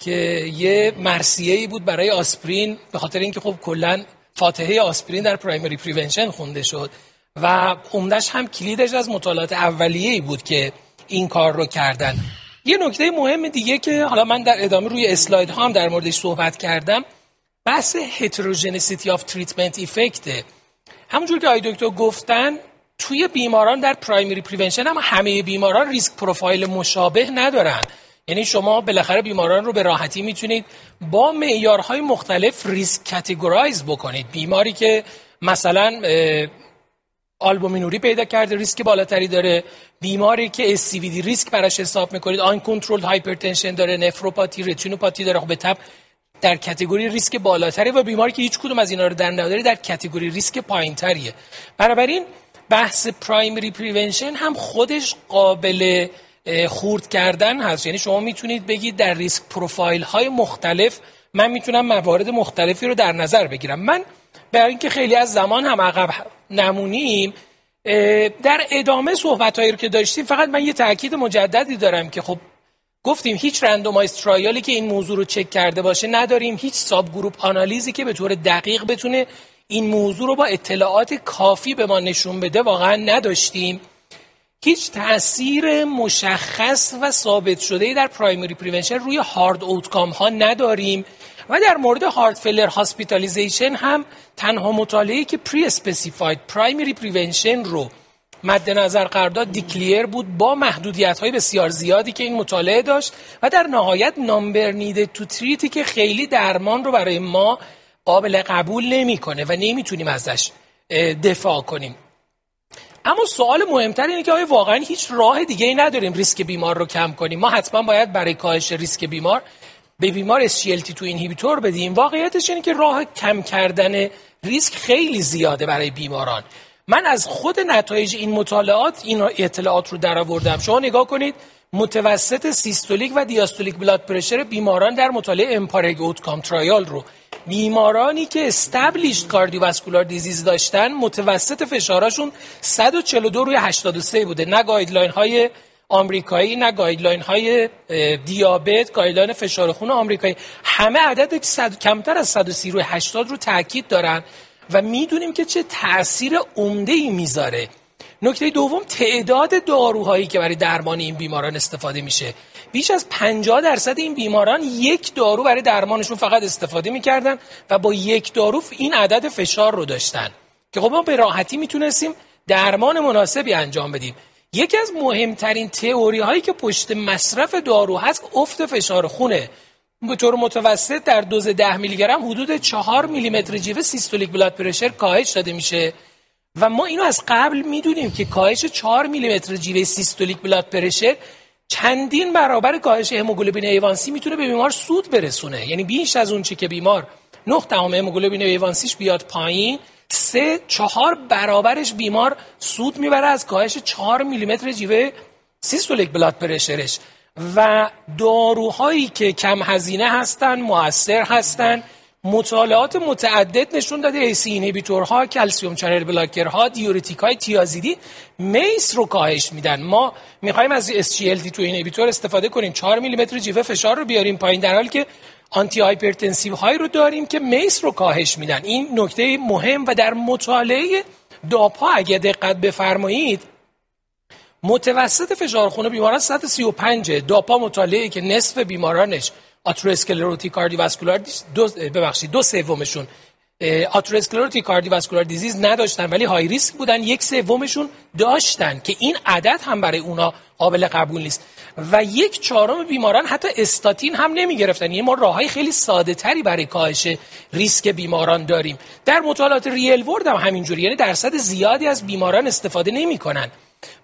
که یه مرسیه ای بود برای آسپرین به خاطر اینکه خب کلا فاتحه آسپرین در primary prevention خونده شد و عمدش هم clueش از مطالعات اولیه بود که این کار رو کردن. یه نکته مهم دیگه که حالا من در ادامه روی اسلاید ها هم در موردش صحبت کردم بحث heterogeneity of treatment effect همونجور که آقای دکتر گفتن توی بیماران در primary prevention هم همه بیماران risk profile مشابه ندارن. یعنی شما بالاخره بیماران رو به راحتی می‌تونید با معیارهای مختلف risk categorize بکنید. بیماری که مثلا آلبومینوری پیدا کرده ریسک بالاتری داره. بیماری که دی ریسک براش حساب می‌کنید uncontrolled hypertension داره نفروپاتی رتینوپاتی داره. خب به تبع در category ریسک بالاتری و بیماری که هیچ کدوم از اینا رو در نداره در category ریسک پایینتریه. بنابراین بحث primary prevention هم خودش قابل خورد کردن هست. یعنی شما می‌تونید بگید در risk profile های مختلف من می‌تونم موارد مختلفی رو در نظر بگیرم. من برای اینکه خیلی از زمان هم عقب نمونیم در ادامه صحبت هایی رو که داشتیم فقط من یه تاکید مجددی دارم که خب گفتیم هیچ randomized trialی که این موضوع رو چک کرده باشه نداریم. هیچ subgroup analysisی که به طور دقیق بتونه این موضوع رو با اطلاعات کافی به ما نشون بده واقعا نداشتیم. هیچ تاثیر مشخص و ثابت شده در primary prevention روی hard outcome ها نداریم و در مورد heart failure hospitalization هم تنها مطالعه که pre-specified primary prevention رو مد نظر قرار داد DECLARE بود با محدودیت های بسیار زیادی که این مطالعه داشت و در نهایت number needed to treatی که خیلی درمان رو برای ما قابل قبول نمی‌کنه و نمی‌تونیم ازش دفاع کنیم. اما سوال مهمتر اینه که آیا واقعا هیچ راه دیگه ای نداریم ریسک بیمار رو کم کنیم؟ ما حتما باید برای کاهش ریسک بیمار به بیمار SGLT2 inhibitor بدیم. واقعیتش اینه که راه کم کردن ریسک خیلی زیاده برای بیماران. من از خود نتایج این مطالعات این اطلاعات رو درآوردم. شما نگاه کنید متوسط سیستولیک و دیاستولیک blood pressure بیماران در مطالعه EMPA-REG OUTCOME trial رو بیمارانی که established cardiovascular disease داشتن متوسط فشاراشون 142 روی 83 بوده. نه guideline های آمریکایی نه guideline های دیابت guideline فشار خون آمریکایی. همه عدد صد... کمتر از 130 روی 80 رو تاکید دارن و می‌دونیم که چه تاثیر عمده ای می‌ذاره. نکته دوم تعداد داروهایی که برای درمان این بیماران استفاده میشه. بیش از 50 درصد این بیماران یک دارو برای درمانشون فقط استفاده می‌کردن و با یک دارو این عدد فشار رو داشتن. که خب ما به راحتی می‌تونستیم درمان مناسبی انجام بدیم. یکی از مهمترین تئوری هایی که پشت مصرف دارو هست افت فشار خونه. به طور متوسط در دوز 10 میلی گرم حدود 4 میلیمتر جیوه systolic blood pressure کاهش داده میشه. و ما اینو از قبل می‌دونیم که کاهش 4 میلیمتر جیوه systolic blood pressure چندین برابر کاهش هموگلوبین A1C می‌تونه به بیمار سود برسونه. یعنی بیش از اون چی که بیمار 9 دهم هموگلوبین A1C ش بیاد پایین سه چهار برابرش بیمار سود می‌بره از کاهش 4 میلیمتر جیوه systolic blood pressure ش. و داروهایی که کم هزینه هستن موثر هستن مطالعات متعدد نشون داده. ACE inhibitor ها calcium channel blocker ها دیورتیک های تیازیدی MACE رو کاهش میدن. ما می‌خوایم از SGLT2 inhibitor استفاده کنیم. 4 میلیمتر جیوه فشار رو بیاریم پایین در حالی که antihypertensive های رو داریم که MACE رو کاهش میدن. این نکته مهم و در مطالعه داپا اگه دقت بفرمایید متوسط فشار خون بیماران 135 داپا مطالعه که نصف بیمارانش atherosclerotic cardiovascular دو ببخشید دو سومشون. atherosclerotic cardiovascular disease نداشتن ولی high risk بودن. یک سومشون داشتن که این عدد هم برای اونا قابل قبول نیست. و یک چهارم بیماران حتی استاتین هم نمی گرفتن یعنی ما راههای خیلی ساده تری برای کاهش ریسک بیماران داریم. در مطالعات real world هم همینجوری یعنی درصد زیادی از بیماران استفاده نمی کنن.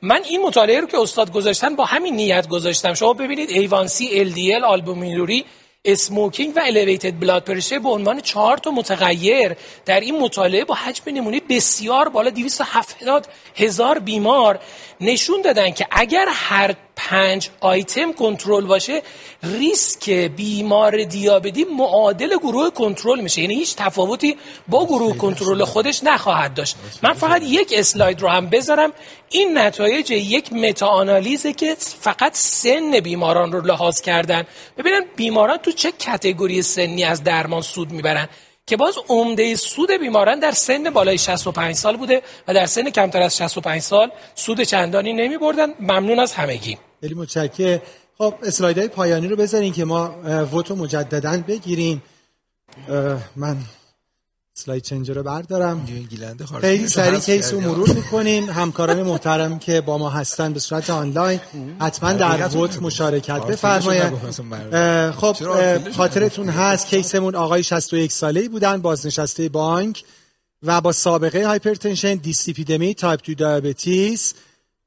من این مطالعه رو که استاد گذاشتن با همین نیت گذاشتم. شما ببینید A1C LDL آلبومینوری smoking و elevated blood pressure به عنوان چهار تا متغیر در این مطالعه با حجم نمونه بسیار بالا 270 هزار بیمار. نشون دادن که اگر هر پنج آیتم کنترل باشه ریسک بیمار دیابتی معادل گروه کنترل میشه. یعنی هیچ تفاوتی با گروه کنترل خودش نخواهد داشت. من فقط یک اسلاید رو هم بذارم. این نتایج یک متا آنالیزه که فقط سن بیماران رو لحاظ کردن. ببینن بیماران تو چه کتگوری سنی از درمان سود می‌برن؟ که باز عمده سود بیماران در سن بالای 65 سال بوده و در سن کمتر از 65 سال سود چندانی نمی بردن ممنون از همگی. خیلی متشکرم. خب اسلایدهای پایانی رو بذارین که ما ووتو مجددا بگیریم. من سلاید چنجر رو بردارم. خیلی سریع کیس رو مرور می‌کنیم همکاران محترم که با ما هستن به صورت آنلاین. حتما در ووت مشارکت بفرمایید. خب خاطرتون هست. case مون آقای 61 ساله ای بودن بازنشسته بانک و با سابقه hypertension dyslipidemia type 2 diabetes.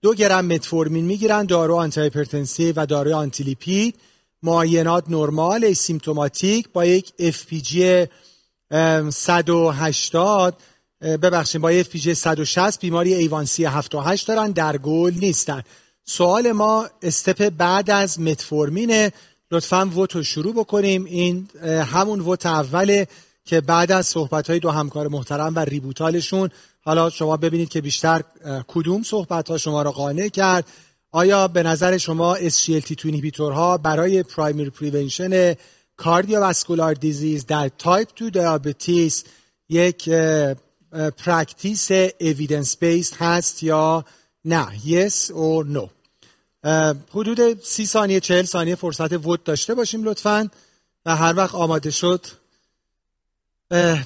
دو گرم متفورمین می‌گیرن دارو antihypertensive و دارو anti-lipid معاینات نرمال asymptomatic با یک FPG 180 ببخشید با FPG 160 بیماری A1C 78 دارن در گل نیستن. سوال ما step بعد از متفورمینه. لطفا vote رو شروع بکنیم. این همون vote اوله که بعد از صحبت های دو همکار محترم و rebuttal شون حالا شما ببینید که بیشتر کدوم صحبت ها شما را قانع کرد. آیا به نظر شما SGLT2 ها برای primary prevention cardiovascular disease در تایپ 2 diabetes یک practice evidence-based هست یا نه؟ Yes or no. حدود سی ثانیه چهل ثانیه فرصت vote داشته باشیم لطفا. و هر وقت آماده شد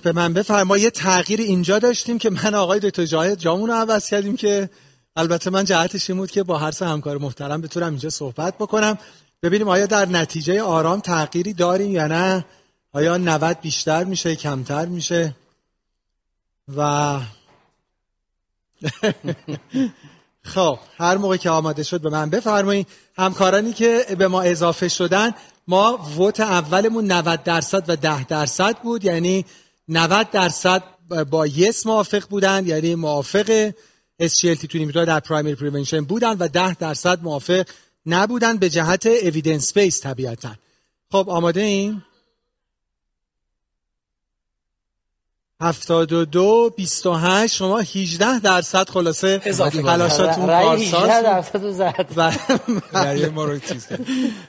به من بفرما یه تغییر اینجا داشتیم که من آقای دکتر جاهد جامون رو عوض کردیم که البته من جهتش این بود که با هر سه همکار محترم بتونم اینجا صحبت بکنم. ببینیم آیا در نتیجه آرام تغییری داریم یا نه؟ آیا 90 بیشتر میشه کمتر میشه؟ و خب هر موقع که آماده شد به من بفرمایید. همکارانی که به ما اضافه شدن ما ووت اولمون 90 درصد و 10 درصد بود. یعنی 90 درصد با یس موافق بودن یعنی موافق SGLT تو در پرایمری پریونشن بودن و 10 درصد موافق نبودن به جهت اویدنس بیس طبیعتا. خب آماده این 72 28 شما 18 درصد خلاصه اضافه تلاشاتون رأی 18 کارساز درصد رو زد. ما کرد.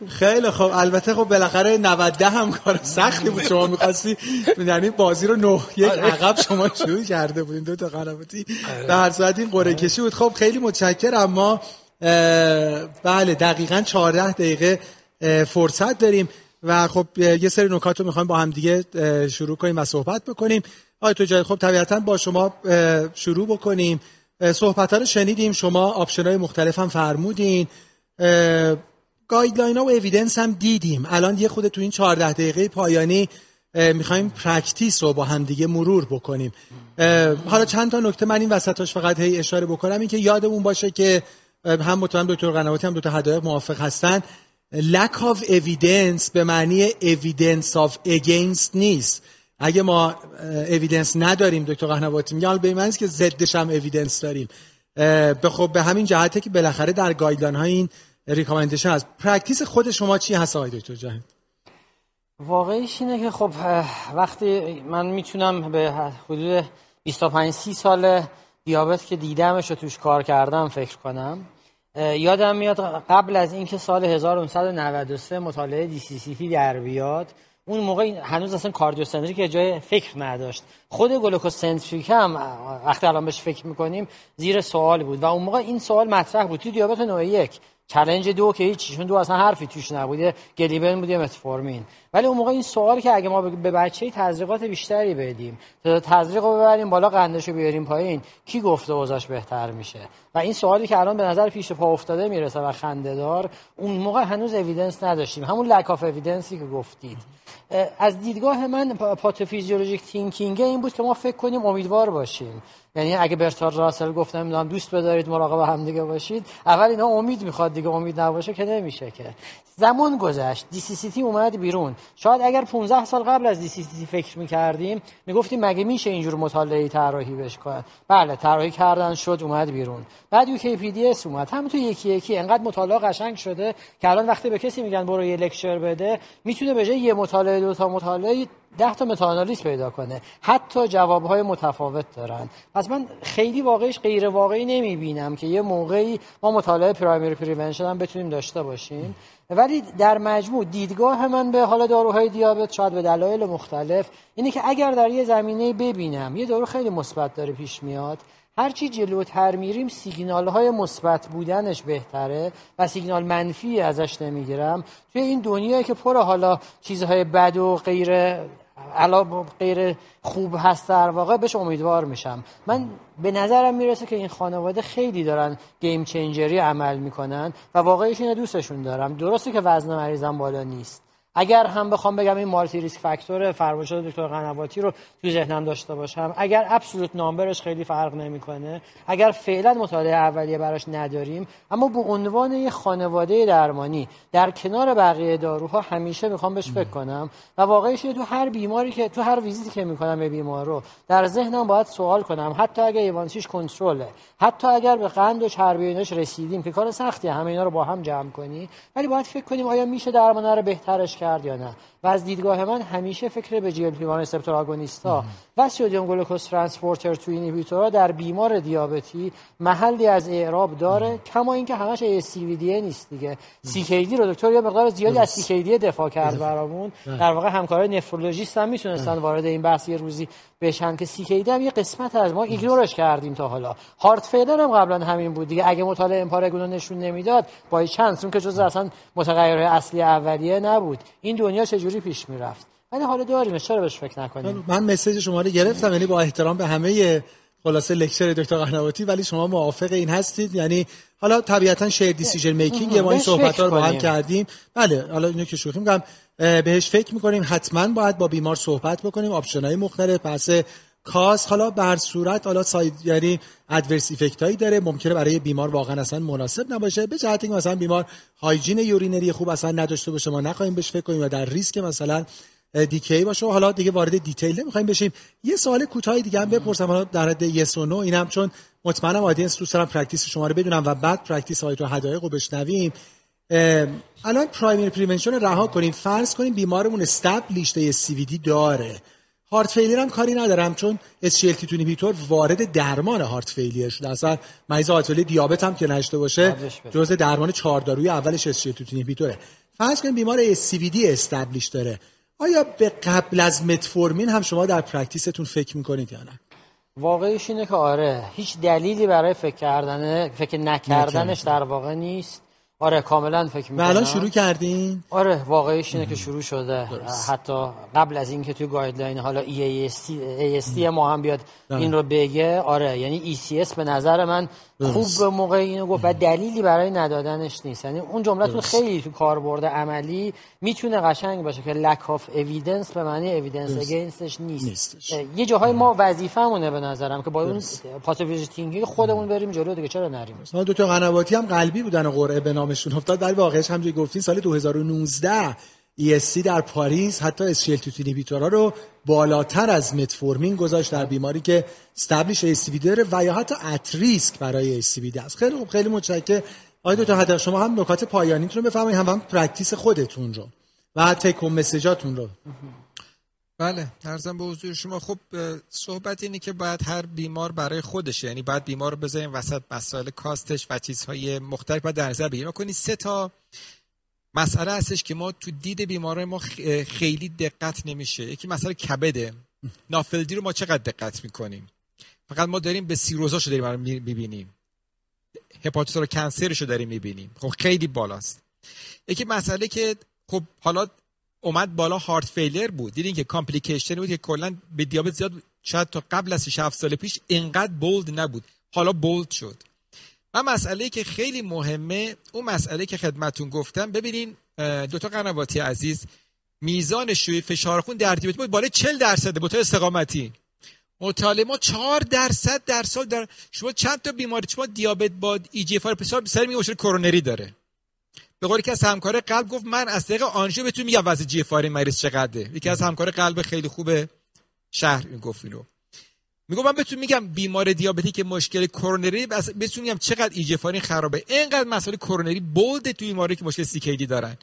خیلی خب البته خب بالاخره 90 هم کار سختی بود. شما می‌خواستی یعنی بازی رو نه یک عقب شما شروع کرده بودین دو تا قنواتی. به هر صورت این قرعه کشی بود. خب خیلی متشکرم. اما اه، بله دقیقا 14 دقیقه فرصت داریم و خب یه سری نکات رو می‌خوایم با هم دیگه شروع کنیم و صحبت بکنیم. آقای دکتر جاهد خب طبیعتا با شما شروع بکنیم. صحبت ها رو شنیدیم شما option های مختلف هم فرمودین. guideline ها و evidence هم دیدیم. الان یه خود تو این 14 دقیقه پایانی می‌خوایم practice رو با هم دیگه مرور بکنیم. حالا چند تا نکته من این وسطاش فقط هی اشاره بکنم. این که یادمون باشه که هم مطمئن دکتر قنواتی هم دو تا هدایق موافق هستن. Lack of evidence به معنی evidence of against نیست. اگه ما evidence نداریم دکتر قنواتی میگه به این که ضدش هم evidence داریم. به خب به همین جهته که بالاخره در guideline های این recommendation هست. practice خود شما چی هست آقای دکتر جهان؟ واقعیش اینه که خب وقتی من می‌تونم به حدود 25 30 سال دیابت که دیدمش و توش کار کردم فکر کنم. یادم میاد قبل از اینکه سال 1993 مطالعه DCCT در بیاد اون موقع هنوز اصلا cardiocentric که جای فکر نداشت. خود glucocentric هم وقتی الان بهش فکر می‌کنیم زیر سوال بود و اون موقع این سوال مطرح بود. تو دیابت نوع یک challenge دو که هیچ چون دو اصلا حرفی توش نبوده گلیبن بود یه متفورمین. ولی اون موقع این سوال که اگه ما به بچه تزریقات بیشتری بدیم تزریق رو ببریم بالا قندش رو بیاریم پایین کی گفته اوضاعش بهتر میشه؟ و این سوالی که الان به نظر پیش پا افتاده می‌رسه و خندهدار اون موقع هنوز evidence نداشتیم. همون lack of evidence ی که گفتید. از دیدگاه من پا- pathophysiologic thinking این بود که ما فکر کنیم امیدوار باشیم. یعنی اگه برتراند راسل گفتم نمی‌دونم دوست بدارید مراقب هم دیگه باشید اول اینا امید می‌خواد دیگه امید نباشه که نمیشه که. زمان گذشت. DCCT اومد بیرون. شاید اگر 15 سال قبل از DCCT فکر می‌کردیم می‌گفتیم مگه میشه اینجور مطالعه طراحی بش کنن بله طراحی کردن شد اومد بیرون. بعد UK اومد. هم تو یکی یکی انقدر مطالعه قشنگ شده که الان وقتی به کسی میگن برو یه lecture بده می‌تونه به جای یه مطالعه دو تا مطالعه ده تا متاآنالیز پیدا کنه. حتی جوابهای متفاوت دارن. پس من خیلی واقعیش غیر واقعی نمی‌بینم که یه موقعی ما مطالعه primary prevention هم بتونیم داشته باشیم. ولی در مجموع دیدگاه من به حالا داروهای دیابت شاید به دلایل مختلف اینه که اگر در یه زمینه ببینم یه دارو خیلی مثبت داره پیش میاد هرچی جلوتر میریم سیگنال های مثبت بودنش بهتره و سیگنال منفی ازش نمی‌گیرم. توی این دنیایی که پر حالا چیزهای بد و غیر علا غیر خوب هست در واقع بهش امیدوار میشم. من به نظرم می‌رسه که این خانواده خیلی دارن گیم چنجری عمل می‌کنن و واقعیش اینه دوستشون دارم. درسته که وزن مریضم بالا نیست. اگر هم بخوام بگم این مالتی ریسک فاکتور فرمایشات دکتر قنواتی رو تو ذهنم داشته باشم. اگر ابسولوت نامبرش خیلی فرق نمی‌کنه اگر فعلا مطالعه اولیه براش نداریم اما به عنوان یه خانواده درمانی در کنار بقیه داروها همیشه می‌خوام بهش فکر کنم و واقعیش تو هر بیماری که تو هر ویزیتی که می‌کنم به بیمار رو در ذهنم باید سوال کنم. حتی اگر ایوانسیش کنترله حتی اگر به قند و چربی رسیدیم که کار سختیه همه اینا رو با هم جمع کنی ولی باید فکر کنیم آیا میشه درمان رو بهترش کرد یا نه. و از دیدگاه من همیشه فکر به GLP-1 receptor agonist ا و سدیم گلوکوز transporter two inhibitor ها در بیمار دیابتی محلی از اعراب داره کما اینکه همش ASCVD نیست دیگه. CKD رو دکتر یه مقدار زیادی از CKD دفاع کرد برامون. در واقع همکارای نفرولوژیست هم می‌تونستن وارد این بحث یه روزی بشن که CKD هم یه قسمت از ما ignore ش کردیم تا حالا. heart failure هم قبلا همین بود دیگه. اگه مطالعه EMPA-REG اون نشون نمی‌داد by chance اون که جز اصلا متغیرهای اصلی اولیه نبود. این دنیا چجوری پیش می‌رفت؟ ولی حالا داریم چرا بهش فکر نکنیم؟ من message شما رو گرفتم یعنی با احترام به همه خلاصه lecture دکتر قنواتی ولی شما موافق این هستید. یعنی حالا طبیعتا shared decision making ما این صحبت ها رو با هم. کردیم. بله حالا اینو که شوخی میگم بهش فکر می‌کنیم حتما باید با بیمار صحبت بکنیم option های مختلف بحث cost حالا به هر صورت حالا side یعنی adverse effect هایی داره. ممکنه برای بیمار واقعا اصلا مناسب نباشه به جهت اینکه مثلا بیمار hygiene urinary خوب اصلا نداشته باشه ما نخواهیم بهش فکر کنیم و در ریسک مثلا DKA باشه. و حالا دیگه وارد detail نمی‌خوایم بشیم. یه سوال کوتاه دیگه هم بپرسم حالا در حد yes و no اینم چون مطمئنم audience دوست دارم practice شما رو بدونم و بعد practice های تو حدایق رو بشنویم. الان primary prevention رها کنیم. فرض کنیم بیمارمون established ASCVD داره. heart failure هم کاری ندارم چون SGLT2 inhibitor وارد درمان heart failure شده. اصلا مریض heart failure دیابت هم که نداشته باشه جزء درمان چهار دارویی اولش SGLT2 inhibitor ه فرض کنیم بیمار ASCVD established داره. آیا به قبل از متفورمین هم شما در practice تون فکر می‌کنید یا نه؟ واقعیش اینه که آره هیچ دلیلی برای فکر کردن فکر نکردنش در واقع نیست. آره کاملا فکر می‌کنم الان شروع کردین آره واقعیش اینه که شروع شده درست. حتی قبل از اینکه توی guideline حالا EASD ما هم بیاد ده. این رو بگه آره یعنی ECS به نظر من. خوب به موقع اینو گفت. و دلیلی برای ندادنش نیست. یعنی اون جملتون خیلی تو کاربرد عملی می‌تونه قشنگ باشه که lack of evidence به معنی evidence againstش نیست. نیستش. یه جاهای ما وظیفمونه به نظرم که با اون پاتوفیزیتینگی خودمون بریم جلو دیگه. چرا نریم؟ دو تا قنواتی هم قلبی بودن و قرعه به نامشون افتاد. در واقعش همونجوری گفتین سال 2019 ESC در پاریس حتی SGLT2 اینهیبیتورها رو بالاتر از متفورمین گذاشت در بیماری که established ASCVD داره و یا حتی at risk برای ASCVD است. خیلی خوب خیلی متشکرم. آقای دکتر حتی شما هم نکات پایانیتون رو بفرمایید هم هم practice خودتون رو و take message اتون رو. بله عرضم به حضور شما خب صحبت اینه که باید هر بیمار برای خودشه یعنی باید بیمار رو بذاریم وسط مسائل cost ش و چیزهای مختلف باید در نظر بگیریم کنید سه تا مسئله هستش که ما تو دید بیمارای ما خیلی دقت نمیشه. یکی مسئله کبده. NAFLD رو ما چقدر دقت می‌کنیم؟ فقط ما داریم به سیروزاشو داریم می‌بینیم. هپاتیت رو cancer ش رو داریم می‌بینیم. خب خیلی بالاست. یکی مسئله که خب حالا اومد بالا heart failure بود. دیدین که complication بود که کلا به دیابت زیاد شاید تا قبل از 6 سال پیش اینقدر bold نبود. حالا bold شد. و مسئله که خیلی مهمه اون مسئله که خدمتون گفتم ببینین دوتا قنواتی عزیز میزان شوی فشار خون در دیابت بود بالای 40 درصد به استقامتی. مطالعه ما 4 درصد در سال در شما چند تا بیماری شما دیابت با ای جی اف آر سر میوشه کرونری داره. به قولی که از همکار قلب گفت من از طریق آنژیو بهتون میگم وضع جی اف مریض چقدره. یکی از همکار قلب خیلی خوبه شهر گفت اینو. میگم من بهتون میگم بیمار دیابتی که مشکل کرونری بس بهتون میگم چقدر ایجفارین خرابه. اینقدر مسئله کرونری بولد توی بیماری که مشکل سیکیدی دارن.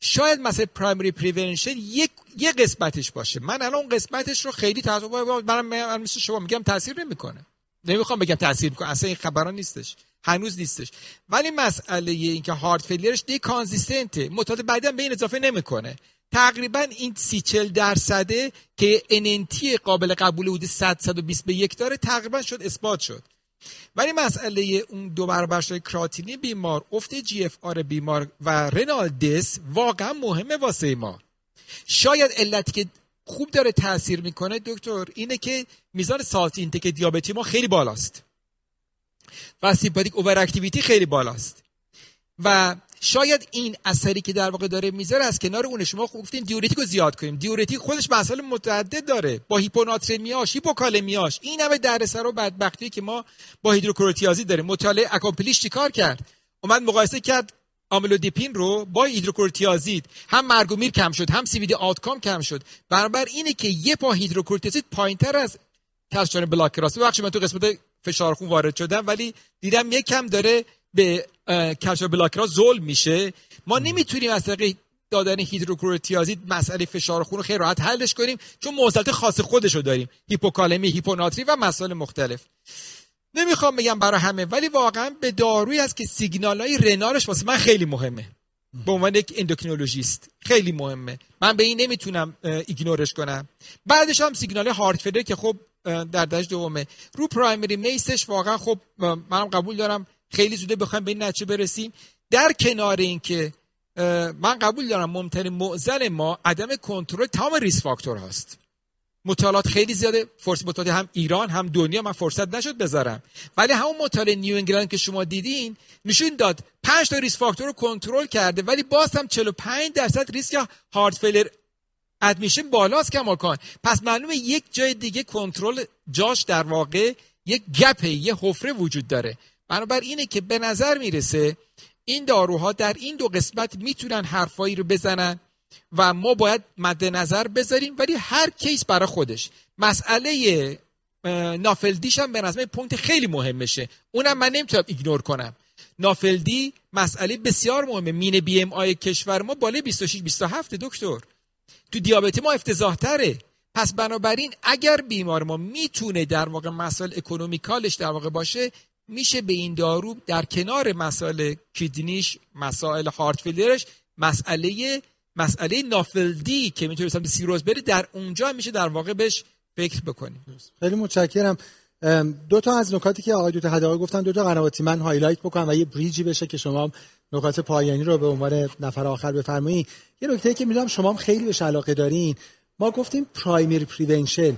شاید مسئله پرایمری پریونشن یک یه قسمتش باشه. من الان قسمتش رو خیلی تاثیر من من مثل شما میگم تاثیر نمی‌کنه. نمی‌خوام بگم تاثیر می‌کنه. اصلا این خبران نیستش. هنوز نیستش. ولی مسئله اینکه هارت فیلیرش دی کانزیستنته متعادل بعدا به این اضافه نمی‌کنه. تقریبا این سی چل درصده که اننتی قابل قبول بوده 100 120 به یک داره تقریبا شد اثبات شد. ولی مسئله اون دو برابر شده کراتینین بیمار افت GFR بیمار و renal death واقعا مهمه واسه ما. شاید علتی که خوب داره تاثیر می‌کنه دکتر اینه که میزان salt intake دیابتی ما خیلی بالاست و sympathetic overactivity خیلی بالاست و شاید این اثری که در واقع داره می‌ذاره از کنار اون شما گفتین diuretic رو زیاد کنیم. diuretic خودش مسائل متعدد داره. با هیپوناترمیاش هیپوکالمیاش این همه دردسر و بدبختی که ما با هیدروکلروتیازید داریم. مطالعه ACCOMPLISH چیکار کرد؟ اومد مقایسه کرد آملودیپین رو با هیدروکلروتیازید هم مرگومیر کم شد هم CVD outcome کم شد. برابر اینه که یه پا هیدروکلروتیازید پایینتر از calcium blocker اس ببخشید من تو قسمت فشار خون وارد شدم ولی دیدم یک کم داره به calcium blocker ا ظلم میشه. ما نمی‌تونیم از طریق دادن هیدروکلوروتیازید مسئله فشار خون رو خیلی راحت حلش کنیم چون معضلات خاص خودش رو داریم. هیپوکالمی هیپوناترمی و مسائل مختلف. نمی‌خوام بگم برای همه ولی واقعا یه دارویی هست که سیگنال های renal ش واسه من خیلی مهمه. به عنوان یک اندوکرینولوژیست خیلی مهمه. من به این نمی‌تونم ignore ش کنم. بعدش هم سیگنال heart که خب در درجه دومه. رو primary MACE ش واقعا خب منم قبول دارم. خیلی زوده بخوایم به این نتیجه برسیم. در کنار اینکه من قبول دارم مهمترین معضل ما عدم کنترل تمام risk factor هست مطالعات خیلی زیاده فرصت مطالعه هم ایران هم دنیا من فرصت نشد بذارم. ولی همون مطالعه New England که شما دیدین نشون داد 5 تا risk factor رو کنترل کرده ولی باز هم 45 درصد ریسک heart failure admission بالاست کماکان پس معلومه یک جای دیگه کنترل جاش در واقع یک gap ه یه حفره وجود داره. بنابر اینه که به نظر می‌رسه این داروها در این دو قسمت می‌تونن حرفایی رو بزنن و ما باید مد نظر بذاریم ولی هر case برای خودش. مسئله NAFLD یش هم به نظر point خیلی مهمیه. اونم من نمی‌تونم ignore کنم. NAFLD ی مسئله بسیار مهمه. mean BMI کشور ما بالای 26 27 دکتر. تو دیابتی ما افتضاح تره پس بنابراین اگر بیمار ما می‌تونه در واقع مسائل economical ش در واقع باشه میشه به این دارو در کنار مسائل kidney ش مسائل heart failure ش مسئله مسئله NAFLD ی که می‌تونه به سیروز بره در اونجا میشه در واقع بهش فکر بکنیم خیلی متشکرم. دو تا از نکاتی که آقای دکتر هدایت گفتن دکتر قنواتی من highlight بکنم و یه bridge ی بشه که شما نکات پایانی رو به عنوان نفر آخر بفرمایید یه نکته که می‌دونم شما هم خیلی بهش علاقه دارین. ما گفتیم primary prevention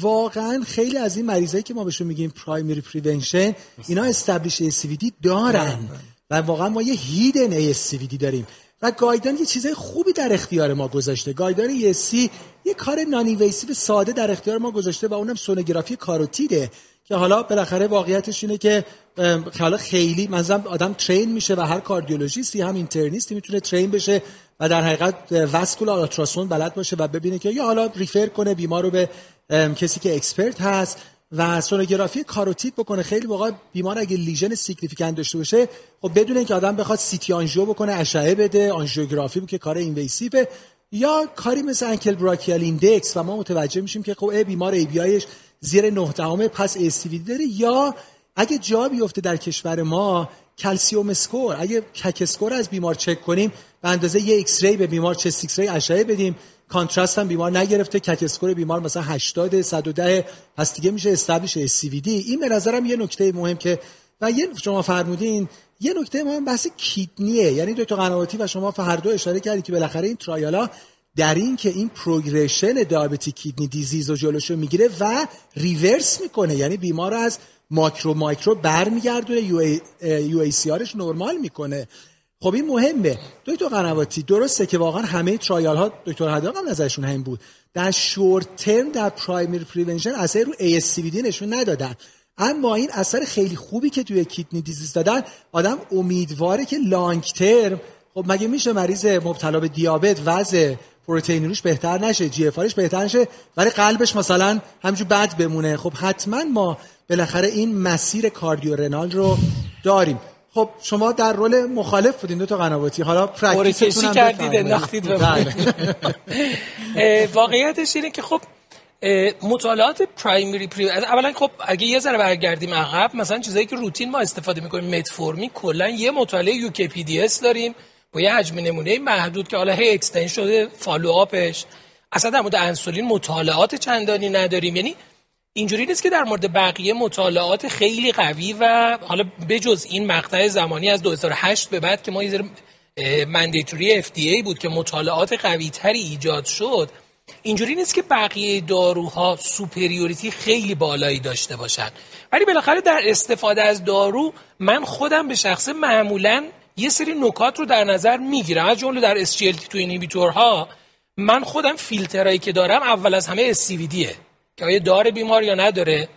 واقعا خیلی از این مریضایی که ما بهشون میگیم primary prevention اینا established CVD دارن. و واقعا ما یه hidden CVD داریم. و guideline یه چیزای خوبی در اختیار ما گذاشته. guideline ESC یه کار non-invasive ساده در اختیار ما گذاشته و اونم سونوگرافی کاروتیده. که حالا بالاخره واقعیتش اینه که حالا خیلی منظورم آدم train میشه و هر کاردیولوژیستی هم internist ی می‌تونه train بشه و در حقیقت vascular ultrasound بلد باشه و ببینه که یا حالا refer کنه بیمار رو به کسی که expert هست و سونوگرافی کاروتید بکنه. خیلی موقع بیمار اگه lesion significant داشته باشه خب بدون اینکه آدم بخواد CT angio بکنه اشعه بده آنژیوگرافی که کار invasive یا کاری مثل ankle brachial index و ما متوجه میشیم که خب بیمار ABI زیر 9 دهم پس ای داره یا اگه جا بیفته در کشور ما calcium score اگه CAC score از بیمار چک کنیم به اندازه یه X-ray به بیمار chest X-ray اشعه بدیم. contrast هم بیمار نگرفته CAC score بیمار مثلا 80 110 پس دیگه میشه established CVD این به نظرم یه نکته مهم که و یه شما فرمودین یه نکته مهم بحث kidney ه. یعنی دکتر قنواتی و شما هر دو اشاره کردید که بالاخره این trial ا در این که این progression diabetic kidney disease و جلوشو می‌گیره و reverse می‌کنه. یعنی بیمار از macro micro برمیگردونه UA, ACR ش نرمال می‌کنه. خب این مهمه. دکتر قنواتی درسته که واقعا همه trial ها دکتر هدایت هم نظرشون همین بود. در short term در primary prevention اثر رو ASCVD نشون ندادن. اما این اثر خیلی خوبی که توی kidney disease دادن آدم امیدواره که long term خب مگه میشه مریض مبتلا به دیابت وضع پروتئینوریش بهتر نشه GFR بهتر نشه ولی قلبش مثلا همینجور بد بمونه؟ خب حتما ما بالاخره این مسیر cardiorenal رو داریم. خب شما در role مخالف بودین دکتر قنواتی. حالا practice تون هم کردید انداختید بله. واقعیتش اینه که خب مطالعات primary pre اولا خب اگه یه ذره برگردیم عقب مثلا چیزایی که روتین ما استفاده می‌کنیم متفورمین کلا یه مطالعه UKPDS داریم با یه حجم نمونه محدود که حالا هی extend شده follow-up ش اصلا در مورد انسولین مطالعات چندانی نداریم. یعنی اینجوری نیست که در مورد بقیه مطالعات خیلی قوی و حالا بجز این مقطع زمانی از 2008 به بعد که ما یه mandatory FDA بود که مطالعات قوی تری ایجاد شد اینجوری نیست که بقیه داروها superiority خیلی بالایی داشته باشن. ولی بالاخره در استفاده از دارو من خودم به شخص معمولا یه سری نکات رو در نظر می‌گیرم. از جمله در SGLT two inhibitor ها من خودم فیلترهایی که دارم اول از همه ASCVD ه که آیا داره بیمار یا نداره.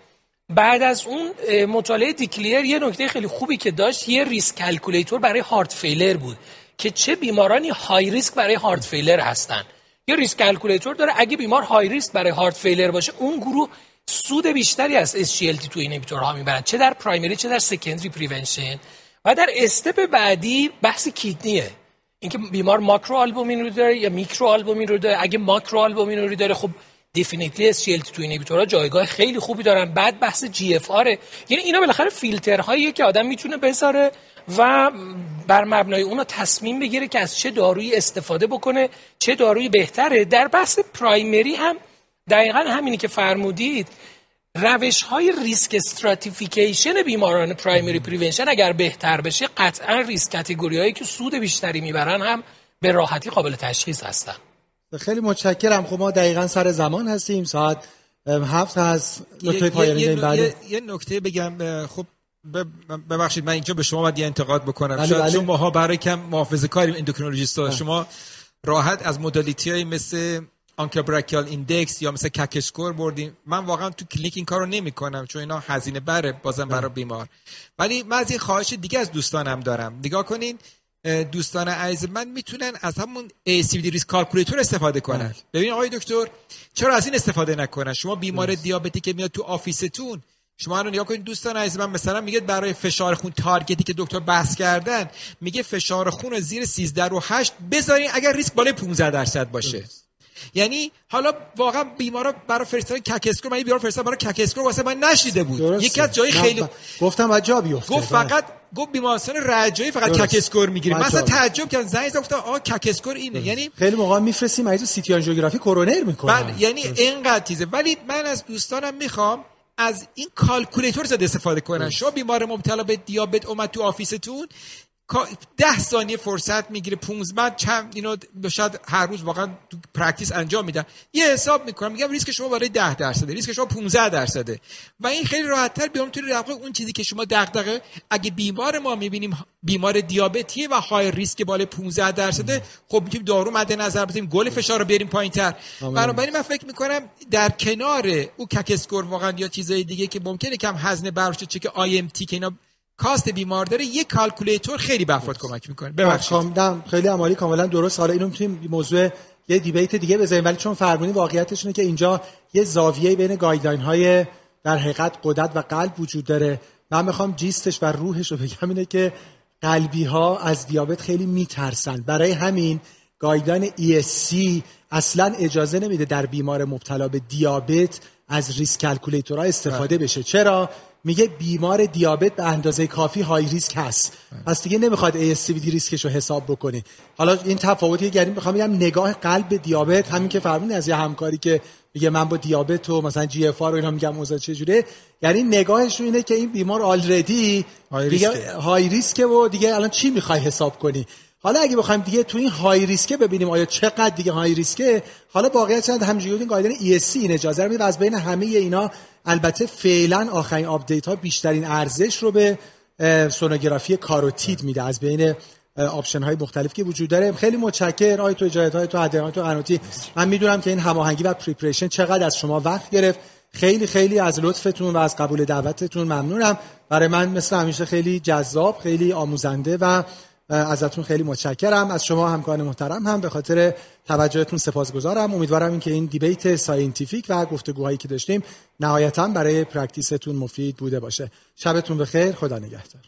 بعد از اون مطالعه DECLARE یه نکته خیلی خوبی که داشت یه risk calculator برای heart failure بود که چه بیمارانی high risk برای heart failure هستن. یه risk calculator داره اگه بیمار high risk برای heart failure باشه اون گروه سود بیشتری از SGLT two ها می‌برن. چه در primary چه در secondary prevention و در step بعدی بحث kidney ه. اینکه بیمار ماکرو آلبومینوری داره یا میکرو آلبومینوری داره. اگه ماکرو آلبومینوری داره خب definitely SGLT two inhibitor ها جایگاه خیلی خوبی دارن. بعد بحث GFR ه یعنی اینا بالاخره فیلترهایی که آدم می‌تونه بذاره و بر مبنای اونو تصمیم بگیره که از چه دارویی استفاده بکنه چه دارویی بهتره. در بحث primary هم دقیقا همینی که فرمودید. روش های risk stratification بیماران primary prevention اگر بهتر بشه قطعا risk category هایی که سود بیشتری می‌برن هم به راحتی قابل تشخیص هستن. خیلی متشکرم. خب ما دقیقا سر زمان هستیم. ساعت هفت هست. نکته پایانی یه, یه, یه نکته بگم. خب ببخشید من اینجا به شما باید یه انتقاد بکنم. بله شاید بله. شما ها برای کم محافظه کاری اندوکرینولوژیست بله. شما راحت از modality های مثل ankle brachial index یا مثل CAC score بردیم. من واقعا تو کلینیک این کارو نمی‌کنم چون اینا هزینه بره بازم برای بیمار. ولی من از این خواهش دیگه از دوستانم دارم. نگاه کنین دوستان عزیز من می‌تونن از همون ASCVD risk calculator استفاده کنن. بله. ببین آقای دکتر چرا از این استفاده نکنن؟ شما بیمار دیابتی که میاد تو office تون شما الان نگاه کنید دوستان عزیز من مثلا میگه برای فشار خون target ی که دکتر بحث کردن میگه فشار خون رو زیر 13 و 8 بذارین اگر ریسک بالای 15 درصد باشه. یعنی حالا واقعا بیمارا برای فرستادن CAC score من بیمار فرستادم برای CAC score واسه من نشیده بود. یکی از جای خیلی گفتم بعد جا بیفته. گفت فقط گفت بیمارستان رجایی فقط CAC score می‌گیره مثلا تعجب کردم. زنگ گفتم آ CAC score اینه. یعنی خیلی موقع میفرستیم مریض CT آنژیوگرافی کرونر می‌کنه بله یعنی اینقدر چیزه ولی من از دوستانم می‌خوام از این calculator ها استفاده کنن. شما بیمار مبتلا به دیابت اومد تو office تون ده ثانیه فرصت می‌گیره 15 چند اینو شاید هر روز واقعا تو practice انجام میدن. یه حساب می‌کنم میگم ریسک شما برای 10 درصده ریسک شما 15 درصده. و این خیلی راحت تر بیام توی رفع اون چیزی که شما دغدغه. اگه بیمار ما می‌بینیم بیمار دیابتی و high risk بالای 15 درصده خب می‌تونیم دارو مد نظر بزنیم گل فشار رو بیاریم پایینتر. بنابراین من فکر می‌کنم در کنار او CAC score واقعا یا چیزای دیگه که ممکنه کم هزینه براش چه که IMT که اینا cost بیمار داره یک calculator خیلی به کمک می‌کنه. ببخشید. خیلی عالی کاملا درست. حالا اینو می‌تونیم موضوع یه debate دیگه بزنیم. ولی چون فرمونی واقعیتش اینه که اینجا یه زاویه بین guideline های در حقیقت غدد و قلب وجود داره. من می‌خوام gist ش و روحش رو بگم اینه که قلبی ها از دیابت خیلی میترسن. برای همین guideline ESC اصلا اجازه نمیده در بیمار مبتلا به دیابت از risk calculator ها استفاده بله. بشه. چرا؟ میگه بیمار دیابت به اندازه کافی high risk هست. پس دیگه نمی‌خواد ASCVD risk ش رو حساب بکنی حالا این تفاوتی که می‌خوام بگم نگاه قلب به دیابت همین که فرمودین از یه همکاری که میگه من با دیابت و مثلا GFR و اینا میگم اوضاع چجوره. یعنی نگاهش اینه که این بیمار already دیگه high risk ه و دیگه الان چی می‌خوای حساب کنی؟ حالا اگه بخوایم دیگه تو این high risk ه ببینیم آیا چقدر دیگه high risk ه حالا واقعیت چند همینجوری این قاعده ESC این اجازه رو میده از بین همه اینا البته فعلا آخرین update ها بیشترین ارزش رو به سونوگرافی کاروتید میده. از بین option های مختلف که وجود داره. خیلی متشکر آی تو اجازه های تو هدایت تو قناتی. من می‌دونم که این هماهنگی و preparation چقدر از شما وقت گرفت. خیلی خیلی از لطفتون و از قبول دعوتتون ممنونم. برای من مثل همیشه خیلی جذاب خیلی آموزنده و ازتون خیلی متشکرم. از شما همکاران محترم هم به خاطر توجهتون سپاسگزارم. امیدوارم اینکه این debate scientific و گفتگوهایی که داشتیم نهایتا برای practice تون مفید بوده باشه. شبتون بخیر. خدا نگهدار.